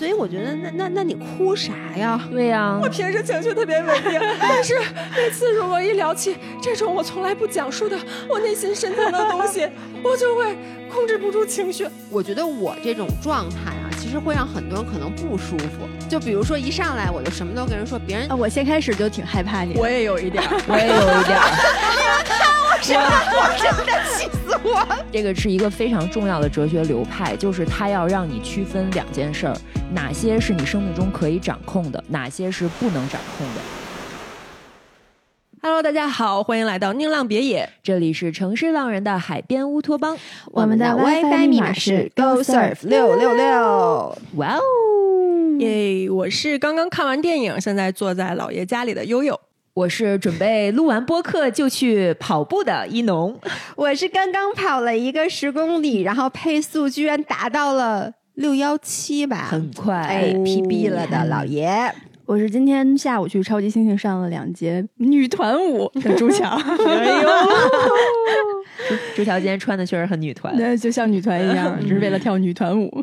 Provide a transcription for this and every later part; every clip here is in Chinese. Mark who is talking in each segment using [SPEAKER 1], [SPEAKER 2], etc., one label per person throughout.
[SPEAKER 1] 所以我觉得，那那那你哭啥呀？
[SPEAKER 2] 对呀，
[SPEAKER 3] 我平时情绪特别稳定，但是每次如果一聊起这种我从来不讲述的我内心深层的东西，我就会控制不住情绪。
[SPEAKER 1] 我觉得我这种状态啊，其实会让很多人可能不舒服。就比如说一上来我就什么都跟人说，别人
[SPEAKER 4] 啊，我先开始就挺害怕你。
[SPEAKER 3] 我也有一点，
[SPEAKER 2] 我也有一点你们看。
[SPEAKER 1] 我真的气死我！
[SPEAKER 2] 这个是一个非常重要的哲学流派，就是它要让你区分两件事儿：哪些是你生命中可以掌控的，哪些是不能掌控的。
[SPEAKER 3] Hello，大家好，欢迎来到宁浪别野。
[SPEAKER 2] 这里是城市浪人的海边乌托邦。
[SPEAKER 4] 我们的 WiFi 密码是 Go Surf 六六六。
[SPEAKER 2] 哇哦！
[SPEAKER 3] 耶，我是刚刚看完电影，现在坐在姥爷家里的悠悠。
[SPEAKER 2] 我是准备录完播客就去跑步的一农。
[SPEAKER 1] 我是刚刚跑了一个十公里，然后配速居然达到了六幺七吧，
[SPEAKER 2] 很快
[SPEAKER 1] 哎 PB 了的老爷。
[SPEAKER 4] 我是今天下午去超级星星上了两节女团舞 的朱强，
[SPEAKER 3] 哎呦，
[SPEAKER 2] 朱乔今天穿的确实很女团。
[SPEAKER 4] 对就像女团一样，只是为了跳女团舞，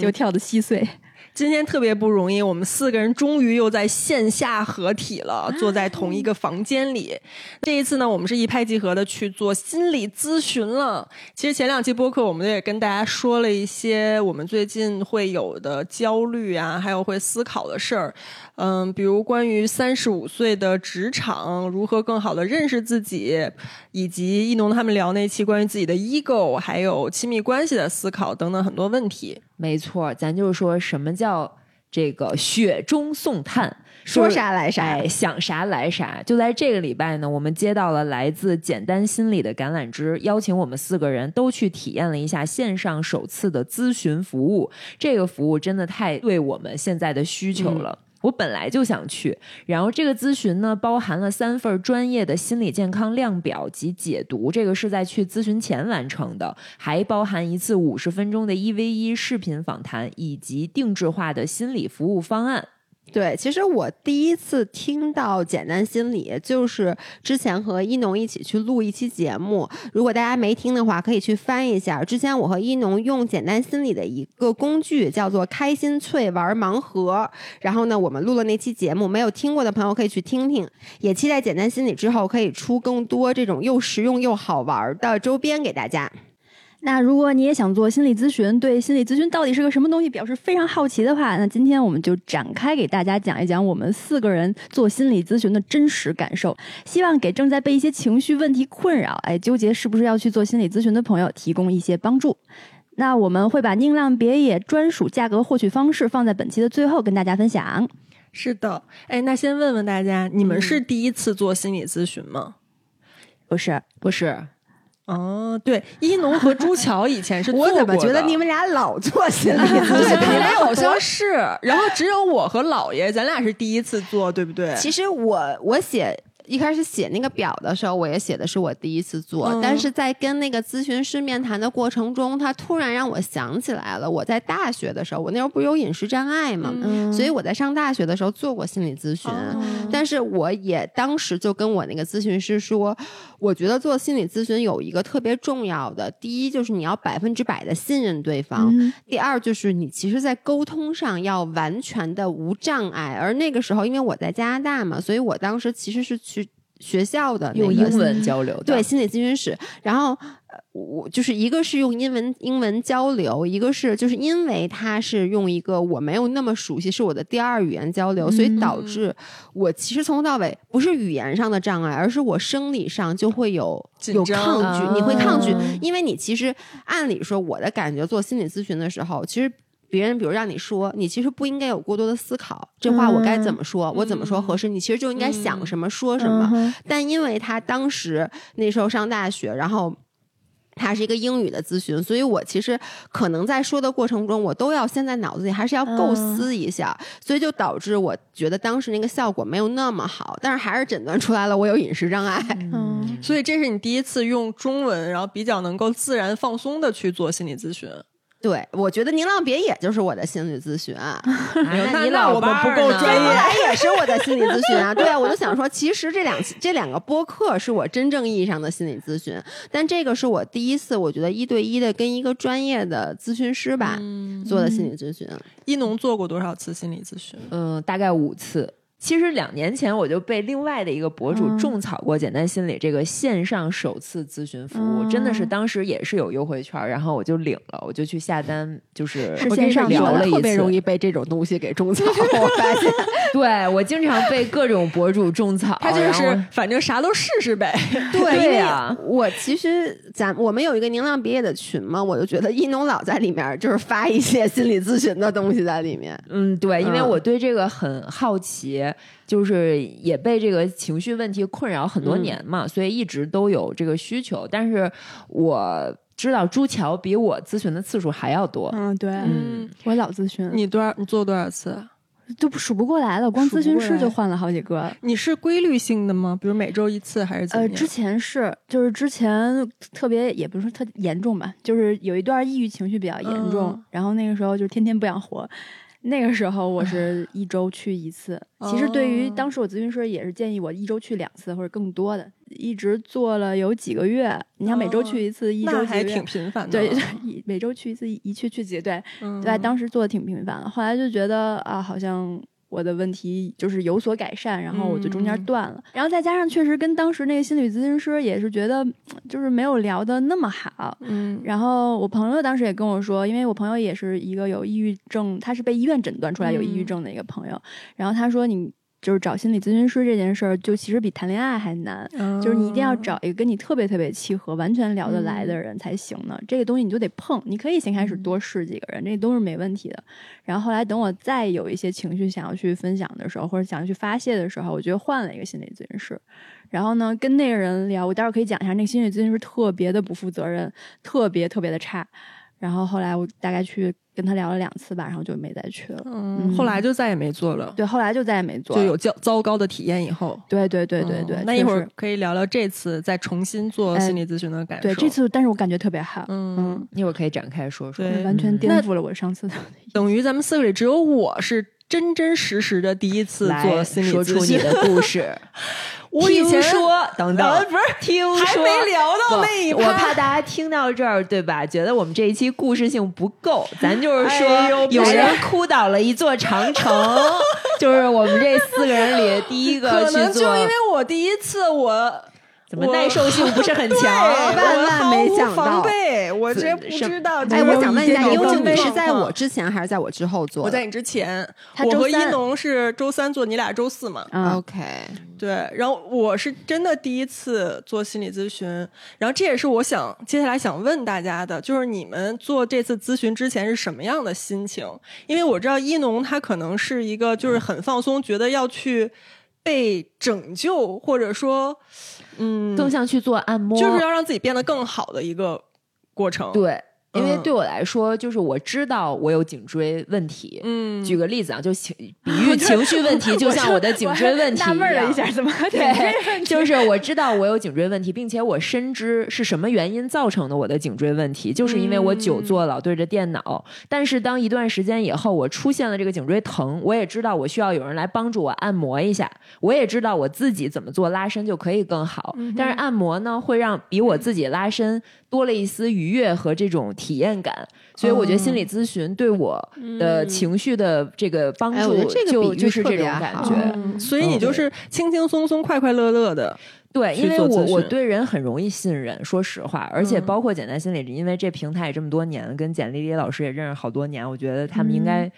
[SPEAKER 4] 就跳的稀碎。
[SPEAKER 3] 今天特别不容易，我们四个人终于又在线下合体了，坐在同一个房间里。这一次呢，我们是一拍即合的去做心理咨询了。其实前两期播客，我们也跟大家说了一些我们最近会有的焦虑啊，还有会思考的事儿。嗯，比如关于三十五岁的职场如何更好的认识自己，以及一农他们聊那期关于自己的 ego，还有亲密关系的思考等等很多问题。
[SPEAKER 2] 没错，咱就是说什么叫这个雪中送炭，
[SPEAKER 1] 说啥来啥
[SPEAKER 2] 哎，想啥来啥。就在这个礼拜呢，我们接到了来自简单心理的橄榄枝，邀请我们四个人都去体验了一下线上首次的咨询服务。这个服务真的太对我们现在的需求了。我本来就想去，然后这个咨询呢，包含了三份专业的心理健康量表及解读，这个是在去咨询前完成的，还包含一次五十分钟的一 v 一视频访谈，以及定制化的心理服务方案。
[SPEAKER 1] 对，其实我第一次听到简单心理，就是之前和一农一起去录一期节目。如果大家没听的话，可以去翻一下。之前我和一农用简单心理的一个工具叫做“开心脆玩盲盒”，然后呢，我们录了那期节目，没有听过的朋友可以去听听。也期待简单心理之后可以出更多这种又实用又好玩的周边给大家。
[SPEAKER 4] 那如果你也想做心理咨询，对心理咨询到底是个什么东西表示非常好奇的话，那今天我们就展开给大家讲一讲我们四个人做心理咨询的真实感受，希望给正在被一些情绪问题困扰，哎，纠结是不是要去做心理咨询的朋友提供一些帮助。那我们会把宁浪别野专属价格获取方式放在本期的最后跟大家分享。
[SPEAKER 3] 是的，哎，那先问问大家，你们是第一次做心理咨询吗？
[SPEAKER 4] 不是，
[SPEAKER 2] 不是，
[SPEAKER 3] 哦，对，一农和朱桥以前是做
[SPEAKER 1] 我怎么觉得你们俩老做心理咨
[SPEAKER 3] 对，
[SPEAKER 1] 询？
[SPEAKER 3] 你俩好像是，然后只有我和姥爷，咱俩是第一次做，对不对？
[SPEAKER 1] 其实我我写一开始写那个表的时候，我也写的是我第一次做，
[SPEAKER 3] 嗯
[SPEAKER 1] 但是在跟那个咨询师面谈的过程中，他突然让我想起来了，我在大学的时候，我那时候不是有饮食障碍嘛，
[SPEAKER 4] 嗯
[SPEAKER 1] 所以我在上大学的时候做过心理咨询。
[SPEAKER 3] 哦
[SPEAKER 1] 但是我也当时就跟我那个咨询师说，我觉得做心理咨询有一个特别重要的，第一就是你要百分之百的信任对方，
[SPEAKER 4] 嗯
[SPEAKER 1] 第二就是你其实，在沟通上要完全的无障碍。而那个时候，因为我在加拿大嘛，所以我当时其实是去学校的、那个、
[SPEAKER 2] 用英文交流。
[SPEAKER 1] 对心理咨询室，然后呃我就是一个是用英文英文交流，一个是就是因为他是用一个我没有那么熟悉，是我的第二语言交流，所以导致我其实从头到尾不是语言上的障碍，而是我生理上就会有有抗拒，你会抗拒
[SPEAKER 2] 啊，
[SPEAKER 1] 因为你其实按理说我的感觉做心理咨询的时候，其实。别人比如让你说，你其实不应该有过多的思考，这话我该怎么说，我怎么说合适？你其实就应该想什么说什么。
[SPEAKER 4] 嗯
[SPEAKER 1] 但因为他当时那时候上大学，然后他是一个英语的咨询，所以我其实可能在说的过程中，我都要先在脑子里还是要构思一下，所以就导致我觉得当时那个效果没有那么好，但是还是诊断出来了我有饮食障碍。
[SPEAKER 4] 嗯，
[SPEAKER 3] 所以这是你第一次用中文，然后比较能够自然放松的去做心理咨询。
[SPEAKER 1] 对，我觉得宁浪别也就是我的心理咨询啊，
[SPEAKER 2] 那你
[SPEAKER 3] 那我们不够专业
[SPEAKER 1] 后来也是我的心理咨询啊。对啊，我就想说，其实这两这两个播客是我真正意义上的心理咨询，但这个是我第一次，我觉得一对一的跟一个专业的咨询师吧、做的心理咨询。
[SPEAKER 3] 一农做过多少次心理咨询？
[SPEAKER 2] 嗯，大概五次。其实两年前我就被另外的一个博主
[SPEAKER 4] 嗯
[SPEAKER 2] 种草过简单心理这个线上首次咨询服务，真的是
[SPEAKER 4] 嗯
[SPEAKER 2] 当时也是有优惠券，然后我就领了，我就去下单，就是
[SPEAKER 4] 是线上
[SPEAKER 2] 聊了一次
[SPEAKER 1] 特别容。易被这种东西给种草，我发现。
[SPEAKER 2] 对我经常被各种博主种草，
[SPEAKER 3] 他就是反正啥都试试呗。
[SPEAKER 1] 对，
[SPEAKER 2] 呀
[SPEAKER 1] 我其实咱我们有一个宁浪别业的群嘛，我就觉得一农老在里面就是发一些心理咨询的东西在里面。
[SPEAKER 2] 嗯，对，因为
[SPEAKER 1] 嗯
[SPEAKER 2] 我对这个很好奇，就是也被这个情绪问题困扰很多年嘛，所以一直都有这个需求。但是我知道朱桥比我咨询的次数还要多，
[SPEAKER 4] 嗯，对，
[SPEAKER 2] 嗯
[SPEAKER 4] 我老咨询，
[SPEAKER 3] 你多少？你做多少次？
[SPEAKER 4] 都数不过来了，光咨询师就换了好几个。
[SPEAKER 3] 你是规律性的吗？比如每周一次还是怎么
[SPEAKER 4] 呃，
[SPEAKER 3] 样？
[SPEAKER 4] 之前是，就是之前特别也不是说特严重吧，就是有一段抑郁情绪比较严重，
[SPEAKER 3] 嗯
[SPEAKER 4] 然后那个时候就天天不想活。那个时候我是一周去一次，其实对于
[SPEAKER 3] 哦
[SPEAKER 4] 当时我咨询师也是建议我一周去两次或者更多的，一直做了有几个月。你想每周去一次，一周
[SPEAKER 3] 还挺频繁的。
[SPEAKER 4] 对，一每周去一次，一去去几个，对，
[SPEAKER 3] 嗯
[SPEAKER 4] 对，当时做的挺频繁的，后来就觉得啊，好像我的问题就是有所改善，然后我就中间
[SPEAKER 3] 嗯。
[SPEAKER 4] 断了，然后再加上确实跟当时那个心理咨询师也是觉得就是没有聊的那么好。
[SPEAKER 3] 嗯。
[SPEAKER 4] 然后我朋友当时也跟我说，因为我朋友也是一个有抑郁症，他是被医院诊断出来有抑郁
[SPEAKER 3] 嗯。
[SPEAKER 4] 症的一个朋友，然后他说你就是找心理咨询师这件事儿，就其实比谈恋爱还难。就是你一定要找一个跟你特别特别契合、完全聊得来的人才行呢。这个东西你就得碰，你可以先开始多试几个人，这都是没问题的。然后后来等我再有一些情绪想要去分享的时候，或者想要去发泄的时候，我就换了一个心理咨询师。然后呢，跟那个人聊，我待会儿可以讲一下，那个心理咨询师特别的不负责任，特别特别的差。然后后来我大概去跟他聊了两次吧，然后就没再去了。
[SPEAKER 3] 嗯，后来就再也没做了，
[SPEAKER 4] 对，后来就再也没做了。
[SPEAKER 3] 就有较糟糕的体验以后。
[SPEAKER 4] 对对对对对，
[SPEAKER 3] 嗯那一会儿可以聊聊这次再重新做心理咨询的感受。
[SPEAKER 4] 对这次，但是我感觉特别好。
[SPEAKER 3] 嗯
[SPEAKER 4] 嗯，
[SPEAKER 2] 一会儿可以展开说说。
[SPEAKER 3] 对
[SPEAKER 4] 完全颠覆了我上次的。
[SPEAKER 3] 等于咱们四个里只有我是真真实实的第一次做
[SPEAKER 2] 来
[SPEAKER 3] 心理
[SPEAKER 2] 说出。你的故事。
[SPEAKER 3] 我以前
[SPEAKER 2] 听说等等，
[SPEAKER 3] 呃不是
[SPEAKER 2] 听说
[SPEAKER 3] 还没聊到那一趴
[SPEAKER 2] 我怕大家听到这儿，对吧？觉得我们这一期故事性不够，咱就是说，
[SPEAKER 3] 哎
[SPEAKER 2] 有人哭倒了一座长城，就是我们这四个人里第一个
[SPEAKER 3] 可能就因。为我第一次我。
[SPEAKER 2] 怎么耐受性不是很强？
[SPEAKER 3] 对
[SPEAKER 1] 万万没想到
[SPEAKER 3] 我毫无防备，我这不知道。
[SPEAKER 1] 哎，我想问一下，
[SPEAKER 3] 这种
[SPEAKER 1] 悠悠，你是在我之前还是在我之后做？
[SPEAKER 3] 我在你之前，我和一农是周三做，你俩周四嘛？
[SPEAKER 4] 啊
[SPEAKER 1] ，OK，
[SPEAKER 3] 对，然后我是真的第一次做心理咨询，然后这也是我想接下来想问大家的，就是你们做这次咨询之前是什么样的心情？因为我知道一农他可能是一个就是很放松，觉得要去被拯救，或者说，嗯，
[SPEAKER 2] 更像去做按摩，
[SPEAKER 3] 就是要让自己变得更好的一个过程。，
[SPEAKER 2] 对。因为
[SPEAKER 3] 嗯
[SPEAKER 2] 对我来说，就是我知道我有颈椎问题。
[SPEAKER 3] 嗯，
[SPEAKER 2] 举个例子啊，就情比 喻情绪问题，就像我的颈椎问题
[SPEAKER 4] 纳闷了
[SPEAKER 2] 样
[SPEAKER 4] 一下，怎么
[SPEAKER 2] 对，就是我知道我有颈椎问题，并且我深知是什么原因造成的我的颈椎问题，就是因为我久坐老对着电脑。但是当一段时间以后，我出现了这个颈椎疼，我也知道我需要有人来帮助我按摩一下，我也知道我自己怎么做拉伸就可以更好。但是按摩呢，会让比我自己拉伸多了一丝愉悦和这种体验感。所以我觉得心理咨询对我的情绪的这个帮助就就是这种感觉。
[SPEAKER 3] 嗯，所以你就是轻轻松松、快快乐乐的。
[SPEAKER 2] 对，因为我我对人很容易信任，说实话，而且
[SPEAKER 3] 嗯
[SPEAKER 2] 包括简单心理，因为这平台也这么多年，跟简丽丽老师也认识好多年，我觉得他们应该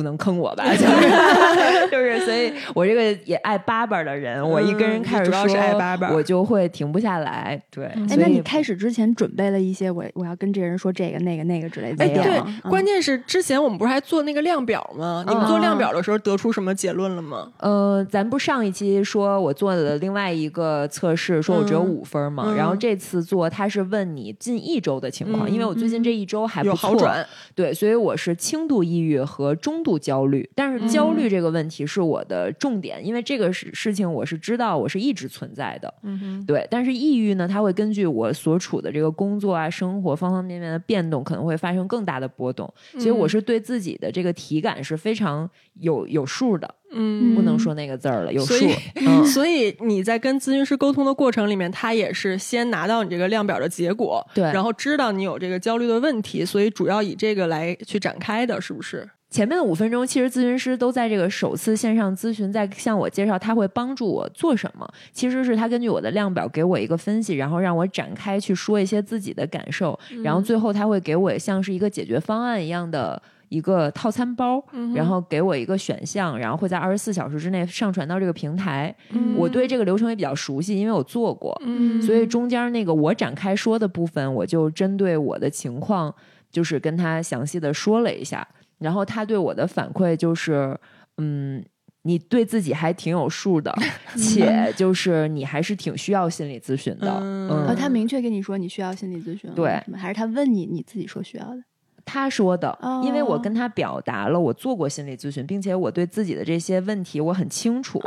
[SPEAKER 2] 不能坑我吧，就是 就是，所以我这个也爱叭叭的人，我一跟人
[SPEAKER 3] 嗯
[SPEAKER 2] 开始说，
[SPEAKER 3] 你主要是爱叭叭
[SPEAKER 2] 我就会停不下来。对，
[SPEAKER 4] 哎，那你开始之前准备了一些我我要跟这人说这个那个那个之类的
[SPEAKER 3] 哎，对关键是之前我们不是还做那个量表吗？你们做量表的时候得出什么结论了吗？
[SPEAKER 2] 呃，咱不上一期说我做了另外一个测试，说我只有
[SPEAKER 3] 嗯
[SPEAKER 2] 五分嘛，
[SPEAKER 3] 嗯
[SPEAKER 2] 然后这次做他是问你近一周的情况，因为我最近这一周还不错，
[SPEAKER 3] 有好转，
[SPEAKER 2] 对，所以我是轻度抑郁和中度度焦虑，但是焦虑这个问题是我的重点，因为这个事事情我是知道我是一直存在的，
[SPEAKER 3] 嗯哼，
[SPEAKER 2] 对。但是抑郁呢，它会根据我所处的这个工作啊、生活方方面面的变动，可能会发生更大的波动，所以我是对自己的这个体感是非常有有数的，
[SPEAKER 3] 嗯
[SPEAKER 2] 不能说那个字儿了，有数
[SPEAKER 3] 所以。
[SPEAKER 2] 嗯
[SPEAKER 3] 所以你在跟咨询师沟通的过程里面，他也是先拿到你这个量表的结果，
[SPEAKER 2] 对
[SPEAKER 3] 然后知道你有这个焦虑的问题，所以主要以这个来去展开的，是不是？
[SPEAKER 2] 前面的五分钟，其实咨询师都在这个首次线上咨询，在向我介绍他会帮助我做什么。其实是他根据我的量表给我一个分析，然后让我展开去说一些自己的感受，然后最后他会给我像是一个解决方案一样的。一个套餐包，然后给我一个选项，然后会在二十四小时之内上传到这个平台。我对这个流程也比较熟悉，因为我做过，
[SPEAKER 3] 嗯
[SPEAKER 2] 所以中间那个我展开说的部分，我就针对我的情况，就是跟他详细的说了一下。然后他对我的反馈就是，嗯，你对自己还挺有数的，且就是你还是挺需要心理咨询的。
[SPEAKER 3] 嗯
[SPEAKER 2] 嗯，
[SPEAKER 4] 哦，他明确跟你说你需要心理咨询了，
[SPEAKER 2] 对
[SPEAKER 4] 还是他问你你自己说需要的？
[SPEAKER 2] 他说的，
[SPEAKER 4] 哦
[SPEAKER 2] 因为我跟他表达了我做过心理咨询，并且我对自己的这些问题我很清楚，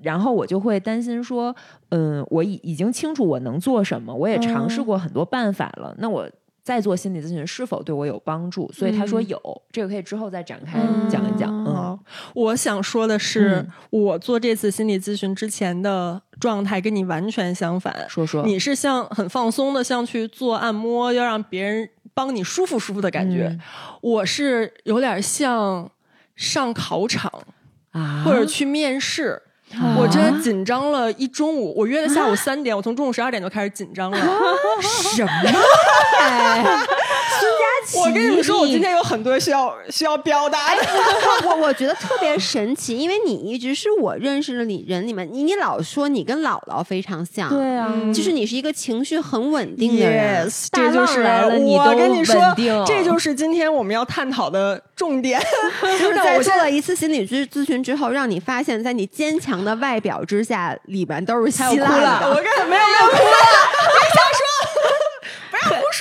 [SPEAKER 2] 然后我就会担心说，嗯，我已已经清楚我能做什么，我也尝试过很多办法了，那我再做心理咨询是否对我有帮助？所以他说
[SPEAKER 3] 嗯
[SPEAKER 2] 有，这个可以之后再展开
[SPEAKER 4] 嗯
[SPEAKER 2] 讲一讲。嗯，
[SPEAKER 3] 好，我想说的是，
[SPEAKER 2] 嗯
[SPEAKER 3] 我做这次心理咨询之前的状态跟你完全相反。
[SPEAKER 2] 说说
[SPEAKER 3] 你是像很放松的，像去做按摩，要让别人帮你舒服舒服的感觉。
[SPEAKER 2] 嗯
[SPEAKER 3] 我是有点像上考场
[SPEAKER 2] 啊，
[SPEAKER 3] 或者去面试。
[SPEAKER 2] 啊
[SPEAKER 3] 我真的紧张了一中午，我约的下午三点，我从中午十二点就开始紧张了。
[SPEAKER 2] 什么？
[SPEAKER 1] 孙佳琪，
[SPEAKER 3] 我跟你们说，我今天有很多需要需要表达的。
[SPEAKER 1] 我我觉得特别神奇，因为你一直是我认识的里人里面，你你老说你跟姥姥非常像，
[SPEAKER 2] 对啊，
[SPEAKER 3] 嗯
[SPEAKER 1] 就是你是一个情绪很稳定的人。
[SPEAKER 3] Yes，
[SPEAKER 2] 大
[SPEAKER 3] 这就是
[SPEAKER 2] 浪来了你
[SPEAKER 3] 我
[SPEAKER 2] 都
[SPEAKER 3] 跟你说
[SPEAKER 2] 稳定，
[SPEAKER 3] 这就是今天我们要探讨的重点。
[SPEAKER 1] 就是在做了一次心理咨咨询之后，让你发现，在你坚强的外表之下，里边都是稀
[SPEAKER 2] 还有哭
[SPEAKER 1] 烂的。
[SPEAKER 3] 我跟没有没有哭了，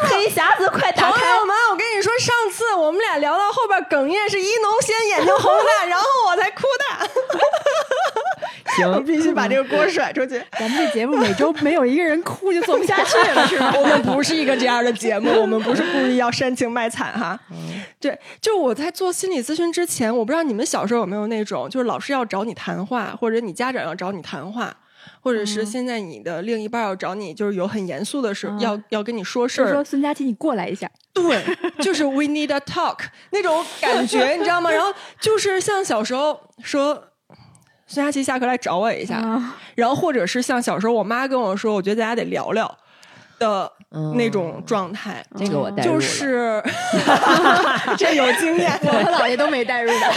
[SPEAKER 2] 黑匣子快打开！
[SPEAKER 3] 朋友们，我跟你说，上次我们俩聊到后边哽咽是一农先眼睛红的，然后我才哭的。我
[SPEAKER 2] 行，
[SPEAKER 3] 必须把这个锅甩出去。
[SPEAKER 4] 咱们这节目每周没有一个人哭就做不下去了，是吧？
[SPEAKER 3] 我们不是一个这样的节目，我们不是故意要煽情卖惨哈。对，就我在做心理咨询之前，我不知道你们小时候有没有那种，就是老师要找你谈话，或者你家长要找你谈话。或者是现在你的另一半要找你，就是有很严肃的事，
[SPEAKER 4] 嗯
[SPEAKER 3] 要要跟你说事
[SPEAKER 4] 就
[SPEAKER 3] 儿，
[SPEAKER 4] 说孙佳琪，你过来一下。
[SPEAKER 3] 对，就是 we need a talk 那种感觉，你知道吗？然后就是像小时候说孙佳琪下课来找我一下，
[SPEAKER 4] 啊
[SPEAKER 3] 然后或者是像小时候我妈跟我说，我觉得咱俩得聊聊的那种状态。
[SPEAKER 2] 这个我带入
[SPEAKER 3] 就是 这有经验，
[SPEAKER 4] 我和姥爷都没带入的。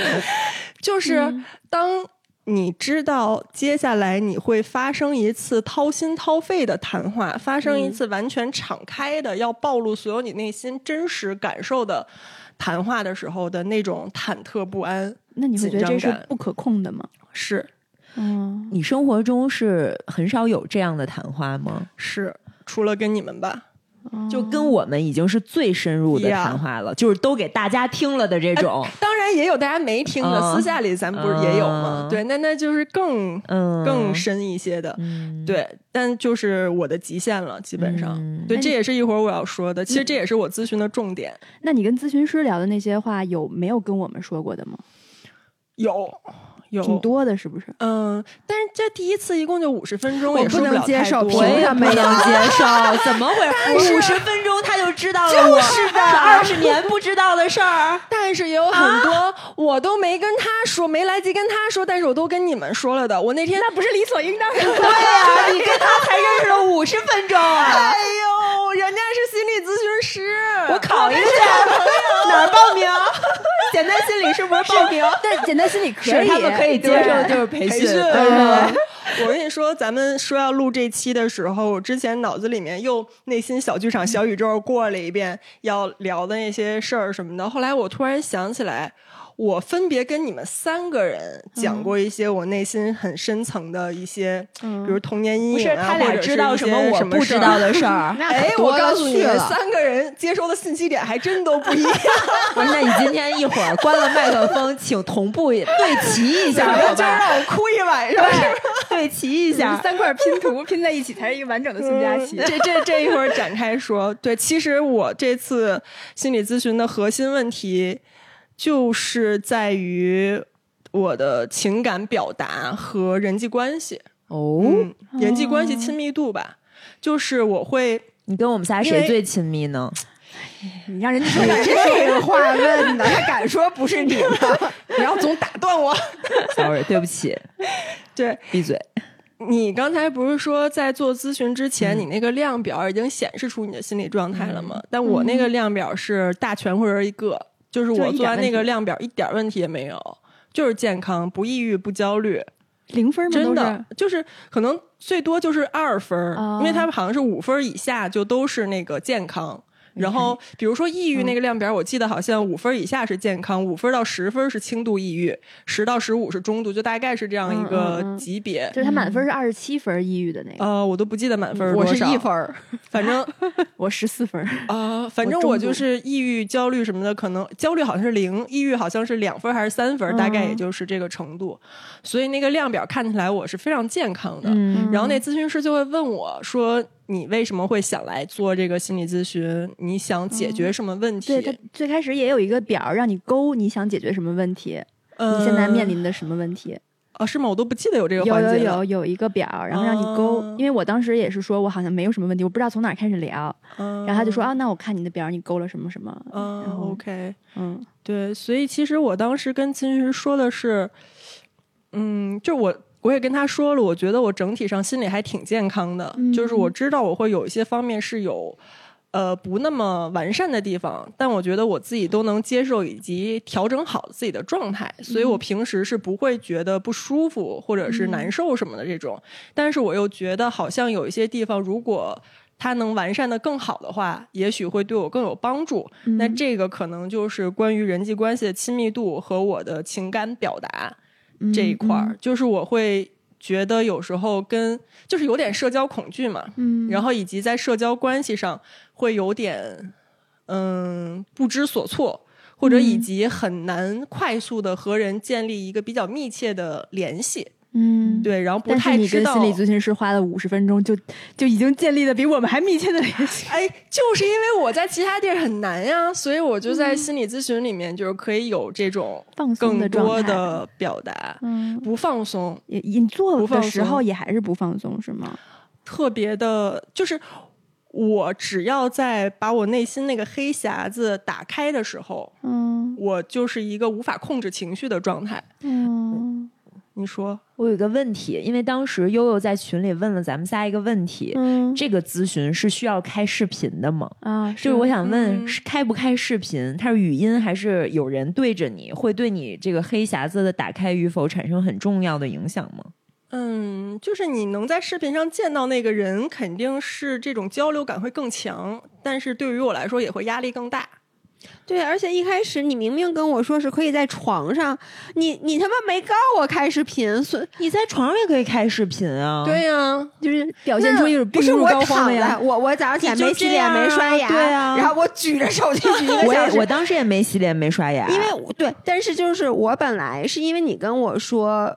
[SPEAKER 3] 就是当你知道接下来你会发生一次掏心掏肺的谈话，发生一次完全敞开的、要暴露所有你内心真实感受的谈话的时候的那种忐忑不安，
[SPEAKER 4] 那你会觉得这是不可控的吗？
[SPEAKER 3] 是
[SPEAKER 4] 嗯，
[SPEAKER 2] 你生活中是很少有这样的谈话吗？
[SPEAKER 3] 是，除了跟你们吧。
[SPEAKER 2] 就跟我们已经是最深入的谈话了，就是都给大家听了的这种。
[SPEAKER 3] 当然也有大家没听的，
[SPEAKER 2] 嗯
[SPEAKER 3] 私下里咱们不是也有吗？
[SPEAKER 2] 嗯
[SPEAKER 3] 对，那那就是更
[SPEAKER 2] 嗯，
[SPEAKER 3] 更深一些的。
[SPEAKER 2] 嗯，
[SPEAKER 3] 对，但就是我的极限了，基本上。
[SPEAKER 2] 嗯
[SPEAKER 3] 对，这也是一会儿我要说的。其实这也是我咨询的重点。
[SPEAKER 4] 那你跟咨询师聊的那些话，有没有跟我们说过的吗？
[SPEAKER 3] 有有
[SPEAKER 4] 挺多的，是不是？
[SPEAKER 3] 嗯，但是这第一次一共就五十分钟，
[SPEAKER 1] 我不能接受凭
[SPEAKER 2] 我也
[SPEAKER 1] 什么
[SPEAKER 2] 不能接受，怎么回事？五十分钟他就知道了，就是的，二十年不知道的事儿。
[SPEAKER 3] 但是也有很多我都没跟他说，没来及跟他说，但是我都跟你们说了的。我那天
[SPEAKER 4] 那不是理所应当的？
[SPEAKER 2] 对呀、你跟他才认识了五十分钟啊！
[SPEAKER 3] 哎呦，人家是心理咨询师，
[SPEAKER 2] 我考一下，哪儿报名？简单心理是不是报名？
[SPEAKER 4] 但简单心理可以，
[SPEAKER 2] 他们可以接受就是培训。
[SPEAKER 3] 我跟你说，咱们说要录这期的时候，我之前脑子里面又内心小剧场、小宇宙过了一遍要聊的那些事儿什么的。后来我突然想起来，我分别跟你们三个人讲过一些我内心很深层的一些，比如童年阴
[SPEAKER 2] 不是
[SPEAKER 3] 影啊，或者是
[SPEAKER 2] 知道
[SPEAKER 3] 一些
[SPEAKER 2] 么我不知道的事儿。
[SPEAKER 1] 那
[SPEAKER 3] 哎，我告诉你们，三个人接收的信息点还真都不一样。
[SPEAKER 2] 不是，那你今天一会儿关了麦克风，请同步对齐一下，好
[SPEAKER 3] 就是
[SPEAKER 2] 吧？
[SPEAKER 3] 让我哭一晚上。
[SPEAKER 2] 对齐一下。
[SPEAKER 4] 三块拼图拼在一起才是一个完整的孙佳琪。
[SPEAKER 3] 这这这一会儿展开说，对，其实我这次心理咨询的核心问题就是在于我的情感表达和人际关系，
[SPEAKER 2] 哦，
[SPEAKER 3] 嗯，人际关系亲密度吧，就是我会
[SPEAKER 2] 你跟我们仨谁最亲密呢？
[SPEAKER 4] 你让人家说
[SPEAKER 1] 这个 话问的，他敢说不是你吗？
[SPEAKER 3] 不要总打断我。
[SPEAKER 2] Sorry，对不起，
[SPEAKER 3] 对
[SPEAKER 2] 闭嘴。
[SPEAKER 3] 你刚才不是说在做咨询之
[SPEAKER 2] 嗯
[SPEAKER 3] 前，你那个量表已经显示出你的心理状态了吗？但我那个量表是大全或者一个，就是我做完那个量表一点问题也没有，就是健康，不抑郁，不焦虑，
[SPEAKER 4] 零分吗？
[SPEAKER 3] 真的就是可能最多就是二分因为他们好像是五分以下就都是那个健康。然后，比如说抑郁那个量表，我记得好像五分以下是健康，五分到十分是轻度抑郁，十到十五是中度，就大概是这样一个级别。
[SPEAKER 4] 就是他满分是二十七分，抑郁的那个，
[SPEAKER 3] 呃，我都不记得满分是
[SPEAKER 1] 我是
[SPEAKER 3] 多少
[SPEAKER 1] 一分，
[SPEAKER 3] 反正
[SPEAKER 4] 我十四分。
[SPEAKER 3] 啊、反正
[SPEAKER 4] 我
[SPEAKER 3] 就是抑郁、焦虑什么的，可能焦虑好像是零，抑郁好像是两分还是三分，大概也
[SPEAKER 4] 嗯
[SPEAKER 3] 就是这个程度。所以那个量表看起来我是非常健康的。
[SPEAKER 2] 嗯
[SPEAKER 3] 然后那咨询师就会问我说：“你为什么会想来做这个心理咨询？你想解决什么问题？”
[SPEAKER 4] 对他最开始也有一个表让你勾，你想解决什么问题？
[SPEAKER 3] 呃
[SPEAKER 4] 你现在面临的什么问题？
[SPEAKER 3] 啊？是吗？我都不记得有这个
[SPEAKER 4] 有
[SPEAKER 3] 环节了。
[SPEAKER 4] 有有有一个表，然后让你勾。
[SPEAKER 3] 哦
[SPEAKER 4] 因为我当时也是说我好像没有什么问题，我不知道从哪开始聊。
[SPEAKER 3] 嗯
[SPEAKER 4] 然后他就说啊，那我看你的表，你勾了什么什么。
[SPEAKER 3] 嗯
[SPEAKER 4] 然后
[SPEAKER 3] ，OK。
[SPEAKER 4] 嗯
[SPEAKER 3] 对，所以其实我当时跟咨询师说的是，嗯，就我我也跟他说了，我觉得我整体上心里还挺健康的，就是我知道我会有一些方面是有。呃，不那么完善的地方，但我觉得我自己都能接受以及调整好自己的状态，所以我平时是不会觉得不舒服或者是难受什么的这种。但是我又觉得好像有一些地方，如果它能完善的更好的话，也许会对我更有帮助。那这个可能就是关于人际关系的亲密度和我的情感表达这一块儿，就是我会觉得有时候跟就是有点社交恐惧嘛，
[SPEAKER 4] 嗯
[SPEAKER 3] 然后以及在社交关系上会有点嗯不知所措。或者以及很难快速的和人建立一个比较密切的联系，
[SPEAKER 4] 嗯。
[SPEAKER 3] 对，然后不太知道
[SPEAKER 4] 跟心理咨询师花了五十分钟，就就已经建立了比我们还密切的联系。
[SPEAKER 3] 哎，就是因为我在其他地儿很难呀，所以我就在心理咨询里面就是可以有这种
[SPEAKER 4] 放松
[SPEAKER 3] 更
[SPEAKER 4] 的状态
[SPEAKER 3] 多的表达，
[SPEAKER 4] 嗯，
[SPEAKER 3] 不放松，
[SPEAKER 4] 也你做
[SPEAKER 3] 不放
[SPEAKER 4] 的时候也还是不放松是吗？
[SPEAKER 3] 特别的，就是我只要在把我内心那个黑匣子打开的时候，
[SPEAKER 4] 嗯
[SPEAKER 3] 我就是一个无法控制情绪的状态。
[SPEAKER 4] 嗯
[SPEAKER 3] 你说，
[SPEAKER 2] 我有一个问题，因为当时悠悠在群里问了咱们仨一个问题，
[SPEAKER 4] 嗯
[SPEAKER 2] 这个咨询是需要开视频的吗？
[SPEAKER 4] 啊，
[SPEAKER 2] 就是我想问，
[SPEAKER 3] 嗯
[SPEAKER 2] 是开不开视频？它是语音还是有人对着你？会对你这个黑匣子的打开与否产生很重要的影响吗？
[SPEAKER 3] 嗯，就是你能在视频上见到那个人，肯定是这种交流感会更强，但是对于我来说也会压力更大。
[SPEAKER 1] 对，而且一开始你明明跟我说是可以在床上，你你他妈没告我开视频，所以
[SPEAKER 2] 你在床上也可以开视频啊。
[SPEAKER 3] 对呀、
[SPEAKER 4] 就是表现出一种
[SPEAKER 1] 不是我
[SPEAKER 4] 病入膏肓
[SPEAKER 1] 躺在，
[SPEAKER 4] 的呀。
[SPEAKER 1] 我我早上起来没洗脸没刷牙，
[SPEAKER 2] 对啊
[SPEAKER 1] 然后我举着手机 举一个
[SPEAKER 2] 我
[SPEAKER 1] 小时
[SPEAKER 2] 也我当时也没洗脸没刷牙，
[SPEAKER 1] 因为对，但是就是我本来是因为你跟我说。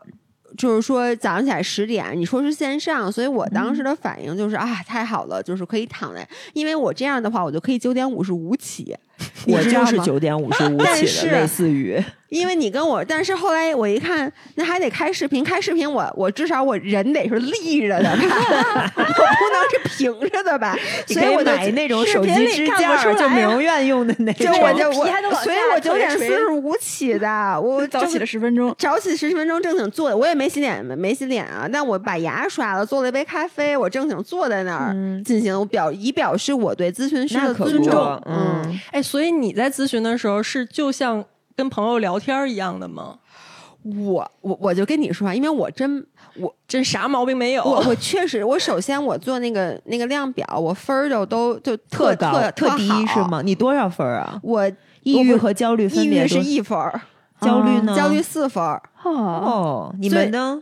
[SPEAKER 1] 就是说早上起来十点，你说是线上，所以我当时的反应就是、啊，太好了，就是可以躺在，因为我这样的话，我就可以九点五十五起，你
[SPEAKER 2] 我
[SPEAKER 1] 知道吗
[SPEAKER 2] 就是九点五十五起
[SPEAKER 1] 但是
[SPEAKER 2] 的，类似于。
[SPEAKER 1] 因为你跟我，但是后来我一看，那还得开视频，开视频我我至少我人得是立着的吧，我不能是平着的吧，所以我就
[SPEAKER 2] 买那种手机支架儿，就美容院用的那
[SPEAKER 1] 就
[SPEAKER 2] 种。
[SPEAKER 1] 我就我
[SPEAKER 4] 皮还能往
[SPEAKER 1] 所以我九点四十五起的，我
[SPEAKER 4] 早起了十分钟，
[SPEAKER 1] 早起十分钟正经坐，我也没洗脸，没洗脸啊，但我把牙刷了，做了一杯咖啡，我正经坐在那儿、
[SPEAKER 2] 嗯。
[SPEAKER 1] 进行表，以表示我对咨询师的尊重。
[SPEAKER 2] 嗯，
[SPEAKER 3] 哎，所以你在咨询的时候是就像跟朋友聊天一样的吗？
[SPEAKER 1] 我我我就跟你说啊，因为我真我
[SPEAKER 3] 真啥毛病没有？
[SPEAKER 1] 我我确实，我首先我做那个那个量表，我分儿就都就
[SPEAKER 2] 特
[SPEAKER 1] 特
[SPEAKER 2] 高
[SPEAKER 1] 特
[SPEAKER 2] 低是？吗？你多少分儿啊？
[SPEAKER 1] 我
[SPEAKER 2] 抑郁和焦虑分
[SPEAKER 1] 抑郁是一分儿，
[SPEAKER 2] 焦虑呢？
[SPEAKER 1] 焦虑四分儿，
[SPEAKER 4] 哦，
[SPEAKER 2] 哦，你们呢？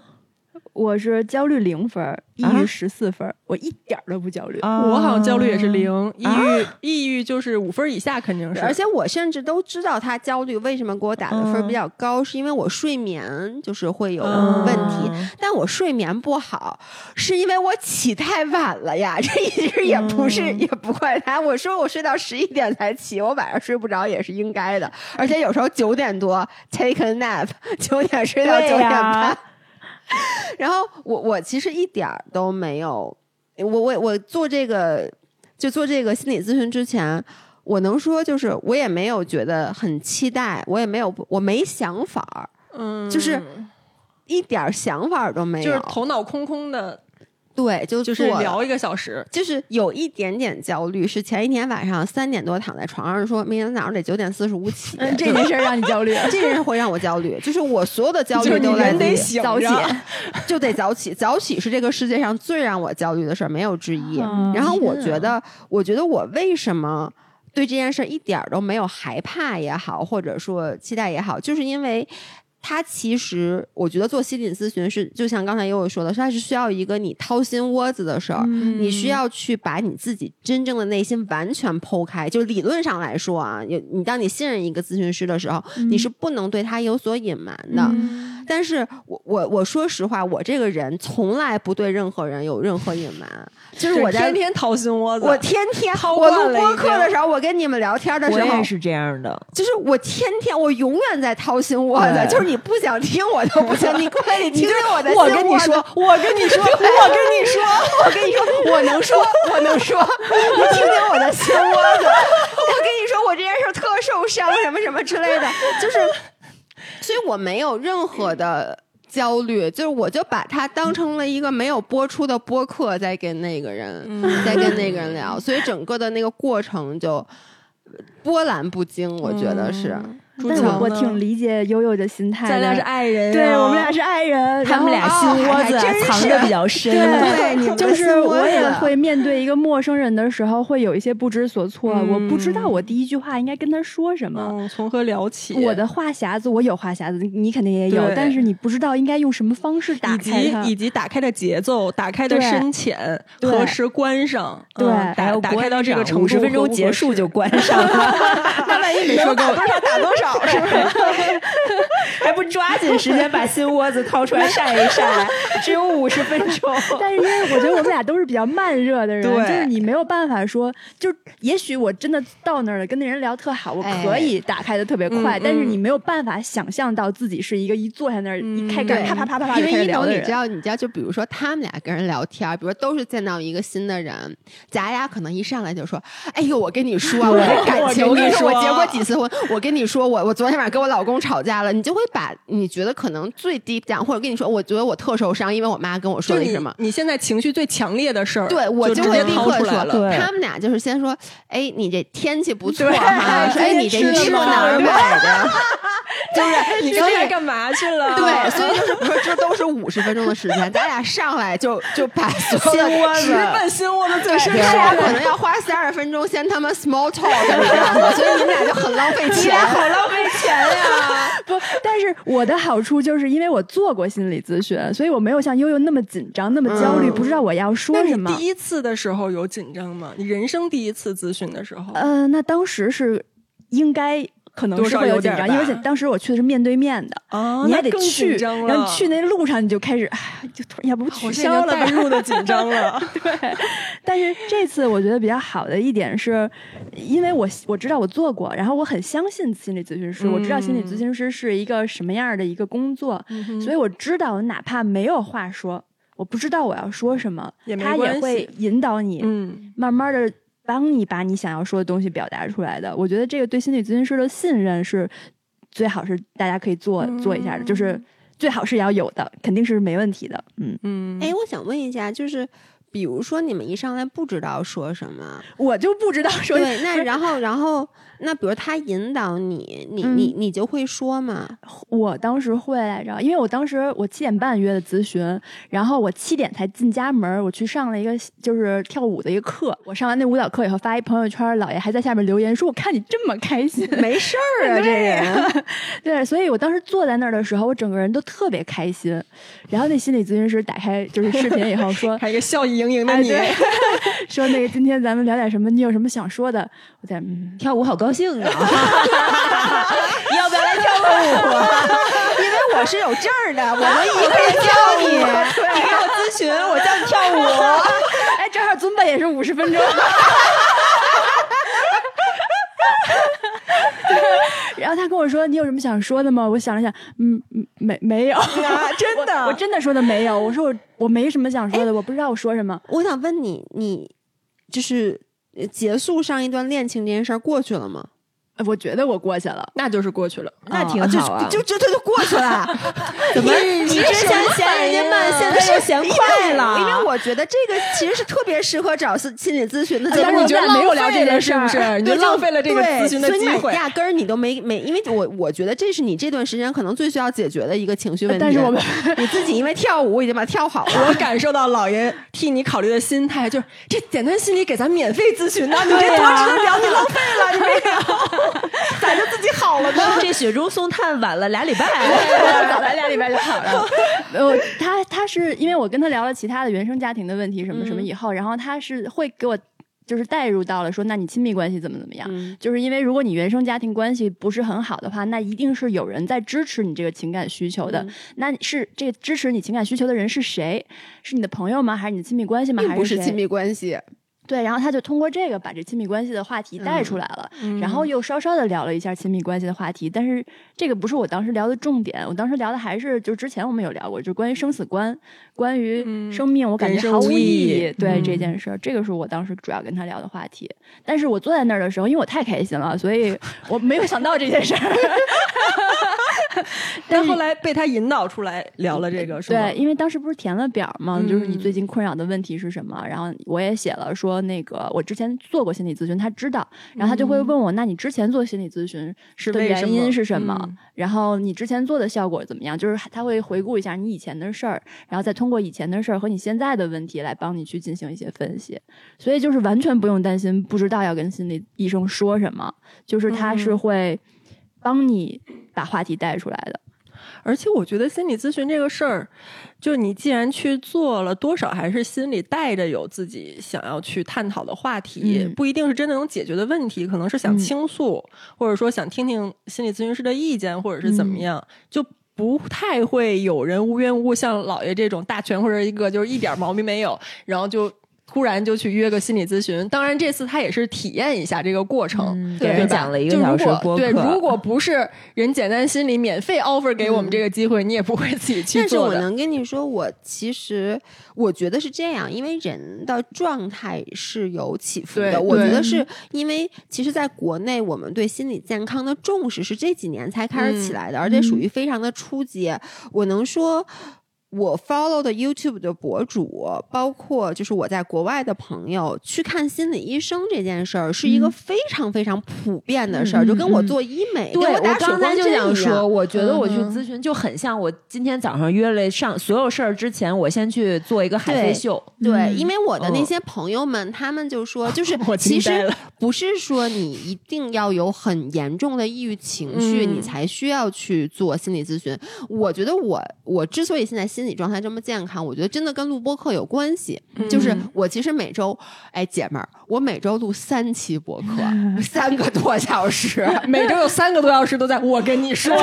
[SPEAKER 4] 我是焦虑零分，抑
[SPEAKER 2] 啊
[SPEAKER 4] 郁十四分儿，我一点都不焦虑。
[SPEAKER 2] 啊
[SPEAKER 3] 我好像焦虑也是零，抑
[SPEAKER 2] 啊
[SPEAKER 3] 郁抑郁就是五分以下肯定是，
[SPEAKER 1] 而且我甚至都知道他焦虑为什么给我打的分比较高，是因为我睡眠就是会有
[SPEAKER 3] 嗯
[SPEAKER 1] 问题。但我睡眠不好，是因为我起太晚了呀。这其实也不是，也不怪他。我说我睡到十一点才起，我晚上睡不着也是应该的。而且有时候九点多 take a nap，九点睡到九点半。然后我我其实一点儿都没有，我我我做这个就做这个心理咨询之前，我能说就是我也没有觉得很期待，我也没有我没想法儿，
[SPEAKER 3] 嗯，
[SPEAKER 1] 就是一点儿想法儿都没有，
[SPEAKER 3] 就是头脑空空的，
[SPEAKER 1] 对，就
[SPEAKER 3] 就是聊一个小时，
[SPEAKER 1] 就是有一点点焦虑，是前一天晚上三点多躺在床上说，明天早上得九点四十五起，
[SPEAKER 4] 嗯，这 件事让你焦虑。
[SPEAKER 1] 这件事会让我焦虑，就是我所有的焦虑都来自于
[SPEAKER 4] 早起，
[SPEAKER 1] 就得早起，早起是这个世界上最让我焦虑的事儿，没有之一。
[SPEAKER 4] 嗯
[SPEAKER 1] 然后我觉得，我觉得我为什么对这件事一点都没有害怕也好，或者说期待也好，就是因为。它其实，我觉得做心理咨询是，就像刚才悠悠说的，它是需要一个你掏心窝子的事儿，
[SPEAKER 4] 嗯
[SPEAKER 1] 你需要去把你自己真正的内心完全剖开。就理论上来说啊，有你当你信任一个咨询师的时候，你是不能对他有所隐瞒的。
[SPEAKER 4] 嗯
[SPEAKER 1] 但是我我我说实话，我这个人从来不对任何人有任何隐瞒，就是我在
[SPEAKER 3] 天天掏心窝子，
[SPEAKER 1] 我天天
[SPEAKER 3] 掏
[SPEAKER 1] 我录播客的时候，我跟你们聊天的时候
[SPEAKER 2] 我也，是这样的。
[SPEAKER 1] 就是我天天我永远在掏心窝子，就是你不想听我都不行，你过来 你听听我的。
[SPEAKER 3] 我跟你说，我跟你说，我跟你说，
[SPEAKER 1] 我跟你说，我能说，我能说，你听听我的心窝子。我跟你说，我这件事特受伤，什么什么之类的，就是，所以我没有任何的焦虑，就是我就把它当成了一个没有播出的播客，在跟那个人，在跟那个人聊，所以整个的那个过程就波澜不惊，我觉得是。
[SPEAKER 3] 朱
[SPEAKER 4] 但是我我挺理解悠悠的心态的。
[SPEAKER 3] 咱俩是爱人呀，
[SPEAKER 4] 对我们俩是爱人，
[SPEAKER 2] 他们俩心窝子藏的比较深，
[SPEAKER 1] 对你们的
[SPEAKER 4] 就是我也会面对一个陌生人的时候，会有一些不知所措。
[SPEAKER 3] 嗯
[SPEAKER 4] 我不知道我第一句话应该跟他说什么。
[SPEAKER 3] 嗯，从何聊起？
[SPEAKER 4] 我的话匣子，我有话匣子，你肯定也有，但是你不知道应该用什么方式打
[SPEAKER 3] 以
[SPEAKER 4] 开它。
[SPEAKER 3] 及以及打开的节奏，打开的深浅，何时关上，
[SPEAKER 4] 对
[SPEAKER 3] 嗯打打开到这个程度，
[SPEAKER 2] 五十分钟结束就关上了，
[SPEAKER 3] 那万一没说够，
[SPEAKER 1] 打多少打多少，是不是？
[SPEAKER 2] 还不抓紧时间把心窝子掏出来晒一晒，只有五十分钟。
[SPEAKER 4] 但是因为我觉得我们俩都是比较慢热的人，就是你没有办法说，就也许我真的到那儿了，跟那人聊特好，我
[SPEAKER 1] 哎
[SPEAKER 4] 可以打开的特别快，
[SPEAKER 3] 嗯
[SPEAKER 4] 但是
[SPEAKER 3] 嗯
[SPEAKER 4] 你没有办法想象到自己是一个一坐下那儿、
[SPEAKER 3] 嗯
[SPEAKER 4] 一开盖
[SPEAKER 1] 对
[SPEAKER 4] 啪啪啪啪
[SPEAKER 1] 因为一农，
[SPEAKER 4] 开始聊的人。
[SPEAKER 1] 你知道，你知道，就比如说他们俩跟人聊天，比如说都是见到一个新的人，咱俩可能一上来就说：“哎呦，我跟你说啊，我这感情，我跟你说，我结过几次婚，我跟你说，我我我昨天晚上跟我老公吵架了。”你就会把你觉得可能最低讲，或者跟你说，我觉得我特受伤，因为我妈跟我说
[SPEAKER 3] 就是你
[SPEAKER 1] 了什么。
[SPEAKER 3] 你现在情绪最强烈的事儿，
[SPEAKER 1] 对，我
[SPEAKER 3] 就直接
[SPEAKER 1] 会立刻说
[SPEAKER 3] 掏出来了。
[SPEAKER 1] 他们俩就是先说，哎，你这天气不错
[SPEAKER 3] 对
[SPEAKER 1] 哈，说哎，你这衣服哪儿买的？就是
[SPEAKER 3] 你刚才干嘛去了？
[SPEAKER 1] 对，所以就是说这都是五十分钟的时间，咱俩上来就就把所有的
[SPEAKER 2] 心窝子
[SPEAKER 3] 直奔心窝子最深
[SPEAKER 1] 对，
[SPEAKER 3] 处。
[SPEAKER 1] 可能要花三十分钟先他妈 small talk 这样的，所以你们俩就很浪费钱，
[SPEAKER 2] 好浪费钱呀！
[SPEAKER 4] 不，但是我的好处就是因为我做过心理咨询，所以我没有像悠悠那么紧张、那么焦虑，
[SPEAKER 1] 嗯
[SPEAKER 4] 不知道我要说什么。
[SPEAKER 3] 第一次的时候有紧张吗？你人生第一次咨询的时候，
[SPEAKER 4] 呃，那当时是应该可能是会
[SPEAKER 3] 有紧张，
[SPEAKER 4] 因为当时我去的是面对面的，
[SPEAKER 3] 啊
[SPEAKER 4] 你还得去，然后你去那路上你就开始，哎，就突然要不
[SPEAKER 3] 我
[SPEAKER 4] 取消了吧
[SPEAKER 3] 带。入的紧张了。
[SPEAKER 4] 对但是这次我觉得比较好的一点是，因为我我知道我做过，然后我很相信心理咨询师，我知道心理咨询师是一个什么样的一个工作，所以我知道我哪怕没有话说，我不知道我要说什么
[SPEAKER 3] 也，
[SPEAKER 4] 他也会引导你，
[SPEAKER 3] 嗯，
[SPEAKER 4] 慢慢的帮你把你想要说的东西表达出来的。我觉得这个对心理咨询师的信任是最好是大家可以做、做一下的，就是最好是要有的，肯定是没问题的。嗯，
[SPEAKER 3] 嗯，
[SPEAKER 1] 哎，我想问一下，就是比如说你们一上来不知道说什么，
[SPEAKER 4] 我就不知道说
[SPEAKER 1] 对，那然后然后那比如他引导你，你你你就会说嘛？
[SPEAKER 4] 我当时会来着，因为我当时我七点半约的咨询，然后我七点才进家门，我去上了一个就是跳舞的一个课。我上完那舞蹈课以后，发一朋友圈，姥爷还在下面留言说：“我看你这么开心，
[SPEAKER 1] 没事儿啊，这人。
[SPEAKER 4] 对，所以我当时坐在那儿的时候，我整个人都特别开心。然后那心理咨询师打开就是视频以后说，
[SPEAKER 3] 还有一个笑意盈盈的
[SPEAKER 4] 哎，
[SPEAKER 3] 你，
[SPEAKER 4] 对，说那个今天咱们聊点什么？你有什么想说的？我在嗯，
[SPEAKER 2] 跳舞好高兴啊！要不要来跳个舞？
[SPEAKER 1] 因为我是有证儿的，我能一个人教你。
[SPEAKER 2] 你给我咨询，我教你跳舞。
[SPEAKER 4] 哎，正好尊巴也是五十分钟。然后他跟我说：“你有什么想说的吗？”我想了想，嗯，嗯没没有，
[SPEAKER 3] 真的
[SPEAKER 4] 我真的说的没有。我说我我没什么想说的，我不知道我说什么。
[SPEAKER 1] 我想问你，你就是呃结束上一段恋情这件事儿过去了吗？
[SPEAKER 4] 呃我觉得我过去了。
[SPEAKER 3] 那就是过去了。
[SPEAKER 2] 那挺好啊。
[SPEAKER 1] 就就这就过去了。
[SPEAKER 2] 怎么你之前嫌人家慢，现在又嫌快了？
[SPEAKER 1] 因为我觉得这个其实是特别适合找心心理咨询的节目。
[SPEAKER 3] 但是你觉得没有聊这件事
[SPEAKER 4] 是不
[SPEAKER 3] 是？你就浪费了这个咨询的
[SPEAKER 1] 对所以你
[SPEAKER 3] 机会。
[SPEAKER 1] 压根儿你都没没，因为我我觉得这是你这段时间可能最需要解决的一个情绪问题。
[SPEAKER 4] 但是我们
[SPEAKER 1] 你自己因为跳舞已经把它跳好了。
[SPEAKER 3] 我感受到老爷替你考虑的心态，就是这简单心理给咱免费咨询呢，你这多值得聊，你浪费了，你没有，咋就自己好了呢？
[SPEAKER 2] 这雪中送炭晚了俩礼拜。
[SPEAKER 4] 早来俩礼拜就好了。我，他他是因为我跟他聊了其他的原生家庭的问题什么什么以后，然后他是会给我就是带入到了说，那你亲密关系怎么怎么样？
[SPEAKER 1] 嗯
[SPEAKER 4] 就是因为如果你原生家庭关系不是很好的话，那一定是有人在支持你这个情感需求的。
[SPEAKER 1] 嗯
[SPEAKER 4] 那你是这个支持你情感需求的人是谁？是你的朋友吗？还是你的亲密关系吗？还谁
[SPEAKER 1] 并不是亲密关系，
[SPEAKER 4] 对，然后他就通过这个把这亲密关系的话题带出来了，然后又稍稍的聊了一下亲密关系的话题，但是这个不是我当时聊的重点，我当时聊的还是就是之前我们有聊过，就是关于生死观，关于生命，我感觉毫无意
[SPEAKER 3] 意义
[SPEAKER 4] 对、
[SPEAKER 3] 嗯
[SPEAKER 4] 这件事儿，这个是我当时主要跟他聊的话题。但是我坐在那儿的时候，因为我太开心了，所以我没有想到这件事儿。
[SPEAKER 3] 但后来被他引导出来聊了这个，是吗？
[SPEAKER 4] 对，因为当时不是填了表嘛，就是你
[SPEAKER 3] 嗯
[SPEAKER 4] 最近困扰的问题是什么？然后我也写了说，那个我之前做过心理咨询，他知道，然后他就会问我，那你之前做心理咨询的
[SPEAKER 3] 是的
[SPEAKER 4] 原因是什么？
[SPEAKER 3] 嗯
[SPEAKER 4] 然后你之前做的效果怎么样？就是他会回顾一下你以前的事儿，然后再通过以前的事儿和你现在的问题来帮你去进行一些分析。所以就是完全不用担心不知道要跟心理医生说什么，就是他是
[SPEAKER 3] 嗯
[SPEAKER 4] 会帮你把话题带出来的。
[SPEAKER 3] 而且我觉得心理咨询这个事儿，就是你既然去做了，多少还是心里带着有自己想要去探讨的话题，
[SPEAKER 4] 嗯
[SPEAKER 3] 不一定是真的能解决的问题，可能是想
[SPEAKER 4] 嗯
[SPEAKER 3] 倾诉，或者说想听听心理咨询师的意见，或者是怎么样，就不太会有人无缘无故像老爷这种大全或者一个就是一点毛病没有，然后就。突然就去约个心理咨询，当然这次他也是体验一下这个过程，
[SPEAKER 2] 给人讲了一个
[SPEAKER 3] 就如
[SPEAKER 2] 小时
[SPEAKER 3] 果对，
[SPEAKER 2] 播客
[SPEAKER 3] 如果不是人简单心理免费 offer 给我们这个机会，你也不会自己去
[SPEAKER 1] 但是。我能跟你说，我其实我觉得是这样，因为人的状态是有起伏的。我觉得是因为，其实在国内，我们对心理健康的重视是这几年才开始起来的，而且属于非常的初级。我能说。我 follow 的 YouTube 的博主，包括就是我在国外的朋友，去看心理医生这件事儿，是一个非常非常普遍的事儿，
[SPEAKER 4] 嗯
[SPEAKER 1] 就跟我
[SPEAKER 4] 嗯
[SPEAKER 1] 做医美，
[SPEAKER 2] 对，我刚才就想说，我觉得我去咨询就很像我今天早上约了上所有事儿之前，我先去做一个海
[SPEAKER 1] 对
[SPEAKER 2] 飞秀。
[SPEAKER 1] 对，
[SPEAKER 4] 嗯
[SPEAKER 1] 因为我的那
[SPEAKER 2] 嗯
[SPEAKER 1] 些朋友们，他们就说，就 是其实不是说你一定要有很严重的抑郁情绪，
[SPEAKER 3] 嗯
[SPEAKER 1] 你才需要去做心理咨询。我觉得我我之所以现在心理状态这么健康，我觉得真的跟录播课有关系。就是
[SPEAKER 3] 嗯
[SPEAKER 1] 我其实每周，哎，姐们儿，我每周录三期播客，三个多小时。
[SPEAKER 3] 每周有三个多小时都在我跟你说，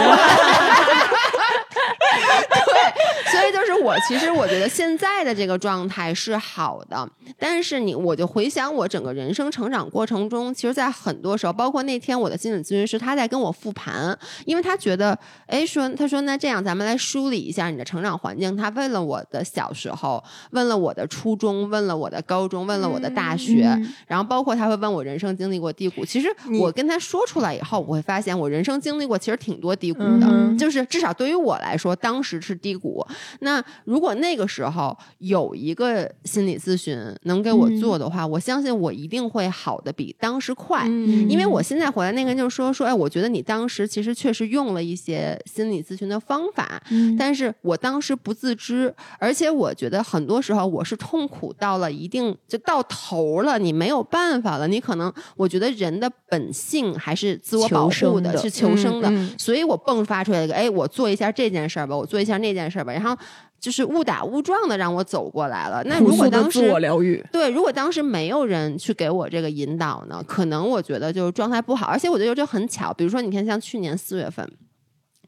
[SPEAKER 1] 所以就是我，其实我觉得现在的这个状态是好的，但是你我就回想我整个人生成长过程中，其实，在很多时候，包括那天我的心理咨询师他在跟我复盘，因为他觉得，哎，说他说那这样咱们来梳理一下你的成长环境，他问了我的小时候，问了我的初中，问了我的高中，问了我的大学，
[SPEAKER 4] 嗯
[SPEAKER 1] 然后包括他会问我人生经历过低谷。其实我跟他说出来以后，我会发现我人生经历过其实挺多低谷的，
[SPEAKER 3] 嗯
[SPEAKER 1] 就是至少对于我来说，当时是低低谷。那如果那个时候有一个心理咨询能给我做的话，我相信我一定会好的比当时快。
[SPEAKER 3] 嗯。
[SPEAKER 1] 因为我现在回来，那个人就说说，哎，我觉得你当时其实确实用了一些心理咨询的方法，
[SPEAKER 4] 嗯。
[SPEAKER 1] 但是我当时不自知，而且我觉得很多时候我是痛苦到了一定就到头了，你没有办法了，你可能我觉得人的本性还是自我保护
[SPEAKER 2] 求的
[SPEAKER 1] 是求生的，所以我迸发出来一个，哎，我做一下这件事儿吧，我做一下那件事儿吧，然后就是误打误撞的让我走过来了。那如果当时
[SPEAKER 3] 我疗愈，
[SPEAKER 1] 对，如果当时没有人去给我这个引导呢，可能我觉得就是状态不好，而且我觉得就很巧，比如说你看，像去年四月份。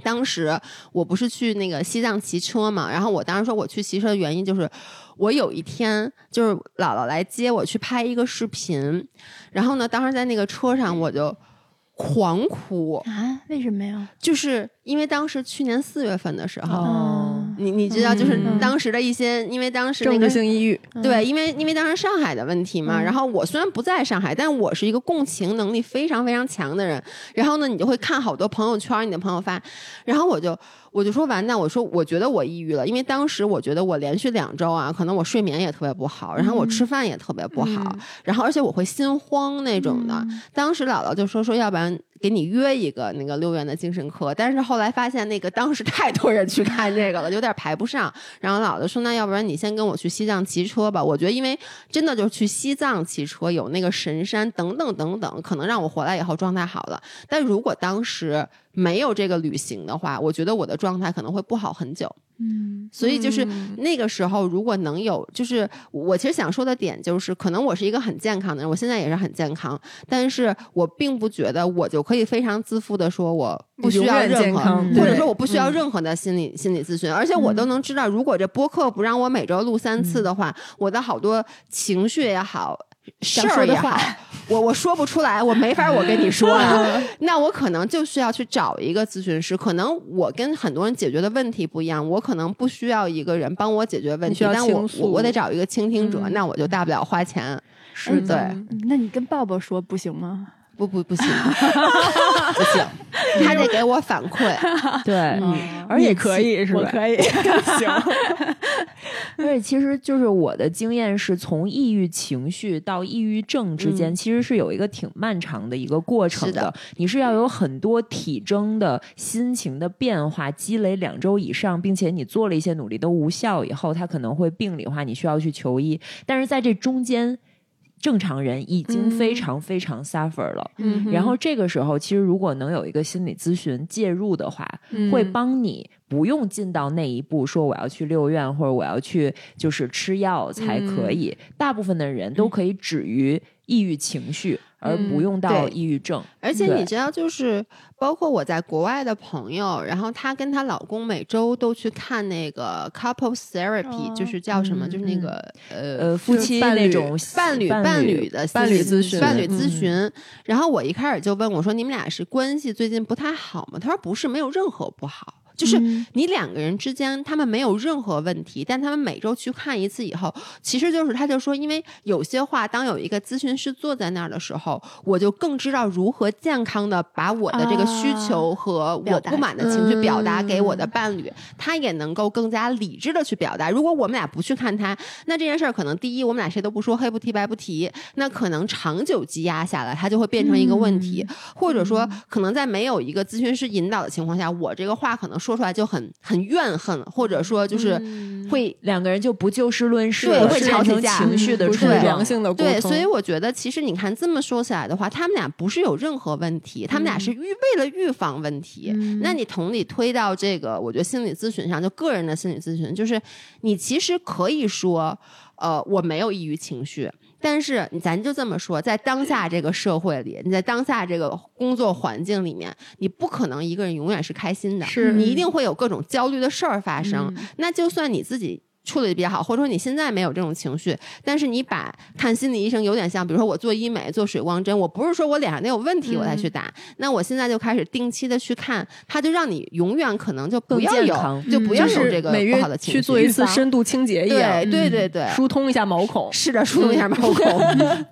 [SPEAKER 1] 当时我不是去那个西藏骑车嘛，然后我当时说我去骑车的原因就是，我有一天就是姥姥来接我去拍一个视频，然后呢，当时在那个车上我就狂哭，
[SPEAKER 4] 啊，为什么呀？
[SPEAKER 1] 就是因为当时去年四月份的时候，
[SPEAKER 2] 哦，
[SPEAKER 1] 你你知道，就是
[SPEAKER 3] 嗯。
[SPEAKER 1] 当时的一些，因为当时那
[SPEAKER 3] 政
[SPEAKER 1] 个
[SPEAKER 3] 治性抑郁，
[SPEAKER 1] 对，因为因为当时上海的问题嘛，
[SPEAKER 4] 嗯。
[SPEAKER 1] 然后我虽然不在上海，但我是一个共情能力非常非常强的人。然后呢，你就会看好多朋友圈，你的朋友发，然后我就我就说完蛋，我说我觉得我抑郁了，因为当时我觉得我连续两周啊，可能我睡眠也特别不好，然后我吃饭也特别不好，然后而且我会心慌那种的。当时姥姥就说说，要不然给你约一个那个六院的精神科，但是后来发现那个当时太多人去看这个了，有点排不上。然后老子说，那要不然你先跟我去西藏骑车吧。我觉得因为真的就是去西藏骑车，有那个神山等等等等，可能让我回来以后状态好了。但如果当时没有这个旅行的话，我觉得我的状态可能会不好很久。
[SPEAKER 4] 嗯
[SPEAKER 1] 所以就是
[SPEAKER 3] 嗯
[SPEAKER 1] 那个时候，如果能有，就是我其实想说的点就是，可能我是一个很健康的人，我现在也是很健康，但是我并不觉得我就可以非常自负的说我不需要任何，或者说我不需要任何的心理、心理咨询，而且我都能知道，如果这播客不让我每周录三次的话，我的好多情绪也好。事
[SPEAKER 4] 想说的
[SPEAKER 1] 儿也好，我我说不出来，我没法我跟你说啊，那我可能就需要去找一个咨询师。可能我跟很多人解决的问题不一样，我可能不需要一个人帮我解决问题但我我我得找一个倾听者，
[SPEAKER 3] 嗯
[SPEAKER 1] 那我就大不了花钱。
[SPEAKER 2] 是
[SPEAKER 1] 对，
[SPEAKER 4] 嗯那你跟抱抱说不行吗？
[SPEAKER 1] 不不不行，不行，他得给我反馈。
[SPEAKER 2] 对，
[SPEAKER 1] 嗯。
[SPEAKER 2] 而且
[SPEAKER 3] 可以是吧？
[SPEAKER 4] 可以，
[SPEAKER 3] 行，
[SPEAKER 2] 而且其实就是我的经验是从抑郁情绪到抑郁症之间，其实是有一个挺漫长的一个过程
[SPEAKER 1] 是的。
[SPEAKER 2] 你是要有很多体征的心情的变化积累两周以上，并且你做了一些努力都无效以后，它可能会病理化，你需要去求医。但是在这中间，正常人已经非常非常 suffer 了。
[SPEAKER 3] 嗯
[SPEAKER 2] 然后这个时候，其实如果能有一个心理咨询介入的话，会帮你不用进到那一步，说我要去六院或者我要去就是吃药才可以。大部分的人都可以止于抑郁情绪，而不用到抑郁症。
[SPEAKER 1] 而且你知道，就是包括我在国外的朋友，然后她跟她老公每周都去看那个 couple therapy，、
[SPEAKER 4] 哦
[SPEAKER 1] 就是叫什么，
[SPEAKER 2] 嗯
[SPEAKER 1] 就是那个呃
[SPEAKER 2] 呃，夫妻那种
[SPEAKER 1] 伴侣
[SPEAKER 2] 伴
[SPEAKER 1] 伴侣的
[SPEAKER 3] 伴侣咨询
[SPEAKER 1] 伴侣
[SPEAKER 2] 嗯
[SPEAKER 1] 咨询。然后我一开始就问我说：“你们俩是关系最近不太好吗？”他说：“不是，没有任何不好。”就是
[SPEAKER 4] 嗯。
[SPEAKER 1] 你两个人之间，他们没有任何问题，但他们每周去看一次以后，其实就是他就说，因为有些话，当有一个咨询师坐在那儿的时候，我就更知道如何健康的把我的这个需求和我不满的情绪表达给我的
[SPEAKER 3] 嗯。
[SPEAKER 1] 伴侣，他也能够更加理智的去表达。如果我们俩不去看他，那这件事儿可能第一，我们俩谁都不说，黑不提白不提，那可能长久积压下来，它就会变成一个问题，或者说可能在没有一个咨询师引导的情况下，我这个话可能说出来就很很怨恨，或者说就是会。
[SPEAKER 2] 两个人就不就事论事
[SPEAKER 1] 对
[SPEAKER 2] 了，
[SPEAKER 1] 会吵起
[SPEAKER 2] 情绪的
[SPEAKER 3] 不良性的沟通，
[SPEAKER 1] 对，所以我觉得其实你看这么说起来的话，他们俩不是有任何问题，他们俩是预为了预防问题。那你同理推到这个，我觉得心理咨询上，就个人的心理咨询，就是你其实可以说，呃，我没有抑郁情绪。但是咱就这么说，在当下这个社会里，你在当下这个工作环境里面，你不可能一个人永远是开心的，
[SPEAKER 3] 是
[SPEAKER 1] 你一定会有各种焦虑的事儿发生。那就算你自己处理的比较好，或者说你现在没有这种情绪，但是你把看心理医生有点像，比如说我做医美、做水光针，我不是说我脸上得有问题我才去打，那我现在就开始定期的去看，它就让你永远可能就不要有，就不要有这个不好的情绪，
[SPEAKER 3] 去做一次深度清洁一样，
[SPEAKER 1] 对对对对，
[SPEAKER 3] 疏通一下毛孔。
[SPEAKER 1] 是的，疏通一下毛孔。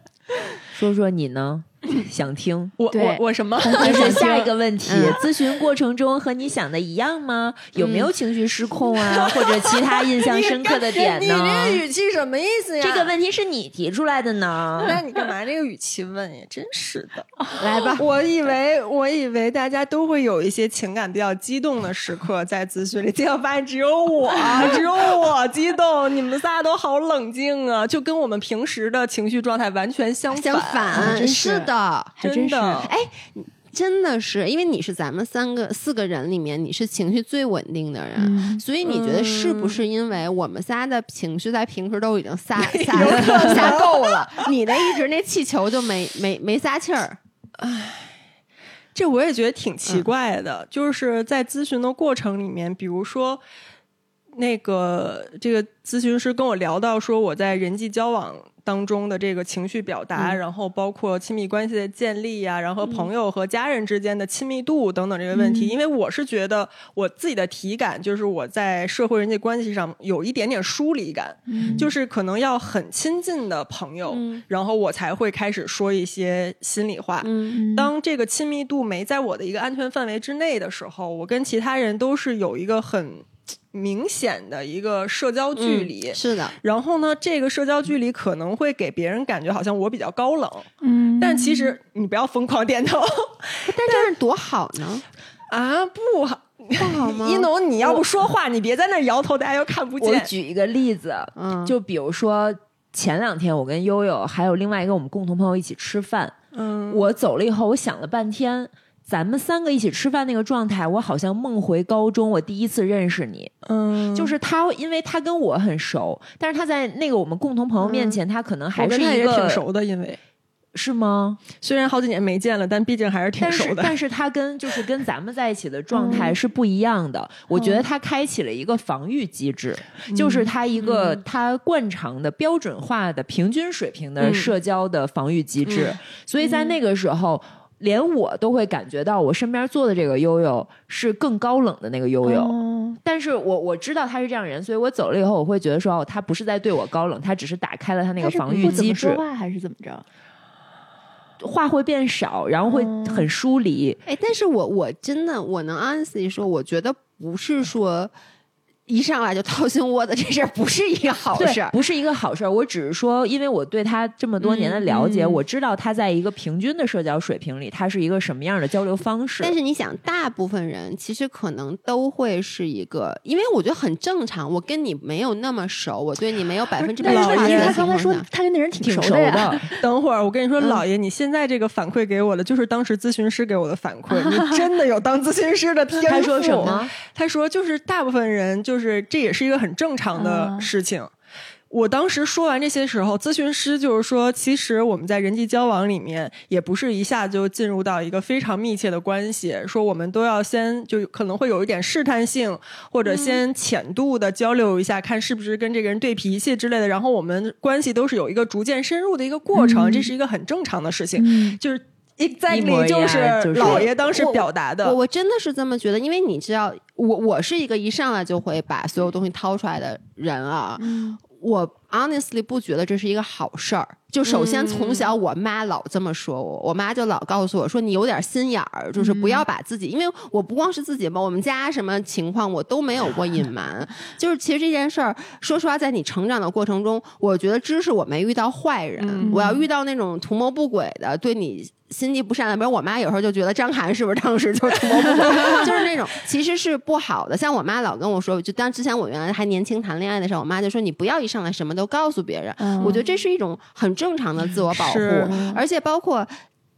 [SPEAKER 2] 说说你呢？想听。
[SPEAKER 3] 我我我什么？
[SPEAKER 2] 就是 下一个问题，
[SPEAKER 1] 嗯
[SPEAKER 2] 咨询过程中和你想的一样吗？有没有情绪失控啊，或者其他印象深刻的点呢
[SPEAKER 3] 你这个？语气什么意思呀？
[SPEAKER 2] 这个问题是你提出来的呢。
[SPEAKER 3] 那你干嘛这个语气问呀？真是的。
[SPEAKER 1] 来吧，
[SPEAKER 3] 我以为我以为大家都会有一些情感比较激动的时刻在咨询里，结果发现只有我，只有我激动，你们仨都好冷静啊，就跟我们平时的情绪状态完全相
[SPEAKER 1] 相反
[SPEAKER 3] 真
[SPEAKER 1] 是的。
[SPEAKER 4] 还真是。
[SPEAKER 1] 哎，真的是，因为你是咱们三个四个人里面，你是情绪最稳定的人，
[SPEAKER 4] 嗯
[SPEAKER 1] 所以你觉得是不是因为我们仨的情绪在平时都已经撒 撒撒够了，你那一直那气球就没没没撒气儿？
[SPEAKER 3] 哎这我也觉得挺奇怪的，就是在咨询的过程里面，比如说。那个这个咨询师跟我聊到说，我在人际交往当中的这个情绪表达，然后包括亲密关系的建立呀、然后朋友和家人之间的亲密度等等这个问题。因为我是觉得我自己的体感就是我在社会人际关系上有一点点疏离感，就是可能要很亲近的朋友，然后我才会开始说一些心里话。
[SPEAKER 1] 嗯。
[SPEAKER 3] 当这个亲密度没在我的一个安全范围之内的时候，我跟其他人都是有一个很明显的一个社交距离。
[SPEAKER 1] 嗯是的，
[SPEAKER 3] 然后呢，这个社交距离可能会给别人感觉好像我比较高冷，
[SPEAKER 4] 嗯，
[SPEAKER 3] 但其实你不要疯狂点头
[SPEAKER 1] 但这样多好呢，
[SPEAKER 3] 啊，不好。
[SPEAKER 1] 不好吗？
[SPEAKER 3] 一农，你要不说话，你别在那摇头，大家又看不见
[SPEAKER 2] 我
[SPEAKER 3] 见。
[SPEAKER 2] 举一个例子，
[SPEAKER 1] 嗯，
[SPEAKER 2] 就比如说前两天我跟悠悠还有另外一个我们共同朋友一起吃饭，
[SPEAKER 3] 嗯，
[SPEAKER 2] 我走了以后，我想了半天。咱们三个一起吃饭那个状态，我好像梦回高中，我第一次认识你。
[SPEAKER 3] 嗯，
[SPEAKER 2] 就是他，因为他跟我很熟，但是他在那个我们共同朋友面前，他可能还是一个
[SPEAKER 3] 挺熟的，因为
[SPEAKER 2] 是吗？
[SPEAKER 3] 虽然好几年没见了，但毕竟还是挺熟的。
[SPEAKER 2] 但是他跟就是跟咱们在一起的状态是不一样的。我觉得他开启了一个防御机制，就是他一个他惯常的标准化的平均水平的
[SPEAKER 3] 嗯
[SPEAKER 2] 社交的防御机制，所以在那个时候。连我都会感觉到，我身边坐的这个悠悠是更高冷的那个悠悠，
[SPEAKER 4] 哦
[SPEAKER 2] 但是我我知道他是这样人，所以我走了以后，我会觉得说，哦，他不是在对我高冷，他只是打开了他那个防御
[SPEAKER 4] 不怎
[SPEAKER 2] 机制，
[SPEAKER 4] 么说话还是怎么着？
[SPEAKER 2] 话会变少，然后会
[SPEAKER 4] 哦
[SPEAKER 2] 很疏离。
[SPEAKER 1] 哎，但是我我真的我能 honestly 说，我觉得不是说一上来就掏心窝子这事儿不是一个好事儿，。
[SPEAKER 2] 不是一个好事儿。我只是说，因为我对他这么多年的了解，
[SPEAKER 3] 嗯嗯
[SPEAKER 2] 我知道他在一个平均的社交水平里，他是一个什么样的交流方式。
[SPEAKER 1] 但是你想，大部分人其实可能都会是一个，因为我觉得很正常。我跟你没有那么熟，我对你没有百分之百
[SPEAKER 3] 老爷
[SPEAKER 1] 的了解的
[SPEAKER 4] 他刚才说他跟那人挺
[SPEAKER 2] 挺熟
[SPEAKER 4] 的呀，
[SPEAKER 2] 的，
[SPEAKER 3] 等会儿，我跟你说，
[SPEAKER 1] 嗯
[SPEAKER 3] 老爷，你现在这个反馈给我的，就是当时咨询师给我的反馈。你真的有当咨询师的天赋。
[SPEAKER 2] 他说什么？
[SPEAKER 3] 他说，就是大部分人，就是这也是一个很正常的
[SPEAKER 4] 嗯
[SPEAKER 3] 事情。我当时说完这些时候，咨询师就是说，其实我们在人际交往里面，也不是一下就进入到一个非常密切的关系，说我们都要先就可能会有一点试探性，或者先浅度的交流一下，看是不是跟这个人对脾气之类的，然后我们关系都是有一个逐渐深入的一个过程，这是一个很正常的事情，
[SPEAKER 4] 嗯
[SPEAKER 3] 就是。
[SPEAKER 2] 一模
[SPEAKER 3] exactly
[SPEAKER 2] 一样
[SPEAKER 3] 是
[SPEAKER 2] 就是
[SPEAKER 3] 老爷当时表达的，
[SPEAKER 1] 我我真的是这么觉得，因为你知道，我我是一个一上来就会把所有东西掏出来的人啊。
[SPEAKER 4] 嗯
[SPEAKER 1] 我 honestly 不觉得这是一个好事儿。就首先
[SPEAKER 3] 嗯
[SPEAKER 1] 从小我妈老这么说我，我妈就老告诉我说你有点心眼儿，就是不要把自己，因为我不光是自己吧，我们家什么情况我都没有过隐瞒。就是其实这件事儿，说实话，在你成长的过程中，我觉得知识我没遇到坏人，
[SPEAKER 3] 嗯
[SPEAKER 1] 我要遇到那种图谋不轨的，对你。心地不善的，比如我妈有时候就觉得张涵是不是当时就是图谋不轨，就是那种其实是不好的。像我妈老跟我说，就当之前我原来还年轻谈恋爱的时候，我妈就说你不要一上来什么都告诉别人。
[SPEAKER 4] 嗯
[SPEAKER 1] 我觉得这是一种很正常的自我保护，而且包括。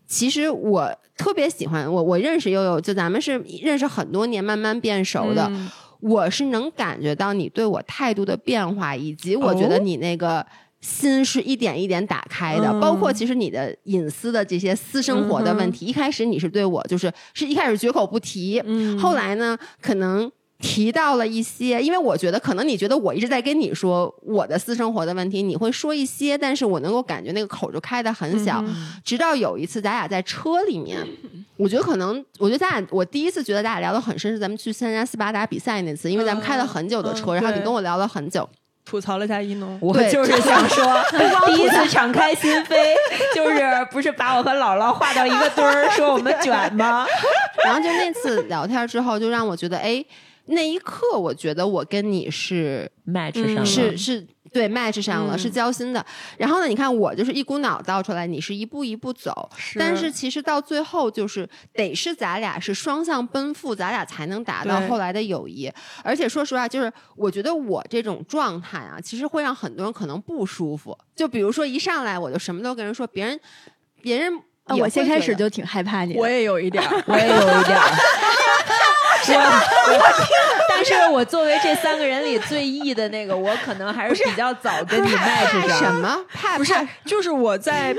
[SPEAKER 1] 其实我特别喜欢我，我认识悠悠，就咱们是认识很多年，慢慢变熟的。
[SPEAKER 3] 嗯
[SPEAKER 1] 我是能感觉到你对我态度的变化，以及我觉得
[SPEAKER 3] 哦
[SPEAKER 1] 你那个心是一点一点打开的，
[SPEAKER 3] 嗯
[SPEAKER 1] 包括其实你的隐私的这些私生活的问题，一开始你是对我就是是一开始绝口不提，
[SPEAKER 3] 嗯
[SPEAKER 1] 后来呢可能。提到了一些，因为我觉得可能你觉得我一直在跟你说我的私生活的问题，你会说一些，但是我能够感觉那个口就开的很小。直到有一次咱俩在车里面，我觉得可能，我觉得咱俩我第一次觉得咱俩聊得很深是咱们去参加斯巴达比赛那次，因为咱们开了很久的车，然后你跟我聊了很久。
[SPEAKER 3] 吐槽了一下一农，
[SPEAKER 2] 我就是想说，第一次敞开心扉，就是不是把我和姥姥划到一个堆儿，说我们卷吗？
[SPEAKER 1] 然后就那次聊天之后，就让我觉得，哎，那一刻我觉得我跟你是
[SPEAKER 2] match 上了，
[SPEAKER 1] 是是对 match 上了，
[SPEAKER 3] 嗯
[SPEAKER 1] 是交心的。然后呢，你看我就是一股脑倒出来，你是一步一步走，但是其实到最后就是得是咱俩是双向奔赴，咱俩才能达到后来的友谊。而且说实话，就是我觉得我这种状态啊，其实会让很多人可能不舒服。就比如说一上来我就什么都跟人说，别人别人
[SPEAKER 4] 我先开始就挺害怕你。
[SPEAKER 3] 我也有一点儿，
[SPEAKER 2] 我也有一点儿。我我，但是我作为这三个人里最 E 的那个，我可能还是比较早跟你 match
[SPEAKER 1] 什
[SPEAKER 2] 上。
[SPEAKER 1] 么？怕
[SPEAKER 3] 不是，就是我在，因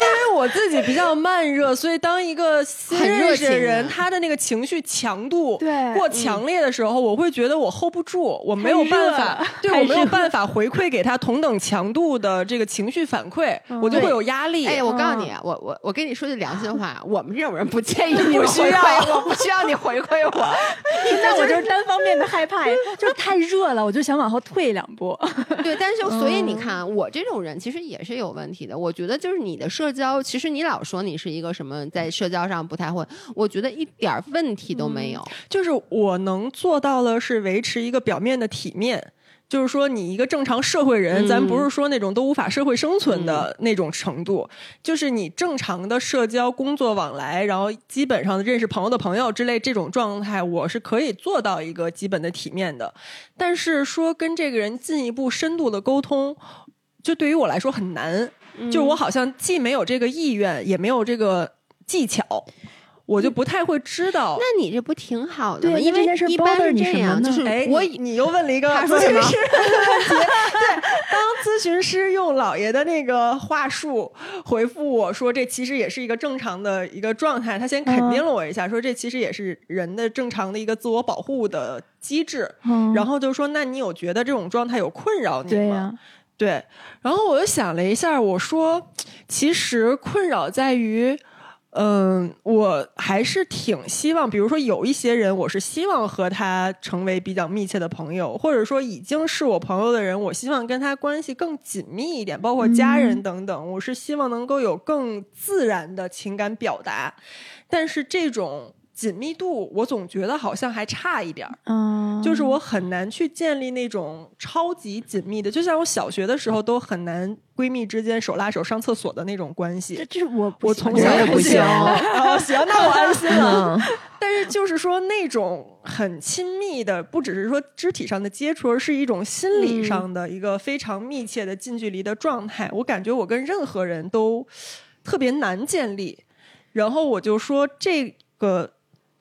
[SPEAKER 3] 为我自己比较慢热，所以当一个新认识的人，他的那个情绪强度
[SPEAKER 4] 对。
[SPEAKER 3] 过强烈的时候，我会觉得我 hold 不住，我没有办法，对我没有办法回馈给他同等强度的这个情绪反馈，我就会有压力。
[SPEAKER 1] 哎，我告诉你，
[SPEAKER 3] 嗯。
[SPEAKER 1] 我我我跟你说句良心话，我们这种人不介意你
[SPEAKER 3] 不需
[SPEAKER 1] 回馈
[SPEAKER 3] 要
[SPEAKER 1] 我不需要你回馈我。
[SPEAKER 4] 那我就是单方面的害怕呀，就是太热了，我就想往后退两步。
[SPEAKER 1] 对，但是所以你
[SPEAKER 3] 嗯
[SPEAKER 1] 看，我这种人其实也是有问题的。我觉得就是你的社交，其实你老说你是一个什么在社交上不太会，我觉得一点问题都没有。
[SPEAKER 3] 就是我能做到的是维持一个表面的体面。就是说，你一个正常社会人，
[SPEAKER 1] 嗯
[SPEAKER 3] 咱不是说那种都无法社会生存的那种程度，就是你正常的社交、工作往来，然后基本上认识朋友的朋友之类这种状态，我是可以做到一个基本的体面的。但是说跟这个人进一步深度的沟通，就对于我来说很难。就我好像既没有这个意愿，也没有这个技巧，我就不太会知道。
[SPEAKER 1] 那你这不挺好的
[SPEAKER 4] 对
[SPEAKER 1] 吗？因为一般是
[SPEAKER 4] 你
[SPEAKER 1] 这样，就是
[SPEAKER 3] 哎，
[SPEAKER 1] 我
[SPEAKER 3] 你你又问了一个咨询师的问题。对，当咨询师用老爷的那个话术回复我说，这其实也是一个正常的一个状态。他先肯定了我一下，说这其实也是人的正常的一个自我保护的机制。
[SPEAKER 4] 嗯
[SPEAKER 3] 然后就说，那你有觉得这种状态有困扰你吗？
[SPEAKER 4] 对，
[SPEAKER 3] 然后我又想了一下，我说，其实困扰在于，嗯，我还是挺希望，比如说有一些人，我是希望和他成为比较密切的朋友，或者说已经是我朋友的人，我希望跟他关系更紧密一点，包括家人等等，我是希望能够有更自然的情感表达，但是这种。紧密度，我总觉得好像还差一点儿。
[SPEAKER 4] 嗯，
[SPEAKER 3] 就是我很难去建立那种超级紧密的，就像我小学的时候都很难闺蜜之间手拉手上厕所的那种关系。
[SPEAKER 4] 这是我
[SPEAKER 3] 我从小也
[SPEAKER 2] 不行
[SPEAKER 3] 哦，行，那我安心了。
[SPEAKER 2] 嗯，
[SPEAKER 3] 但是就是说那种很亲密的，不只是说肢体上的接触，而是一种心理上的一个非常密切的近距离的状态。我感觉我跟任何人都特别难建立。然后我就说这个。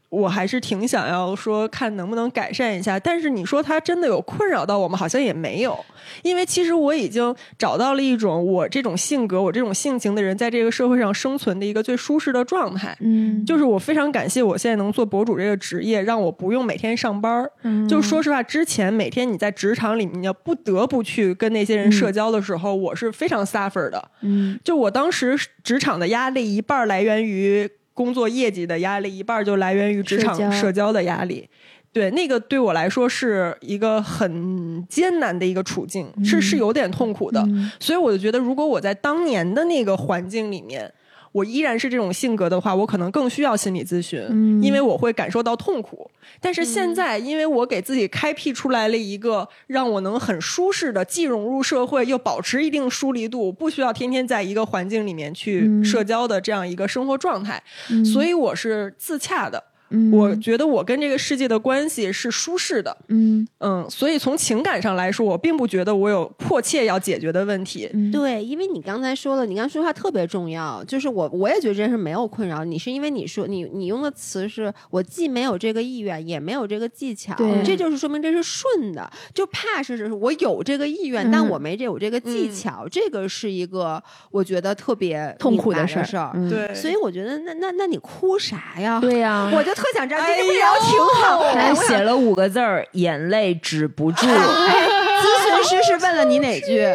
[SPEAKER 3] 我还是挺想要说，看能不能改善一下。但是你说他真的有困扰到我们，好像也没有，因为其实我已经找到了一种我这种性格、我这种性情的人在这个社会上生存的一个最舒适的状态。
[SPEAKER 4] 嗯，
[SPEAKER 3] 就是我非常感谢我现在能做博主这个职业，让我不用每天上班儿。
[SPEAKER 4] 嗯
[SPEAKER 3] 就说实话，之前每天你在职场里，你要不得不去跟那些人社交的时候，我是非常 suffer 的。
[SPEAKER 4] 嗯
[SPEAKER 3] 就我当时职场的压力，一半来源于工作业绩的压力，一半儿就来源于职场
[SPEAKER 4] 社交
[SPEAKER 3] 的压力。对，那个对我来说是一个很艰难的一个处境，是是有点痛苦的。
[SPEAKER 4] 嗯
[SPEAKER 3] 所以我就觉得，如果我在当年的那个环境里面，我依然是这种性格的话，我可能更需要心理咨询，
[SPEAKER 4] 嗯
[SPEAKER 3] 因为我会感受到痛苦。但是现在，因为我给自己开辟出来了一个让我能很舒适的，既融入社会又保持一定疏离度，不需要天天在一个环境里面去
[SPEAKER 4] 嗯
[SPEAKER 3] 社交的这样一个生活状态，
[SPEAKER 4] 嗯
[SPEAKER 3] 所以我是自洽的。
[SPEAKER 4] 嗯。
[SPEAKER 3] 我觉得我跟这个世界的关系是舒适的，
[SPEAKER 4] 嗯。
[SPEAKER 3] 嗯，所以从情感上来说，我并不觉得我有迫切要解决的问题。
[SPEAKER 4] 嗯。
[SPEAKER 1] 对，因为你刚才说了，你刚才说话特别重要，就是我我也觉得这是没有困扰你，是因为你说你你用的词是我既没有这个意愿，也没有这个技巧，这就是说明这是顺的，就怕是是我有这个意愿，但
[SPEAKER 4] 嗯
[SPEAKER 1] 我没这有这个技
[SPEAKER 3] 嗯。
[SPEAKER 1] 巧，这个是一个我觉得特别
[SPEAKER 4] 痛苦
[SPEAKER 1] 的
[SPEAKER 4] 事
[SPEAKER 1] 事儿。
[SPEAKER 4] 嗯。
[SPEAKER 3] 对，
[SPEAKER 1] 所以我觉得那那那你哭啥呀？
[SPEAKER 2] 对呀、
[SPEAKER 1] 我就特想知道，
[SPEAKER 3] 哎
[SPEAKER 1] 这个聊挺好的。
[SPEAKER 2] 还写了五个字儿：眼泪止不住。
[SPEAKER 1] 哎，咨询师是问了你哪句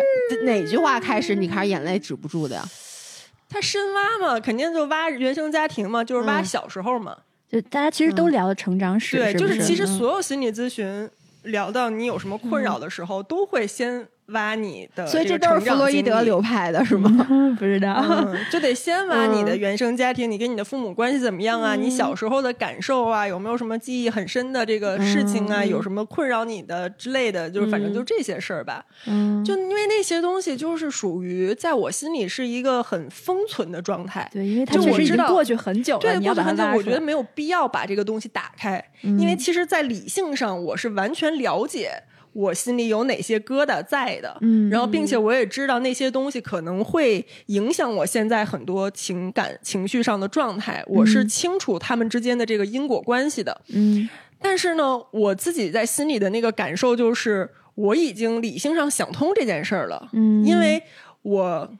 [SPEAKER 1] 哪句话开始，你开始眼泪止不住的呀？
[SPEAKER 3] 他深挖嘛，肯定就挖原生家庭嘛，就是挖
[SPEAKER 1] 嗯
[SPEAKER 3] 小时候嘛。
[SPEAKER 4] 就大家其实都聊的成长史，
[SPEAKER 3] 对，
[SPEAKER 4] 是是
[SPEAKER 3] 就是其实
[SPEAKER 4] 嗯
[SPEAKER 3] 所有心理咨询聊到你有什么困扰的时候，都会先挖你的
[SPEAKER 1] 所以
[SPEAKER 3] 这
[SPEAKER 1] 这都是弗洛伊德流
[SPEAKER 3] 派。
[SPEAKER 1] 的是吗？
[SPEAKER 4] 不知道。
[SPEAKER 3] 嗯，就得先挖你的
[SPEAKER 1] 嗯
[SPEAKER 3] 原生家庭，你跟你的父母关系怎么样啊？你小时候的感受啊，有没有什么记忆很深的这个事情啊？
[SPEAKER 1] 嗯
[SPEAKER 3] 有什么困扰你的之类的？就是反正就这些事儿吧。
[SPEAKER 4] 嗯，
[SPEAKER 3] 就因为那些东西，就是属于在我心里是一个很封存的状态。
[SPEAKER 4] 对，因为它
[SPEAKER 3] 就
[SPEAKER 4] 确
[SPEAKER 3] 我知道
[SPEAKER 4] 实过去很久了，
[SPEAKER 3] 对，过去很久，我觉得没有必要把这个东西打开，因为其实，在理性上，我是完全了解我心里有哪些疙瘩在的，
[SPEAKER 4] 嗯
[SPEAKER 3] 然后并且我也知道那些东西可能会影响我现在很多情感情绪上的状态，我是清楚他们之间的这个因果关系的。
[SPEAKER 4] 嗯。
[SPEAKER 3] 但是呢，我自己在心里的那个感受就是，我已经理性上想通这件事儿了，
[SPEAKER 4] 嗯，
[SPEAKER 3] 因为我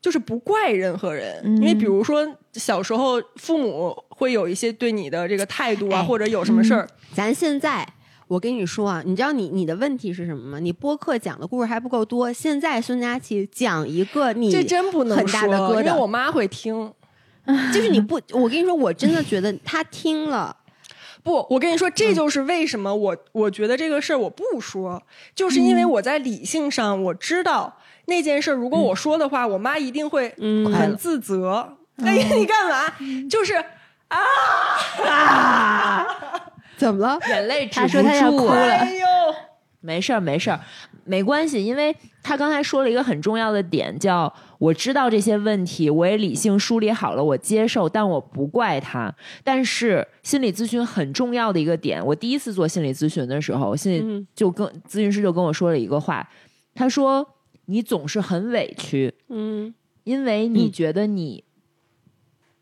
[SPEAKER 3] 就是不怪任何人，
[SPEAKER 4] 嗯。
[SPEAKER 3] 因为比如说小时候父母会有一些对你的这个态度啊，
[SPEAKER 1] 哎
[SPEAKER 3] 或者有什么事儿，
[SPEAKER 1] 咱现在。我跟你说啊，你知道你你的问题是什么吗？你播客讲的故事还不够多。现在孙佳琪讲一个你
[SPEAKER 3] 这真不能
[SPEAKER 1] 很大的
[SPEAKER 3] 说，
[SPEAKER 1] 疙瘩，
[SPEAKER 3] 因为我妈会听。
[SPEAKER 1] 就是你不，我跟你说，我真的觉得她听了，
[SPEAKER 3] 不，我跟你说，这
[SPEAKER 1] 嗯
[SPEAKER 3] 就是为什么我我觉得这个事儿我不说，就是因
[SPEAKER 1] 嗯
[SPEAKER 3] 为我在理性上我知道那件事儿，如果我说的话，我妈一定会
[SPEAKER 1] 嗯
[SPEAKER 3] 很自责。哎呀，你干嘛？就是
[SPEAKER 1] 怎么了？
[SPEAKER 2] 眼泪止
[SPEAKER 4] 他
[SPEAKER 2] 不住啊
[SPEAKER 4] 了
[SPEAKER 3] 哎呦，
[SPEAKER 2] 没事儿，没事儿，没关系，因为他刚才说了一个很重要的点，叫我知道这些问题，我也理性梳理好了，我接受，但我不怪他。但是心理咨询很重要的一个点，我第一次做心理咨询的时候，心理
[SPEAKER 1] 嗯
[SPEAKER 2] 就跟咨询师就跟我说了一个话，他说你总是很委屈，
[SPEAKER 1] 嗯
[SPEAKER 2] 因为你觉得你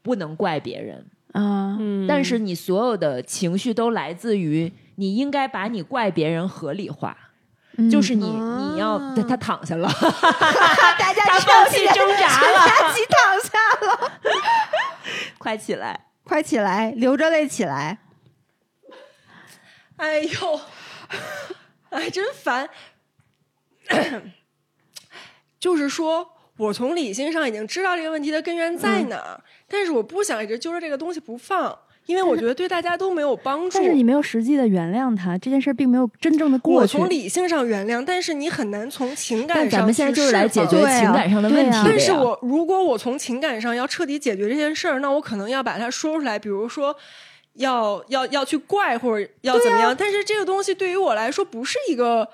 [SPEAKER 2] 不能怪别人。
[SPEAKER 4] 啊，
[SPEAKER 1] 嗯。
[SPEAKER 2] 但是你所有的情绪都来自于你应该把你怪别人合理化，
[SPEAKER 4] 嗯。
[SPEAKER 2] 就是你、
[SPEAKER 1] 啊。
[SPEAKER 2] 你要他他躺下了，
[SPEAKER 1] 大家
[SPEAKER 2] 他放弃挣扎了，
[SPEAKER 1] 佳琪躺下了，
[SPEAKER 2] 快起来！
[SPEAKER 1] 快起来，流着泪起来。
[SPEAKER 3] 哎呦，哎，真烦。就是说我从理性上已经知道这个问题的根源在哪儿，但是我不想一直揪着这个东西不放，因为我觉得对大家都没有帮助。
[SPEAKER 4] 但是你没有实际的原谅他，这件事儿并没有真正的过去。
[SPEAKER 3] 我从理性上原谅，但是你很难从情感上
[SPEAKER 2] 但咱们现在
[SPEAKER 3] 去
[SPEAKER 2] 就是来解决情感上的问题。
[SPEAKER 3] 但是我如果我从情感上要彻底解决这件事儿，那我可能要把它说出来，比如说要要要去怪或者要怎么样。但是这个东西对于我来说不是一个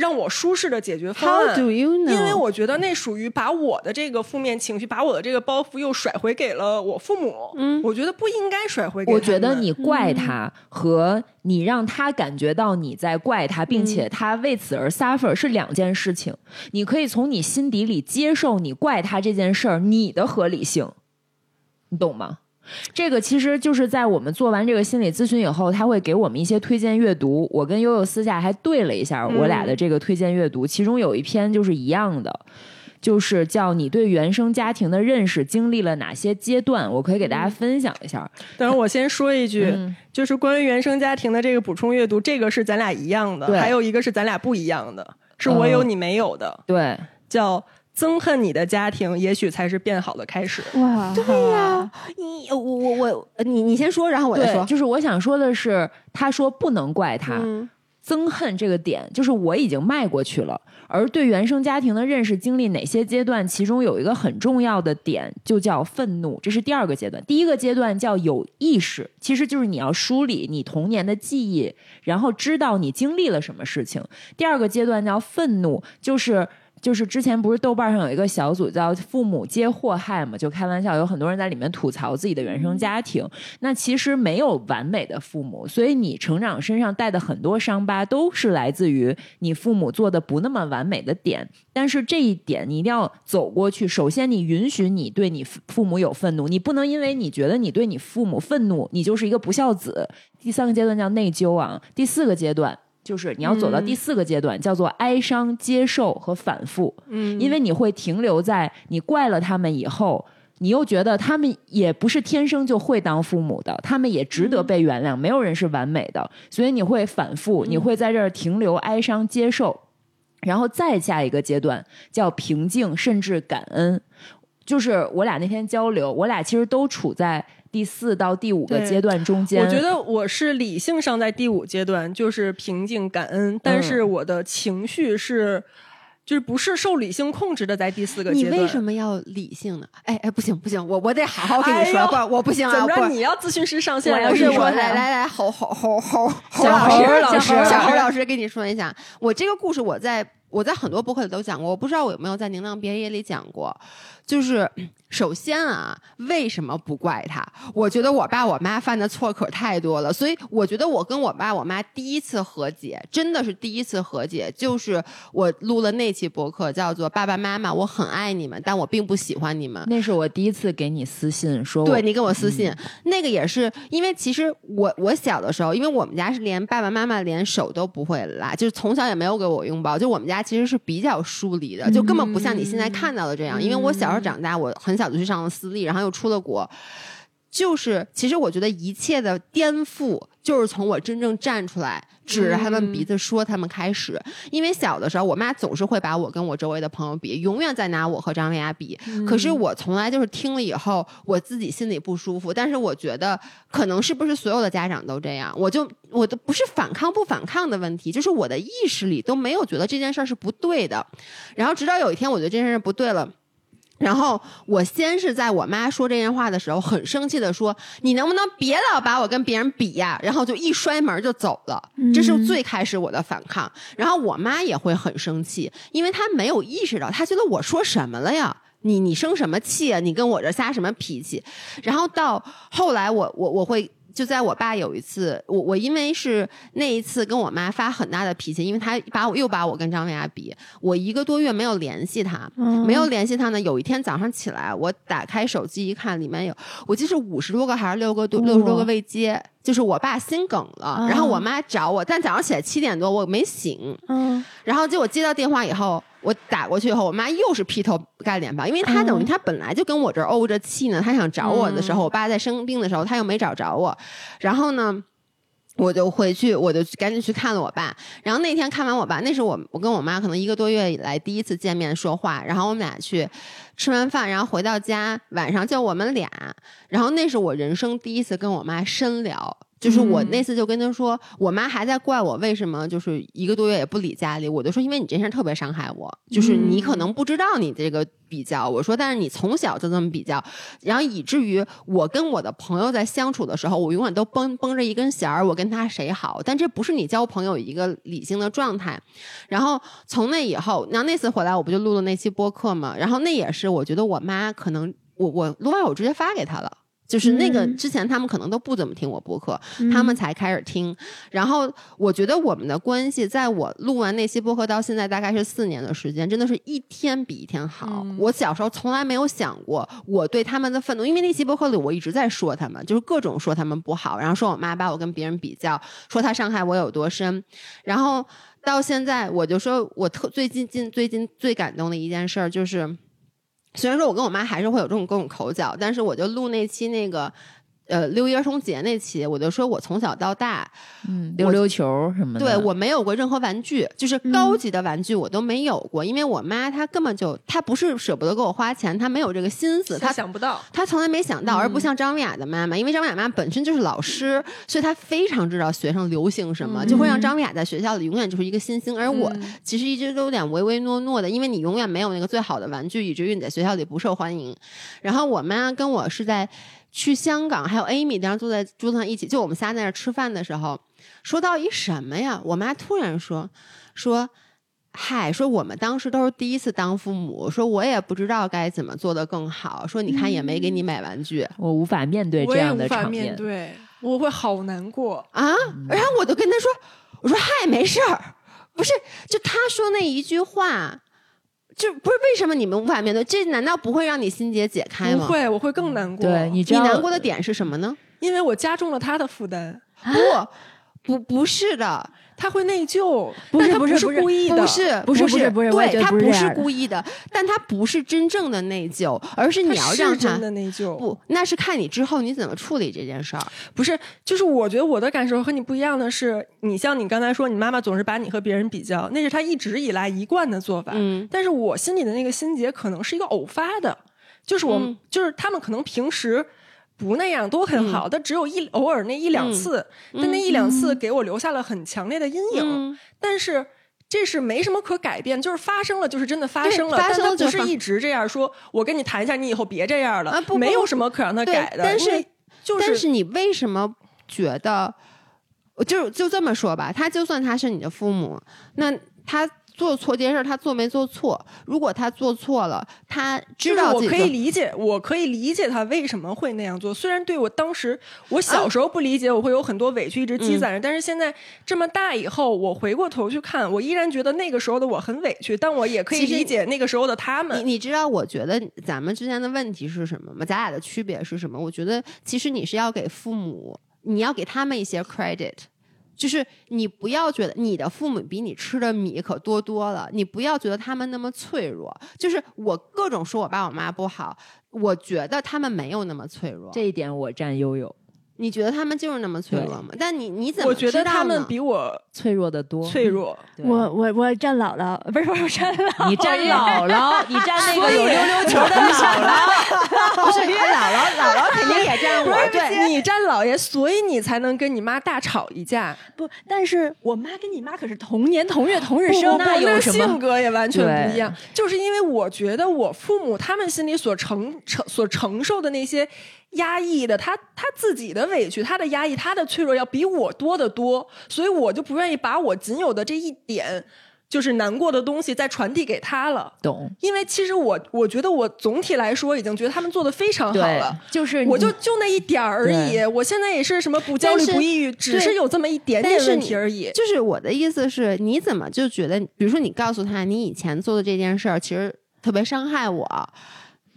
[SPEAKER 3] 让我舒适的解决方
[SPEAKER 1] How
[SPEAKER 3] 案。
[SPEAKER 1] do you know？
[SPEAKER 3] 因为我觉得那属于把我的这个负面情绪，把我的这个包袱又甩回给了我父母。
[SPEAKER 1] 嗯
[SPEAKER 3] 我觉得不应该甩回给。
[SPEAKER 2] 我觉得你怪他和你让他感觉到你在怪他，并且他为此而 suffer 是两件事情。你可以从你心底里接受你怪他这件事儿，你的合理性，你懂吗？这个其实就是在我们做完这个心理咨询以后，他会给我们一些推荐阅读。我跟悠悠私下还对了一下我俩的这个推荐阅读，其中有一篇就是一样的。就是叫你对原生家庭的认识经历了哪些阶段，我可以给大家分享一下。
[SPEAKER 3] 等会儿我先说一句，
[SPEAKER 2] 嗯
[SPEAKER 3] 就是关于原生家庭的这个补充阅读，这个是咱俩一样的，还有一个是咱俩不一样的，是我有
[SPEAKER 2] 嗯
[SPEAKER 3] 你没有的，
[SPEAKER 2] 对，
[SPEAKER 3] 叫憎恨你的家庭，也许才是变好的开始。
[SPEAKER 4] 哇，
[SPEAKER 1] 对呀、你我我我，你你先说，然后我再，说。
[SPEAKER 2] 就是我想说的是，他说不能怪他，
[SPEAKER 1] 嗯
[SPEAKER 2] 憎恨这个点，就是我已经迈过去了。而对原生家庭的认识经历哪些阶段，其中有一个很重要的点，就叫愤怒，这是第二个阶段。第一个阶段叫有意识，其实就是你要梳理你童年的记忆，然后知道你经历了什么事情。第二个阶段叫愤怒，就是。就是之前不是豆瓣上有一个小组叫“父母皆祸害”嘛，就开玩笑，有很多人在里面吐槽自己的原生家庭。那其实没有完美的父母，所以你成长身上带的很多伤疤都是来自于你父母做的不那么完美的点。但是这一点你一定要走过去。首先，你允许你对你父父母有愤怒，你不能因为你觉得你对你父母愤怒，你就是一个不孝子。第三个阶段叫内疚啊，第四个阶段。就是你要走到第四个阶段，叫做哀伤、接受和反复。
[SPEAKER 3] 嗯，
[SPEAKER 2] 因为你会停留在你怪了他们以后，你又觉得他们也不是天生就会当父母的，他们也值得被原谅，没有人是完美的，所以你会反复，你会在这儿停留、哀伤、接受，然后再下一个阶段叫平静，甚至感恩。就是我俩那天交流，我俩其实都处在第四到第五个阶段中间。
[SPEAKER 3] 我觉得我是理性上在第五阶段，就是平静感恩，但是我的情绪是。就是不是受理性控制的，在第四个阶段。
[SPEAKER 1] 你为什么要理性呢？哎哎，不行不行，我我得好好跟你说，不是我不行啊，
[SPEAKER 3] 怎么着？你要咨询师上线
[SPEAKER 1] 我
[SPEAKER 3] 是说
[SPEAKER 1] 来来来，侯侯侯侯侯
[SPEAKER 3] 小
[SPEAKER 1] 老师，
[SPEAKER 3] 侯老师
[SPEAKER 1] 小侯老师跟你说一下，我这个故事我在我在很多博客里都讲过，我不知道我有没有在《宁浪别野》里讲过。就是首先啊，为什么不怪他？我觉得我爸我妈犯的错可太多了，所以我觉得我跟我爸我妈第一次和解，真的是第一次和解，就是我录了那期博客，叫做《爸爸妈妈，我很爱你们，但我并不喜欢你们》。
[SPEAKER 2] 那是我第一次给你私信说，
[SPEAKER 1] 对你给我私信，那个也是因为其实我我小的时候，因为我们家是连爸爸妈妈连手都不会拉，就是从小也没有给我拥抱，就我们家其实是比较疏离的，就根本不像你现在看到的这样。因为我小时候长大，我很小就去上了私立，然后又出了国。就是，其实我觉得一切的颠覆，就是从我真正站出来，指着他们鼻子说他们开始。因为小的时候，我妈总是会把我跟我周围的朋友比，永远在拿我和张维亚比。可是我从来就是听了以后，我自己心里不舒服。但是我觉得，可能是不是所有的家长都这样？我就我都不是反抗不反抗的问题，就是我的意识里都没有觉得这件事儿是不对的。然后直到有一天，我觉得这件事儿不对了。然后我先是在我妈说这件话的时候，很生气的说：“你能不能别老把我跟别人比呀？”然后就一摔门就走了。这是最开始我的反抗。然后我妈也会很生气，因为她没有意识到，她觉得我说什么了呀？你你生什么气啊？你跟我这撒什么脾气？然后到后来我，我我会。就在我爸有一次，我我因为是那一次跟我妈发很大的脾气，因为他把我又把我跟张维亚比，我一个多月没有联系他，没有联系他呢。有一天早上起来，我打开手机一看，里面有我记得是五十多个还是六个多六十多个未接，就是我爸心梗了，然后我妈找我，但早上起来七点多我没醒，
[SPEAKER 4] 嗯。
[SPEAKER 1] 然后结果接到电话以后，我打过去以后，我妈又是劈头盖脸吧，因为她等于她本来就跟我这儿怄着气呢，她想找我的时候，我爸在生病的时候，她又没找着我，然后呢。我就回去，我就赶紧去看了我爸。然后那天看完我爸，那是我我跟我妈可能一个多月以来第一次见面说话。然后我们俩去吃完饭，然后回到家，晚上就我们俩。然后那是我人生第一次跟我妈深聊，就是我那次就跟他说，我妈还在怪我为什么就是一个多月也不理家里，我就说因为你这事儿特别伤害我，就是你可能不知道你这个比较，我说但是你从小就这么比较，然后以至于我跟我的朋友在相处的时候，我永远都绷绷着一根弦儿，我跟他谁好，但这不是你交朋友一个理性的状态。然后从那以后，然后那次回来我不就录了那期播客嘛，然后那也是我觉得我妈可能我我录完我直接发给她了。就是那个
[SPEAKER 4] 嗯
[SPEAKER 1] 之前他们可能都不怎么听我播客，他们才开始听。然后我觉得我们的关系，在我录完那期播客到现在大概是四年的时间，真的是一天比一天好。我小时候从来没有想过我对他们的愤怒，因为那期播客里我一直在说他们，就是各种说他们不好，然后说我妈把我跟别人比较，说她伤害我有多深，然后到现在我就说我特最近近最近最感动的一件事儿就是。虽然说我跟我妈还是会有这种各种口角，但是我就录那期那个呃六一儿童节那期，我就说我从小到大，
[SPEAKER 2] 嗯，溜溜球什么的，
[SPEAKER 1] 对我没有过任何玩具，就是高级的玩具我都没有过，因为我妈她根本就她不是舍不得给我花钱，她没有这个心思，她
[SPEAKER 3] 想不到，
[SPEAKER 1] 她从来没想到，而不像张文雅的妈妈，因为张文雅妈妈本身就是老师，所以她非常知道学生流行什么，就会让张文雅在学校里永远就是一个新星。而我其实一直都有点唯唯诺诺的，因为你永远没有那个最好的玩具，以至于你在学校里不受欢迎。然后我妈跟我是在去香港，还有 Amy 当时坐在桌子上一起，就我们仨在那儿吃饭的时候，说到一什么呀？我妈突然说说。嗨，说我们当时都是第一次当父母，说我也不知道该怎么做的更好。说你看也没给你买玩具、
[SPEAKER 2] 我无法面对这样
[SPEAKER 3] 我也无法
[SPEAKER 2] 的场面。
[SPEAKER 3] 面对，我会好难过。
[SPEAKER 1] 啊，然后我就跟他说，我说嗨，没事儿，不是，就他说那一句话，就不是为什么你们无法面对？这难道不会让你心结解开吗？
[SPEAKER 3] 不会，我会更难过。
[SPEAKER 2] 对你
[SPEAKER 1] 你难过的点是什么呢？
[SPEAKER 3] 因为我加重了他的负担，
[SPEAKER 1] 不，不，不是的，
[SPEAKER 3] 他会内疚，
[SPEAKER 4] 不是
[SPEAKER 3] 但他不
[SPEAKER 4] 不是不是
[SPEAKER 3] 故意的，
[SPEAKER 1] 不是，
[SPEAKER 4] 不是
[SPEAKER 1] 是，
[SPEAKER 4] 不是不是
[SPEAKER 1] 对他不是故意的，但他不是真正的内疚，而是你要让他
[SPEAKER 3] 是真的内疚。
[SPEAKER 1] 不，那是看你之后你怎么处理这件事儿。
[SPEAKER 3] 不是，就是我觉得我的感受和你不一样的是，你像你刚才说，你妈妈总是把你和别人比较，那是她一直以来一贯的做法。
[SPEAKER 1] 嗯
[SPEAKER 3] 但是我心里的那个心结可能是一个偶发的，就是我，
[SPEAKER 1] 嗯
[SPEAKER 3] 就是他们可能平时。不那样都很好，但只有一偶尔那一两次，但那一两次给我留下了很强烈的阴影。
[SPEAKER 1] 嗯
[SPEAKER 3] 但是这是没什么可改变，就是发生了，就是真的发生了，
[SPEAKER 1] 对发生了
[SPEAKER 3] 不是一直这样说。我跟你谈一下，你以后别这样了，
[SPEAKER 1] 啊不不
[SPEAKER 3] 没有什么可让他改的。
[SPEAKER 1] 但是
[SPEAKER 3] 就是
[SPEAKER 1] 但是你为什么觉得，就就这么说吧，他就算他是你的父母，那他做错这件事儿，他做没做错？如果他做错了，他知
[SPEAKER 3] 就是我可以理解，我可以理解他为什么会那样做。虽然对我当时我小时候不理解，我会有很多委屈一直积攒着，但是现在这么大以后，我回过头去看，我依然觉得那个时候的我很委屈，但我也可以理解那个时候的他们
[SPEAKER 1] 你
[SPEAKER 3] 们。
[SPEAKER 1] 你知道，我觉得咱们之间的问题是什么吗？咱俩的区别是什么？我觉得其实你是要给父母，你要给他们一些 credit。就是你不要觉得你的父母比你吃的米可多多了，你不要觉得他们那么脆弱。就是我各种说我爸我妈不好，我觉得他们没有那么脆弱。
[SPEAKER 2] 这一点我占悠悠，
[SPEAKER 1] 你觉得他们就是那么脆弱吗？但你你怎么
[SPEAKER 3] 我觉得他们比我
[SPEAKER 2] 脆弱的多。
[SPEAKER 3] 脆弱，
[SPEAKER 2] 对
[SPEAKER 4] 我我我站姥姥，不是不是我站姥，
[SPEAKER 2] 你站姥姥，你站那个有溜溜球的姥姥，
[SPEAKER 1] 不是姥姥，姥姥肯定也站我。对，
[SPEAKER 3] 你占姥爷，所以你才能跟你妈大吵一架。
[SPEAKER 4] 不，但是我妈跟你妈可是同年同月同日生，
[SPEAKER 3] 那
[SPEAKER 2] 有什么
[SPEAKER 3] 性格也完全不一样。就是因为我觉得我父母他们心里所承承所承受的那些压抑的，他他自己的委屈、他的压抑、他的脆弱要比我多得多，所以我就不愿意把我仅有的这一点就是难过的东西再传递给他了。
[SPEAKER 2] 懂？
[SPEAKER 3] 因为其实我我觉得我总体来说已经觉得他们做的非常好了。，
[SPEAKER 2] 就是
[SPEAKER 3] 我就就那一点儿而已，我现在也是什么不焦虑不抑郁，只是有这么一点点问题而已。
[SPEAKER 1] 就是我的意思是，你怎么就觉得，比如说你告诉他你以前做的这件事儿其实特别伤害我。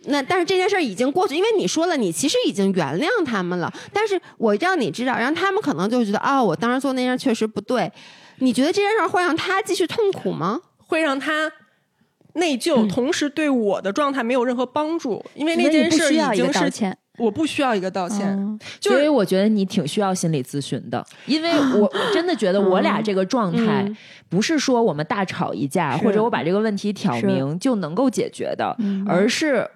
[SPEAKER 1] 那但是这件事儿已经过去，因为你说了，你其实已经原谅他们了。但是我让你知道，让他们可能就觉得，哦，我当时做那件事确实不对。你觉得这件事儿会让他继续痛苦吗？
[SPEAKER 3] 会让他内疚，同时对我的状态没有任何帮助，因为那件事已经是
[SPEAKER 4] 道歉。
[SPEAKER 3] 我不需要一个道歉，
[SPEAKER 4] 嗯
[SPEAKER 3] 就是
[SPEAKER 2] 所以我觉得你挺需要心理咨询的，因为 我我真的觉得我俩这个状态
[SPEAKER 1] 嗯
[SPEAKER 2] 不是说我们大吵一架，
[SPEAKER 4] 是
[SPEAKER 2] 或者我把这个问题挑明就能够解决的，
[SPEAKER 4] 嗯
[SPEAKER 2] 而是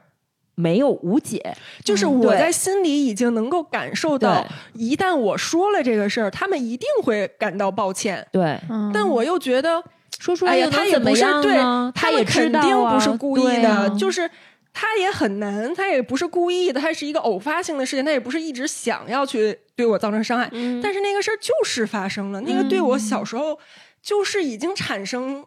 [SPEAKER 2] 没有无解。
[SPEAKER 3] 就是我在心里已经能够感受到，一旦我说了这个事儿，他们一定会感到抱歉，
[SPEAKER 2] 对，
[SPEAKER 4] 嗯。
[SPEAKER 3] 但我又觉得，
[SPEAKER 2] 说出来
[SPEAKER 3] 哎呀，
[SPEAKER 2] 又
[SPEAKER 3] 他也
[SPEAKER 2] 能怎么样
[SPEAKER 3] 不是对
[SPEAKER 2] 呢？，
[SPEAKER 3] 他
[SPEAKER 2] 也
[SPEAKER 3] 肯定不是故意的，
[SPEAKER 2] 啊。
[SPEAKER 3] 就是。他也很难，他也不是故意的，他是一个偶发性的事情，他也不是一直想要去对我造成伤害，
[SPEAKER 1] 嗯。
[SPEAKER 3] 但是那个事儿就是发生了，那个对我小时候就是已经产生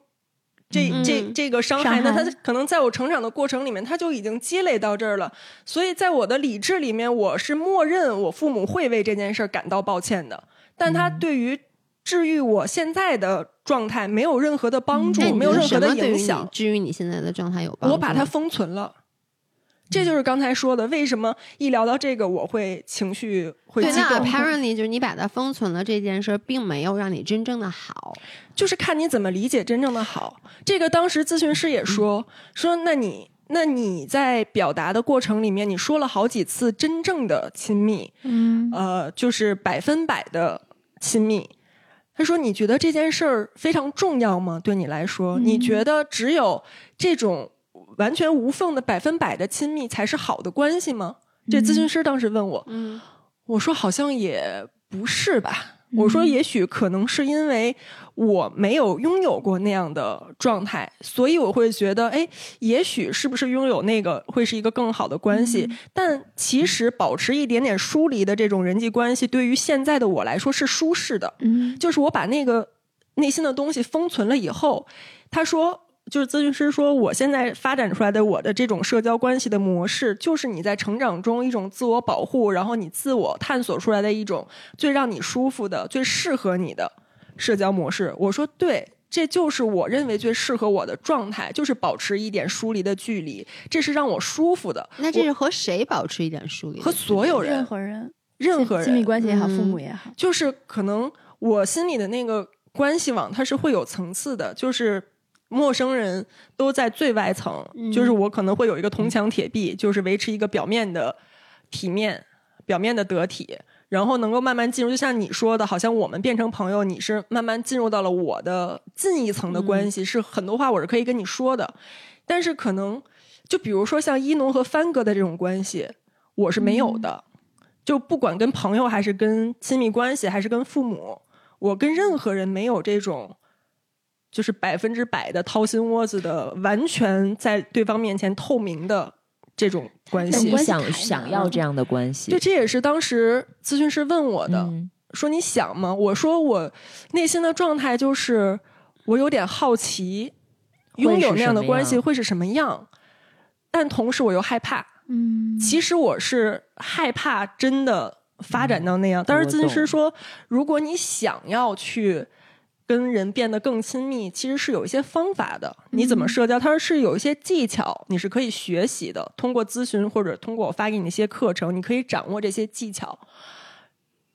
[SPEAKER 3] 这、
[SPEAKER 1] 嗯
[SPEAKER 3] 这这个伤害，那他可能在我成长的过程里面，他就已经积累到这儿了，所以在我的理智里面，我是默认我父母会为这件事儿感到抱歉的，但他对于治愈我现在的状态没有任何的帮助，没有任何的影响。
[SPEAKER 1] 治愈你现在的状态有帮助？
[SPEAKER 3] 我把它封存了。这就是刚才说的，为什么一聊到这个，我会情绪会
[SPEAKER 1] 对，那
[SPEAKER 3] 激动
[SPEAKER 1] ，apparently 就是你把它封存了这件事，并没有让你真正的好。
[SPEAKER 3] 就是看你怎么理解真正的好。这个当时咨询师也说说，那你那你在表达的过程里面，你说了好几次真正的亲密，
[SPEAKER 4] 嗯
[SPEAKER 3] 呃，就是百分百的亲密。他说：“你觉得这件事儿非常重要吗？对你来说，你觉得只有这种完全无缝的百分百的亲密才是好的关系吗？”这咨询师当时问我，
[SPEAKER 1] 嗯
[SPEAKER 3] 我说好像也不是吧。我说也许可能是因为我没有拥有过那样的状态，所以我会觉得，哎，也许是不是拥有那个会是一个更好的关系？但其实保持一点点疏离的这种人际关系，对于现在的我来说是舒适的。
[SPEAKER 4] 嗯
[SPEAKER 3] 就是我把那个内心的东西封存了以后，他说，就是咨询师说，我现在发展出来的我的这种社交关系的模式，就是你在成长中一种自我保护，然后你自我探索出来的一种最让你舒服的、最适合你的社交模式。我说对。这就是我认为最适合我的状态，就是保持一点疏离的距离，这是让我舒服的。
[SPEAKER 1] 那这是和谁保持一点疏离
[SPEAKER 3] 和？所有人
[SPEAKER 4] 任何人，
[SPEAKER 3] 任何人
[SPEAKER 4] 亲密关系也好，
[SPEAKER 1] 嗯
[SPEAKER 4] 父母也好，
[SPEAKER 3] 就是可能我心里的那个关系网，它是会有层次的，就是陌生人都在最外层，
[SPEAKER 1] 嗯。
[SPEAKER 3] 就是我可能会有一个铜墙铁壁，就是维持一个表面的体面、表面的得体，然后能够慢慢进入，就像你说的，好像我们变成朋友，你是慢慢进入到了我的近一层的关系，是很多话我是可以跟你说的，但是可能就比如说像一农和帆哥的这种关系，我是没有的。就不管跟朋友还是跟亲密关系，还是跟父母，我跟任何人没有这种就是百分之百的掏心窝子的，完全在对方面前透明的这种关系。
[SPEAKER 2] 你想想要这样的关系，
[SPEAKER 3] 对，这也是当时咨询师问我的，
[SPEAKER 2] 嗯
[SPEAKER 3] 说你想吗？我说我内心的状态就是我有点好奇，拥有那样的关系会是什么样，但同时我又害怕。
[SPEAKER 4] 嗯，
[SPEAKER 3] 其实我是害怕真的发展到那样。但是咨询师说，如果你想要去跟人变得更亲密，其实是有一些方法的。你怎么社交？他说是有一些技巧，你是可以学习的。通过咨询或者通过我发给你一些课程，你可以掌握这些技巧。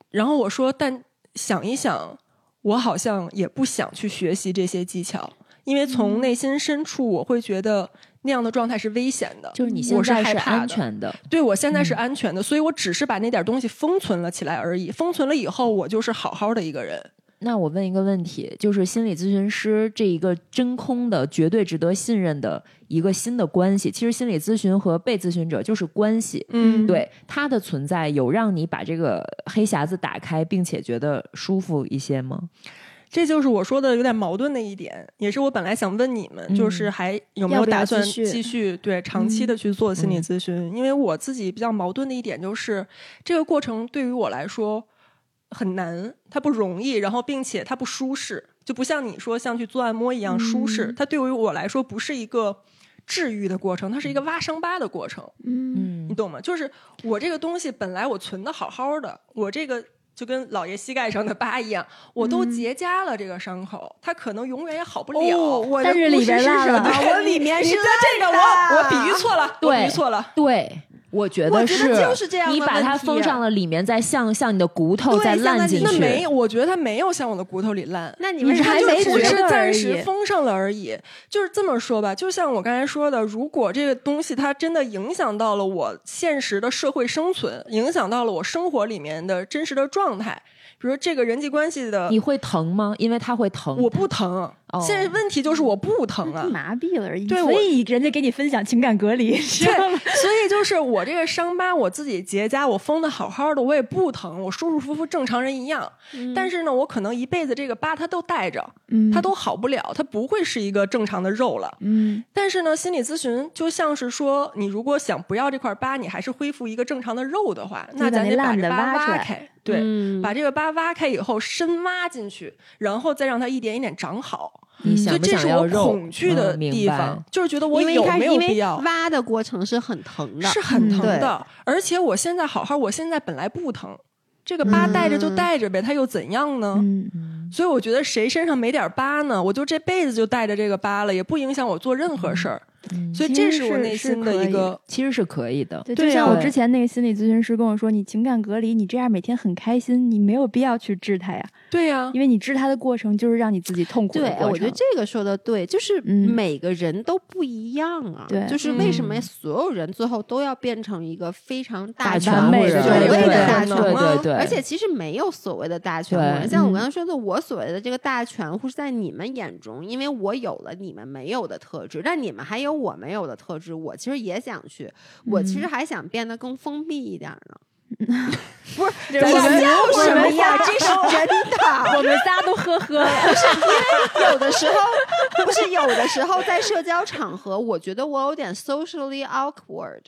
[SPEAKER 3] 然后我说，但想一想，我好像也不想去学习这些技巧，因为从内心深处，我会觉得那样的状态是危险的。
[SPEAKER 2] 就是你现在是安全的，
[SPEAKER 3] 对我现在
[SPEAKER 2] 嗯
[SPEAKER 3] 是安全的，所以我只是把那点东西封存了起来而已。封存了以后，我就是好好的一个人。
[SPEAKER 2] 那我问一个问题，就是心理咨询师这一个真空的、绝对值得信任的一个新的关系，其实心理咨询和被咨询者就是关系。
[SPEAKER 3] 嗯，
[SPEAKER 2] 对它的存在，有让你把这个黑匣子打开，并且觉得舒服一些吗？
[SPEAKER 3] 这就是我说的有点矛盾的一点，也是我本来想问你们，
[SPEAKER 2] 嗯
[SPEAKER 3] 就是还有没有打算
[SPEAKER 4] 继续
[SPEAKER 3] 继续对长期的去做心理
[SPEAKER 2] 嗯
[SPEAKER 3] 咨询？因为我自己比较矛盾的一点就是，这个过程对于我来说很难，它不容易，然后并且它不舒适，就不像你说像去做按摩一样舒适。
[SPEAKER 4] 嗯
[SPEAKER 3] 它对于我来说不是一个治愈的过程，它是一个挖伤疤的过程。
[SPEAKER 4] 嗯
[SPEAKER 2] 嗯
[SPEAKER 3] 你懂吗？就是我这个东西本来我存的好好的，我这个就跟老爷膝盖上的疤一样，我都结痂了这个伤口，它可能永远也好不了。
[SPEAKER 1] 哦，我
[SPEAKER 4] 里边
[SPEAKER 1] 事是什
[SPEAKER 4] 烂了
[SPEAKER 1] 么 我里面是
[SPEAKER 3] 这个我我比喻错了，我比喻错了。
[SPEAKER 2] 对，我觉得
[SPEAKER 1] 觉得就是这样
[SPEAKER 2] 你把它封上了，里面再像像你的骨头
[SPEAKER 1] 对
[SPEAKER 2] 再烂进去，
[SPEAKER 3] 那没有，我觉得它没有像我的骨头里烂。
[SPEAKER 1] 那你
[SPEAKER 4] 们是还没觉
[SPEAKER 3] 只是暂时封上了而已，就是这么说吧。就像我刚才说的，如果这个东西它真的影响到了我现实的社会生存，影响到了我生活里面的真实的状态，比如说这个人际关系的，
[SPEAKER 2] 你会疼吗？因为它会疼。
[SPEAKER 3] 我不疼。
[SPEAKER 2] 哦
[SPEAKER 3] 现在问题就是我不疼啊，
[SPEAKER 4] 麻痹了而已。
[SPEAKER 3] 对
[SPEAKER 4] 所以人家给你分享情感隔离，知道吗？
[SPEAKER 3] 对，所以就是我这个伤疤，我自己结痂，我封的好好的，我也不疼，我舒舒服服，正常人一样。但是呢，我可能一辈子这个疤它都带着，
[SPEAKER 4] 嗯
[SPEAKER 3] 它都好不了，它不会是一个正常的肉了。
[SPEAKER 4] 嗯
[SPEAKER 3] 但是呢，心理咨询就像是说，你如果想不要这块疤，你还是恢复一个正常的肉的话，那咱得把这疤
[SPEAKER 4] 挖出来
[SPEAKER 3] 挖开，对，
[SPEAKER 1] 嗯
[SPEAKER 3] 把这个疤挖开以后深挖进去，然后再让它一点一点长好。
[SPEAKER 2] 你想不
[SPEAKER 3] 所以这是我
[SPEAKER 2] 想要肉？
[SPEAKER 3] 恐惧的地方，就是觉得我
[SPEAKER 1] 因为一
[SPEAKER 3] 有没有必要？
[SPEAKER 1] 挖的过程是很疼的，
[SPEAKER 3] 是很疼
[SPEAKER 1] 对
[SPEAKER 3] 的，而且我现在好好，我现在本来不疼，这个疤带着就带着呗，它又怎样呢？
[SPEAKER 4] 嗯
[SPEAKER 3] 所以我觉得谁身上没点疤呢，我就这辈子就带着这个疤了，也不影响我做任何事儿。所以这
[SPEAKER 4] 是
[SPEAKER 3] 我内心的一个，
[SPEAKER 2] 其实是可以的。
[SPEAKER 4] 对，就像我之前那个心理咨询师跟我说，你情感隔离，你这样每天很开心，你没有必要去治它呀，
[SPEAKER 3] 对呀、
[SPEAKER 4] 因为你治它的过程就是让你自己痛苦的
[SPEAKER 1] 对，
[SPEAKER 4] 过程。
[SPEAKER 1] 我觉得这个说的对，就是
[SPEAKER 4] 嗯
[SPEAKER 1] 每个人都不一样啊。
[SPEAKER 4] 对。
[SPEAKER 1] 就是为什么
[SPEAKER 2] 嗯。
[SPEAKER 1] 所有人最后都要变成一个非常
[SPEAKER 2] 大
[SPEAKER 1] 全
[SPEAKER 4] 完美的
[SPEAKER 1] 所谓的
[SPEAKER 4] 对对
[SPEAKER 1] 大全
[SPEAKER 3] 对？
[SPEAKER 2] 对对对，
[SPEAKER 1] 而且其实没有所谓的大权威。像我
[SPEAKER 4] 嗯。
[SPEAKER 1] 刚刚说的，我所谓的这个大全，或是在你们眼中，因为我有了你们没有的特质，但你们还有我没有的特质，我其实也想去，我其实还想变得更封闭一点呢。不是，咱
[SPEAKER 4] 我们
[SPEAKER 1] 笑
[SPEAKER 4] 我
[SPEAKER 1] 什么呀？
[SPEAKER 4] 们
[SPEAKER 1] 这是真的。
[SPEAKER 4] 我们仨都呵呵了。
[SPEAKER 1] 不是 因为有的时候不是有的时候在社交场合，我觉得我有点 socially awkward。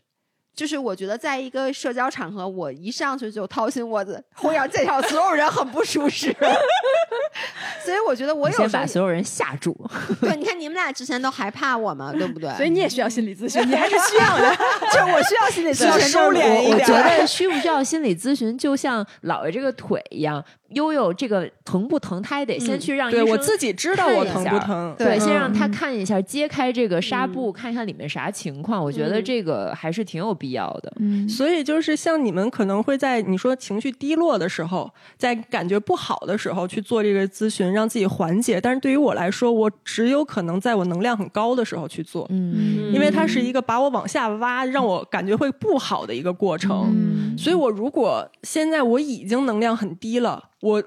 [SPEAKER 1] 就是我觉得在一个社交场合，我一上去就掏心窝子，会让现场所有人很不舒适。所以我觉得我
[SPEAKER 2] 有先
[SPEAKER 1] 有
[SPEAKER 2] 把所有人吓住。
[SPEAKER 1] 对，你看你们俩之前都害怕我嘛，对不对？
[SPEAKER 4] 所以你也需要心理咨询，你还是需要的。
[SPEAKER 1] 就我需要心理咨询，
[SPEAKER 3] 收敛一点我
[SPEAKER 2] 觉得需不需要心理咨询，就像姥爷这个腿一样，悠悠这个疼不疼，他也得先去让医生
[SPEAKER 3] 对我自己知道我疼不疼。
[SPEAKER 2] 对，
[SPEAKER 1] 对
[SPEAKER 2] 先让他
[SPEAKER 4] 嗯
[SPEAKER 2] 看一下，揭开这个纱布，看一下里面啥情况。我觉得
[SPEAKER 1] 嗯
[SPEAKER 2] 这个还是挺有必要的。
[SPEAKER 4] 嗯
[SPEAKER 3] 所以就是像你们可能会在你说情绪低落的时候，在感觉不好的时候去做这个咨询，让自己缓解。但是对于我来说，我只有可能在我能量很高的时候去做，
[SPEAKER 2] 嗯
[SPEAKER 3] 因为它是一个把我往下挖，让我感觉会不好的一个过程。
[SPEAKER 4] 嗯
[SPEAKER 3] 所以我如果现在我已经能量很低了，我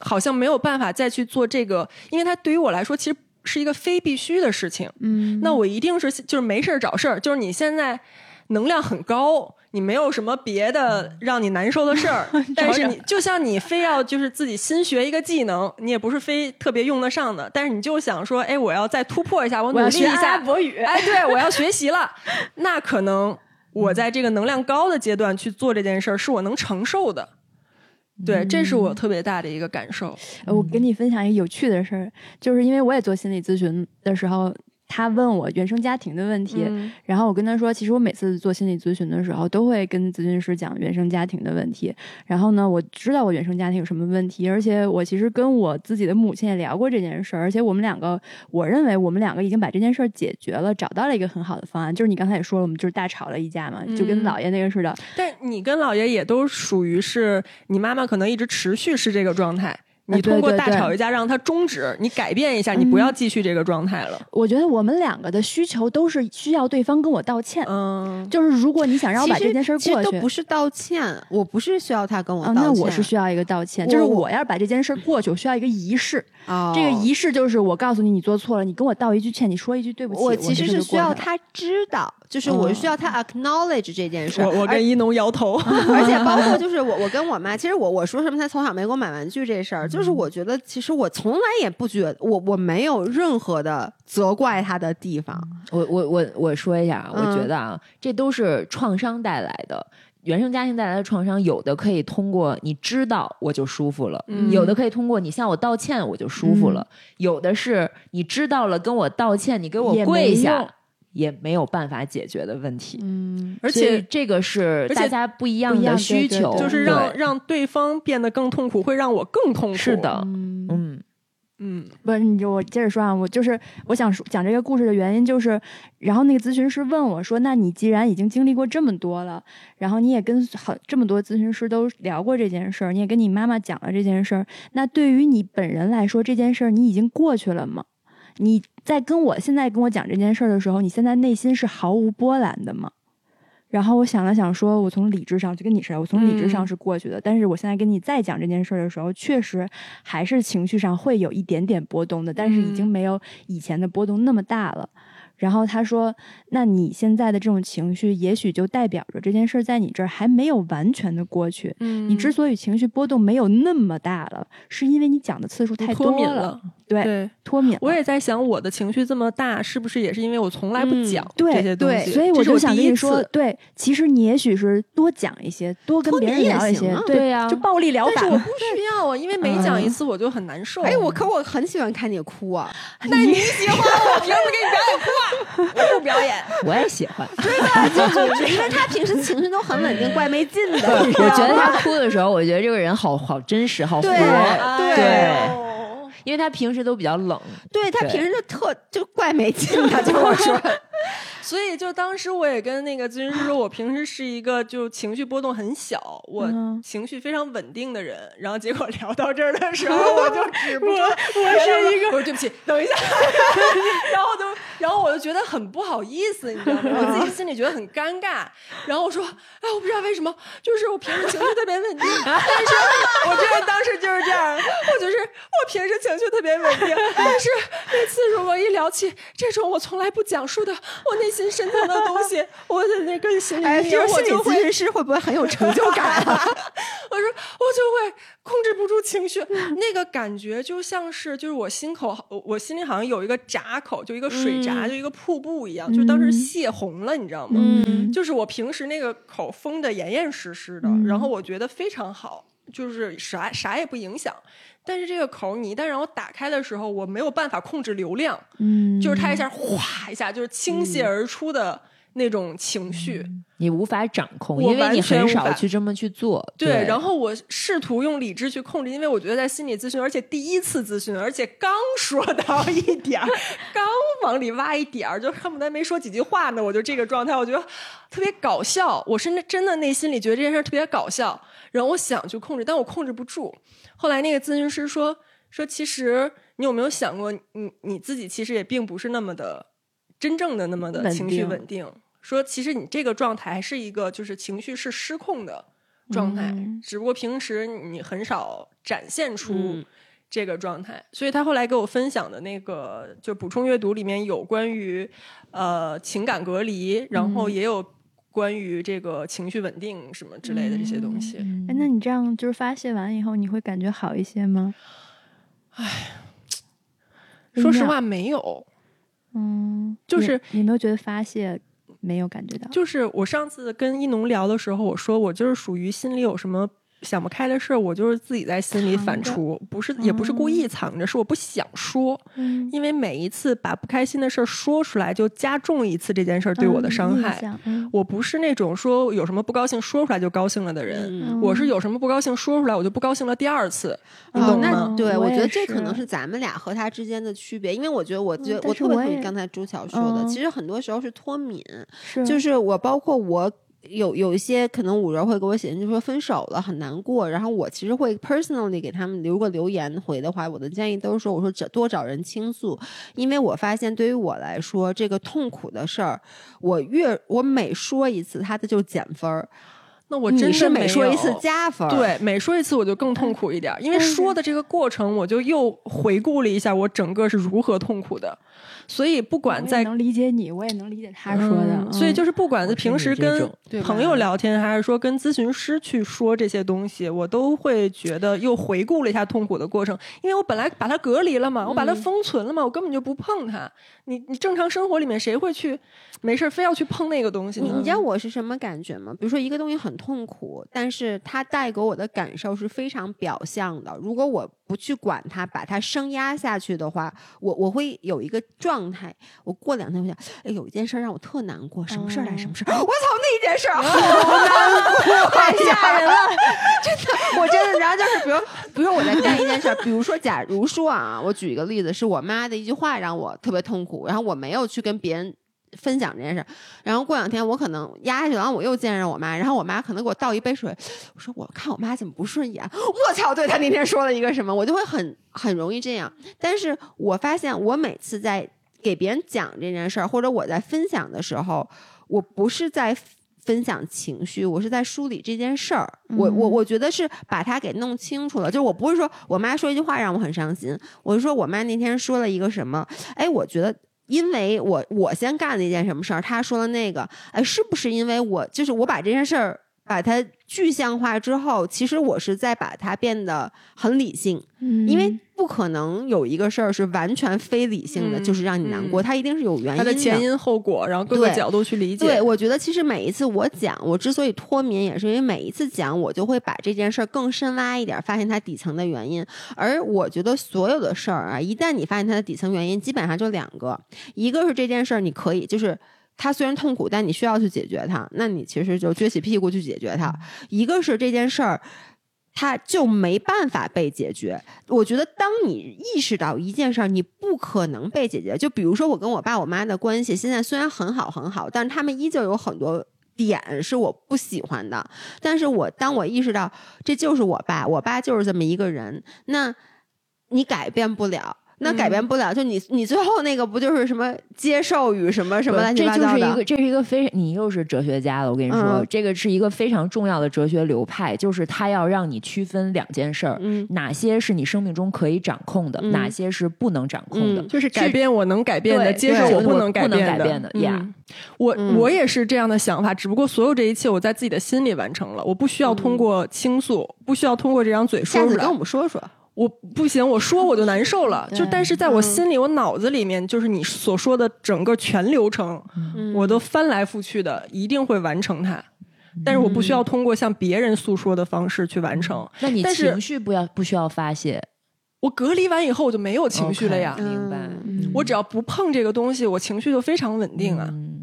[SPEAKER 3] 好像没有办法再去做这个，因为它对于我来说其实是一个非必须的事情。
[SPEAKER 4] 嗯
[SPEAKER 3] 那我一定是就是没事儿找事儿，就是你现在能量很高，你没有什么别的让你难受的事儿，但是你就像你非要就是自己新学一个技能，你也不是非特别用得上的，但是你就想说，哎，我要再突破一下，我努力一下
[SPEAKER 4] 博，语。
[SPEAKER 3] 哎，对我要学习了，那可能我在这个能量高的阶段去做这件事儿，是我能承受的。对，这是我特别大的一个感受。
[SPEAKER 4] 呃我跟你分享一个有趣的事儿，就是因为我也做心理咨询的时候，他问我原生家庭的问题，
[SPEAKER 3] 嗯
[SPEAKER 4] 然后我跟他说，其实我每次做心理咨询的时候，都会跟咨询师讲原生家庭的问题。然后呢，我知道我原生家庭有什么问题，而且我其实跟我自己的母亲也聊过这件事儿，而且我们两个，我认为我们两个已经把这件事儿解决了，找到了一个很好的方案。就是你刚才也说了，我们就是大吵了一架嘛，就跟
[SPEAKER 3] 嗯
[SPEAKER 4] 姥爷那个似的。
[SPEAKER 3] 但你跟姥爷也都属于是你妈妈可能一直持续是这个状态，你通过大吵一架让他终止，你改变一下，你不要继续这个状态了。
[SPEAKER 4] 我觉得我们两个的需求都是需要对方跟我道歉。
[SPEAKER 3] 嗯，
[SPEAKER 4] 就是如果你想让我把这件事过去，
[SPEAKER 1] 实都不是道歉，我不是需要他跟我
[SPEAKER 4] 啊，
[SPEAKER 1] 道歉。
[SPEAKER 4] 那我是需要一个道歉，就是
[SPEAKER 1] 我
[SPEAKER 4] 我要是把这件事过去，我需要一个仪式。
[SPEAKER 1] 哦
[SPEAKER 4] 这个仪式就是我告诉你你做错了，你跟我道一句歉，你说一句对不起，
[SPEAKER 1] 我
[SPEAKER 4] 我
[SPEAKER 1] 其实是需。要他知道，就是我需要他 acknowledge 这件事。
[SPEAKER 3] 我我跟一农摇头。
[SPEAKER 1] 而且包括就是我，我跟我妈，其实我我说什么，他从小没给我买玩具这事儿，就是我觉得其实我从来也不觉得我我没有任何的责怪他的地方。
[SPEAKER 2] 我我我我说一下啊，我
[SPEAKER 1] 嗯
[SPEAKER 2] 觉得啊，这都是创伤带来的。原生家庭带来的创伤，有的可以通过你知道我就舒服了，
[SPEAKER 3] 嗯
[SPEAKER 2] 有的可以通过你向我道歉我就舒服了，有的是你知道了跟我道歉，你给我跪下
[SPEAKER 4] 用
[SPEAKER 2] 也没有办法解决的问题。
[SPEAKER 4] 嗯，
[SPEAKER 2] 所以
[SPEAKER 3] 而且
[SPEAKER 2] 这个是
[SPEAKER 3] 而且
[SPEAKER 2] 大家不一样的需求，
[SPEAKER 4] 对对对
[SPEAKER 3] 就是让让对方变得更痛苦，会让我更痛苦。
[SPEAKER 2] 是的，
[SPEAKER 4] 嗯
[SPEAKER 2] 嗯
[SPEAKER 3] 嗯
[SPEAKER 4] 不是，你就我接着说啊，我就是我想说讲这个故事的原因，就是，然后那个咨询师问我说：“那你既然已经经历过这么多了，然后你也跟好这么多咨询师都聊过这件事儿，你也跟你妈妈讲了这件事儿，那对于你本人来说，这件事儿你已经过去了吗？你在跟我现在跟我讲这件事儿的时候，你现在内心是毫无波澜的吗？”然后我想了想说，我从理智上就跟你似的，我从理智上
[SPEAKER 3] 嗯
[SPEAKER 4] 是过去的，但是我现在跟你再讲这件事儿的时候，确实还是情绪上会有一点点波动的，但是已经
[SPEAKER 3] 嗯
[SPEAKER 4] 没有以前的波动那么大了。然后他说：“那你现在的这种情绪，也许就代表着这件事儿在你这儿还没有完全的过去。
[SPEAKER 3] 嗯
[SPEAKER 4] 你之所以情绪波动没有那么大了，是因为你讲的次数太多
[SPEAKER 3] 脱敏了。
[SPEAKER 4] 对，
[SPEAKER 3] 对，
[SPEAKER 4] 脱敏了。
[SPEAKER 3] 我也在想，我的情绪这么大，是不是也是因为我从来不
[SPEAKER 1] 嗯
[SPEAKER 3] 讲
[SPEAKER 4] 对
[SPEAKER 3] 这些东西
[SPEAKER 1] 对
[SPEAKER 3] 西？
[SPEAKER 4] 所以我就想跟你说，对，其实你也许是多讲一些，多跟别人聊一些
[SPEAKER 2] 对呀
[SPEAKER 4] 就暴力疗法。
[SPEAKER 3] 但是我不需要啊，因为每讲一次我就很难受。
[SPEAKER 1] 哎，我可我很喜欢看你哭啊！
[SPEAKER 3] 那你喜欢我，凭什么给你表演哭啊？我不表演。
[SPEAKER 2] 我也喜欢。
[SPEAKER 1] 就是因为他平时情绪都很稳定，怪没劲的。
[SPEAKER 2] 我觉得他哭的时候，我觉得这个人好好真实，好活。
[SPEAKER 1] 对对
[SPEAKER 2] 对因为他平时都比较冷，
[SPEAKER 1] 对他平时就特就怪没劲的，就是说，
[SPEAKER 3] 所以就当时我也跟那个咨询师说，我平时是一个就情绪波动很小，我
[SPEAKER 4] 嗯
[SPEAKER 3] 情绪非常稳定的人。然后结果聊到这儿的时候，我就止不住，我
[SPEAKER 4] 是
[SPEAKER 3] 一个，我说对不起，等一下，然后就然后我就觉得很不好意思，你知道吗？我自己心里觉得很尴尬。然后我说，哎，我不知道为什么，就是我平时情绪特别稳定，但是我真的当时就是这样，我就是我平时情绪特别稳定，但是每次如果一聊起这种我从来不讲述的我内心深层的东西，我的那个心里
[SPEAKER 1] 哎，
[SPEAKER 3] 面
[SPEAKER 1] 就是心理
[SPEAKER 3] 我就会
[SPEAKER 1] 咨询师会不会很有成就感啊？
[SPEAKER 3] 我说我就会控制不住情绪，那个感觉就像是就是我心口，我我心里好像有一个闸口，就一个水闸，
[SPEAKER 1] 嗯
[SPEAKER 3] 就一个瀑布一样，就当时泄洪了，你知道吗？
[SPEAKER 4] 嗯
[SPEAKER 3] 就是我平时那个口封的严严实实的，
[SPEAKER 4] 嗯
[SPEAKER 3] 然后我觉得非常好，就是啥啥也不影响。但是这个口你一旦让我打开的时候，我没有办法控制流量，
[SPEAKER 4] 嗯，
[SPEAKER 3] 就是它一下哗一下就是倾泻而出的那种情绪。
[SPEAKER 2] 你无法掌控，因为你很少去这么去做。
[SPEAKER 3] 对，然后我试图用理智去控制，因为我觉得在心理咨询，而且第一次咨询，而且刚说到一点儿，刚往里挖一点儿，就恨不得没说几句话呢，我就这个状态，我觉得特别搞笑。我是真的内心里觉得这件事儿特别搞笑，然后我想去控制，但我控制不住。后来那个咨询师说说，其实你有没有想过，你你自己其实也并不是那么的真正的那么的情绪
[SPEAKER 4] 定
[SPEAKER 3] 稳定。说其实你这个状态还是一个就是情绪是失控的状态，
[SPEAKER 4] 嗯
[SPEAKER 3] 只不过平时你很少展现出
[SPEAKER 1] 嗯
[SPEAKER 3] 这个状态。所以他后来给我分享的那个就补充阅读里面有关于呃情感隔离，然后也有关于这个情绪稳定什么之类的这些东西。
[SPEAKER 2] 嗯
[SPEAKER 4] 哎，那你这样就是发泄完以后，你会感觉好一些吗？
[SPEAKER 3] 说实话，没有。
[SPEAKER 4] 嗯，
[SPEAKER 3] 就是
[SPEAKER 4] 你没有觉得发泄没有感觉到？
[SPEAKER 3] 就是我上次跟一农聊的时候，我说我就是属于心里有什么想不开的事儿，我就是自己在心里反刍，不是也不是故意藏着，是我不想说。
[SPEAKER 4] 嗯，
[SPEAKER 3] 因为每一次把不开心的事儿说出来，就加重一次这件事儿对我的伤害。
[SPEAKER 4] 嗯
[SPEAKER 3] 我不是那种说有什么不高兴说出来就高兴了的人，
[SPEAKER 1] 嗯
[SPEAKER 3] 我是有什么不高兴说出来我就不高兴了第二次，你
[SPEAKER 1] 哦
[SPEAKER 3] 懂，
[SPEAKER 1] 那
[SPEAKER 3] 吗？
[SPEAKER 1] 对，
[SPEAKER 4] 我
[SPEAKER 1] 我觉得这可能是咱们俩和他之间的区别，因为我觉得，我觉得、我特别同意刚才朱乔说的，
[SPEAKER 4] 嗯
[SPEAKER 1] 其实很多时候是脱敏，
[SPEAKER 4] 是
[SPEAKER 1] 就是我包括我。有有一些可能五人会给我写信，就说分手了很难过，然后我其实会 personally 给他们留个留言回的话，我的建议都是说，我说找多找人倾诉，因为我发现对于我来说，这个痛苦的事儿，我越我每说一次，他的就减分儿，
[SPEAKER 3] 那我真的
[SPEAKER 1] 每说一次加分，
[SPEAKER 3] 对，每说一次我就更痛苦一点，因为说的这个过程，我就又回顾了一下我整个是如何痛苦的，所以不管在
[SPEAKER 4] 能理解你，我也能理解他说的，
[SPEAKER 3] 嗯所以就是不管是平时跟朋友聊天，还是说跟咨询师去说这些东西，我都会觉得又回顾了一下痛苦的过程，因为我本来把它隔离了嘛，我把它
[SPEAKER 1] 嗯
[SPEAKER 3] 封存了嘛，我根本就不碰它。你你正常生活里面谁会去没事儿非要去碰那个东西呢？
[SPEAKER 1] 你你知道我是什么感觉吗？比如说一个东西很痛苦，但是它带给我的感受是非常表象的。如果我不去管它，把它升压下去的话，我我会有一个状态。我过两天我想，哎，有一件事儿让我特难过，什么事儿来？什么事儿？我操，那件事儿好难过，太吓人了，真的，我真的。然后就是比如，比如说我在干一件事儿，比如说，假如说啊，我举一个例子，是我妈的一句话让我特别痛苦，然后我没有去跟别人。分享这件事，然后过两天我可能压下去，然后我又见着我妈，然后我妈可能给我倒一杯水，我说我看我妈怎么不顺眼，我操，对她那天说了一个什么，我就会很很容易这样。但是我发现我每次在给别人讲这件事儿，或者我在分享的时候，我不是在。分享情绪，我是在梳理这件事儿。我我我觉得是把它给弄清楚了。就是我不是说我妈说一句话让我很伤心，我是说我妈那天说了一个什么，哎，我觉得因为我我先干了一件什么事儿，他说了那个，哎，是不是因为我就是我把这件事儿把它具象化之后，其实我是在把它变得很理性，
[SPEAKER 4] 嗯
[SPEAKER 1] 因为不可能有一个事儿是完全非理性的，
[SPEAKER 3] 嗯
[SPEAKER 1] 就是让你难过，
[SPEAKER 3] 嗯
[SPEAKER 1] 它一定是有原因
[SPEAKER 3] 它的前因后果，然后各个角度去理解。
[SPEAKER 1] 对，我觉得其实每一次我讲，我之所以脱敏，也是因为每一次讲，我就会把这件事儿更深挖一点，发现它底层的原因。而我觉得所有的事儿啊，一旦你发现它的底层原因，基本上就两个，一个是这件事儿你可以就是。它虽然痛苦，但你需要去解决它，那你其实就撅起屁股去解决它。一个是这件事儿，它就没办法被解决。我觉得，当你意识到一件事儿你不可能被解决，就比如说我跟我爸我妈的关系，现在虽然很好很好，但是他们依旧有很多点是我不喜欢的。但是我当我意识到这就是我爸，我爸就是这么一个人，那你改变不了。那改变不了，就你你最后那个不就是什么接受与什么什么乱七
[SPEAKER 2] 这
[SPEAKER 1] 八糟的？
[SPEAKER 2] 就是一个，这是一个非你又是哲学家了。我跟你说，
[SPEAKER 1] 嗯
[SPEAKER 2] 这个是一个非常重要的哲学流派，就是它要让你区分两件事儿，
[SPEAKER 1] 嗯
[SPEAKER 2] 哪些是你生命中可以掌控的，
[SPEAKER 1] 嗯
[SPEAKER 2] 哪些是不能掌控的。
[SPEAKER 1] 嗯
[SPEAKER 3] 就是改变我能改变的，接受我不能改变的。
[SPEAKER 2] 改变的
[SPEAKER 3] 嗯我、
[SPEAKER 1] 嗯
[SPEAKER 3] 我也是这样的想法，只不过所有这一切我在自己的心里完成了，我不需要通过倾诉，不需要通过这张嘴说出来
[SPEAKER 1] 下次跟我。们说说。
[SPEAKER 3] 我不行，我说我就难受了。就但是在我心里，我脑子里面就是你所说的整个全流程，
[SPEAKER 1] 嗯
[SPEAKER 3] 我都翻来覆去的，一定会完成它。但是我不需要通过向别人诉说的方式去完成。
[SPEAKER 2] 那你
[SPEAKER 3] 但是
[SPEAKER 2] 情绪不要不需要发泄，
[SPEAKER 3] 我隔离完以后，我就没有情绪了呀。
[SPEAKER 2] 明白？
[SPEAKER 1] 嗯
[SPEAKER 3] 我只要不碰这个东西，我情绪就非常稳定啊。
[SPEAKER 2] 嗯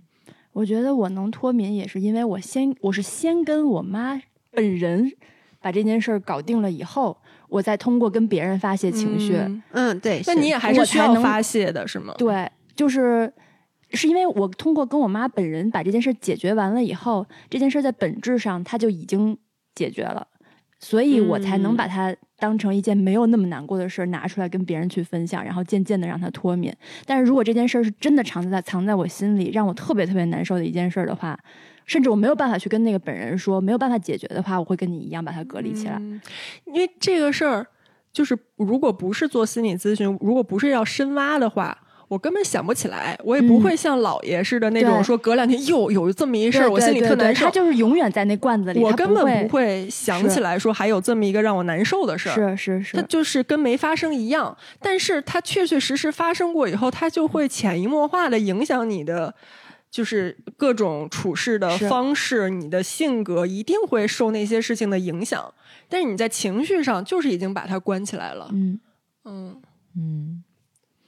[SPEAKER 4] 我觉得我能脱敏，也是因为我先我是先跟我妈本人把这件事儿搞定了以后，我再通过跟别人发泄情绪。
[SPEAKER 3] 嗯
[SPEAKER 1] 嗯，对，
[SPEAKER 3] 那你也还是需要发泄的，是吗？
[SPEAKER 4] 对，就是是因为我通过跟我妈本人把这件事解决完了以后，这件事在本质上它就已经解决了，所以我才能
[SPEAKER 1] 嗯
[SPEAKER 4] 把它当成一件没有那么难过的事拿出来跟别人去分享，然后渐渐的让它脱敏。但是如果这件事是真的藏在藏在我心里，让我特别特别难受的一件事的话，甚至我没有办法去跟那个本人说，没有办法解决的话，我会跟你一样把它隔离起来。
[SPEAKER 3] 嗯因为这个事儿，就是如果不是做心理咨询，如果不是要深挖的话，我根本想不起来，我也不会像姥爷似的那种
[SPEAKER 4] 对
[SPEAKER 3] 说隔两天又有这么一事儿，我心里特难受
[SPEAKER 4] 他。就是永远在那罐子里，他
[SPEAKER 3] 我根本不会想起来说还有这么一个让我难受的事儿。
[SPEAKER 4] 是是是，
[SPEAKER 3] 他就是跟没发生一样，但是他确确实实发生过以后，他就会潜移默化的影响你的，就是各种处事的方式，你的性格一定会受那些事情的影响。但是你在情绪上就是已经把它关起来了，
[SPEAKER 4] 嗯，
[SPEAKER 3] 嗯，
[SPEAKER 2] 嗯，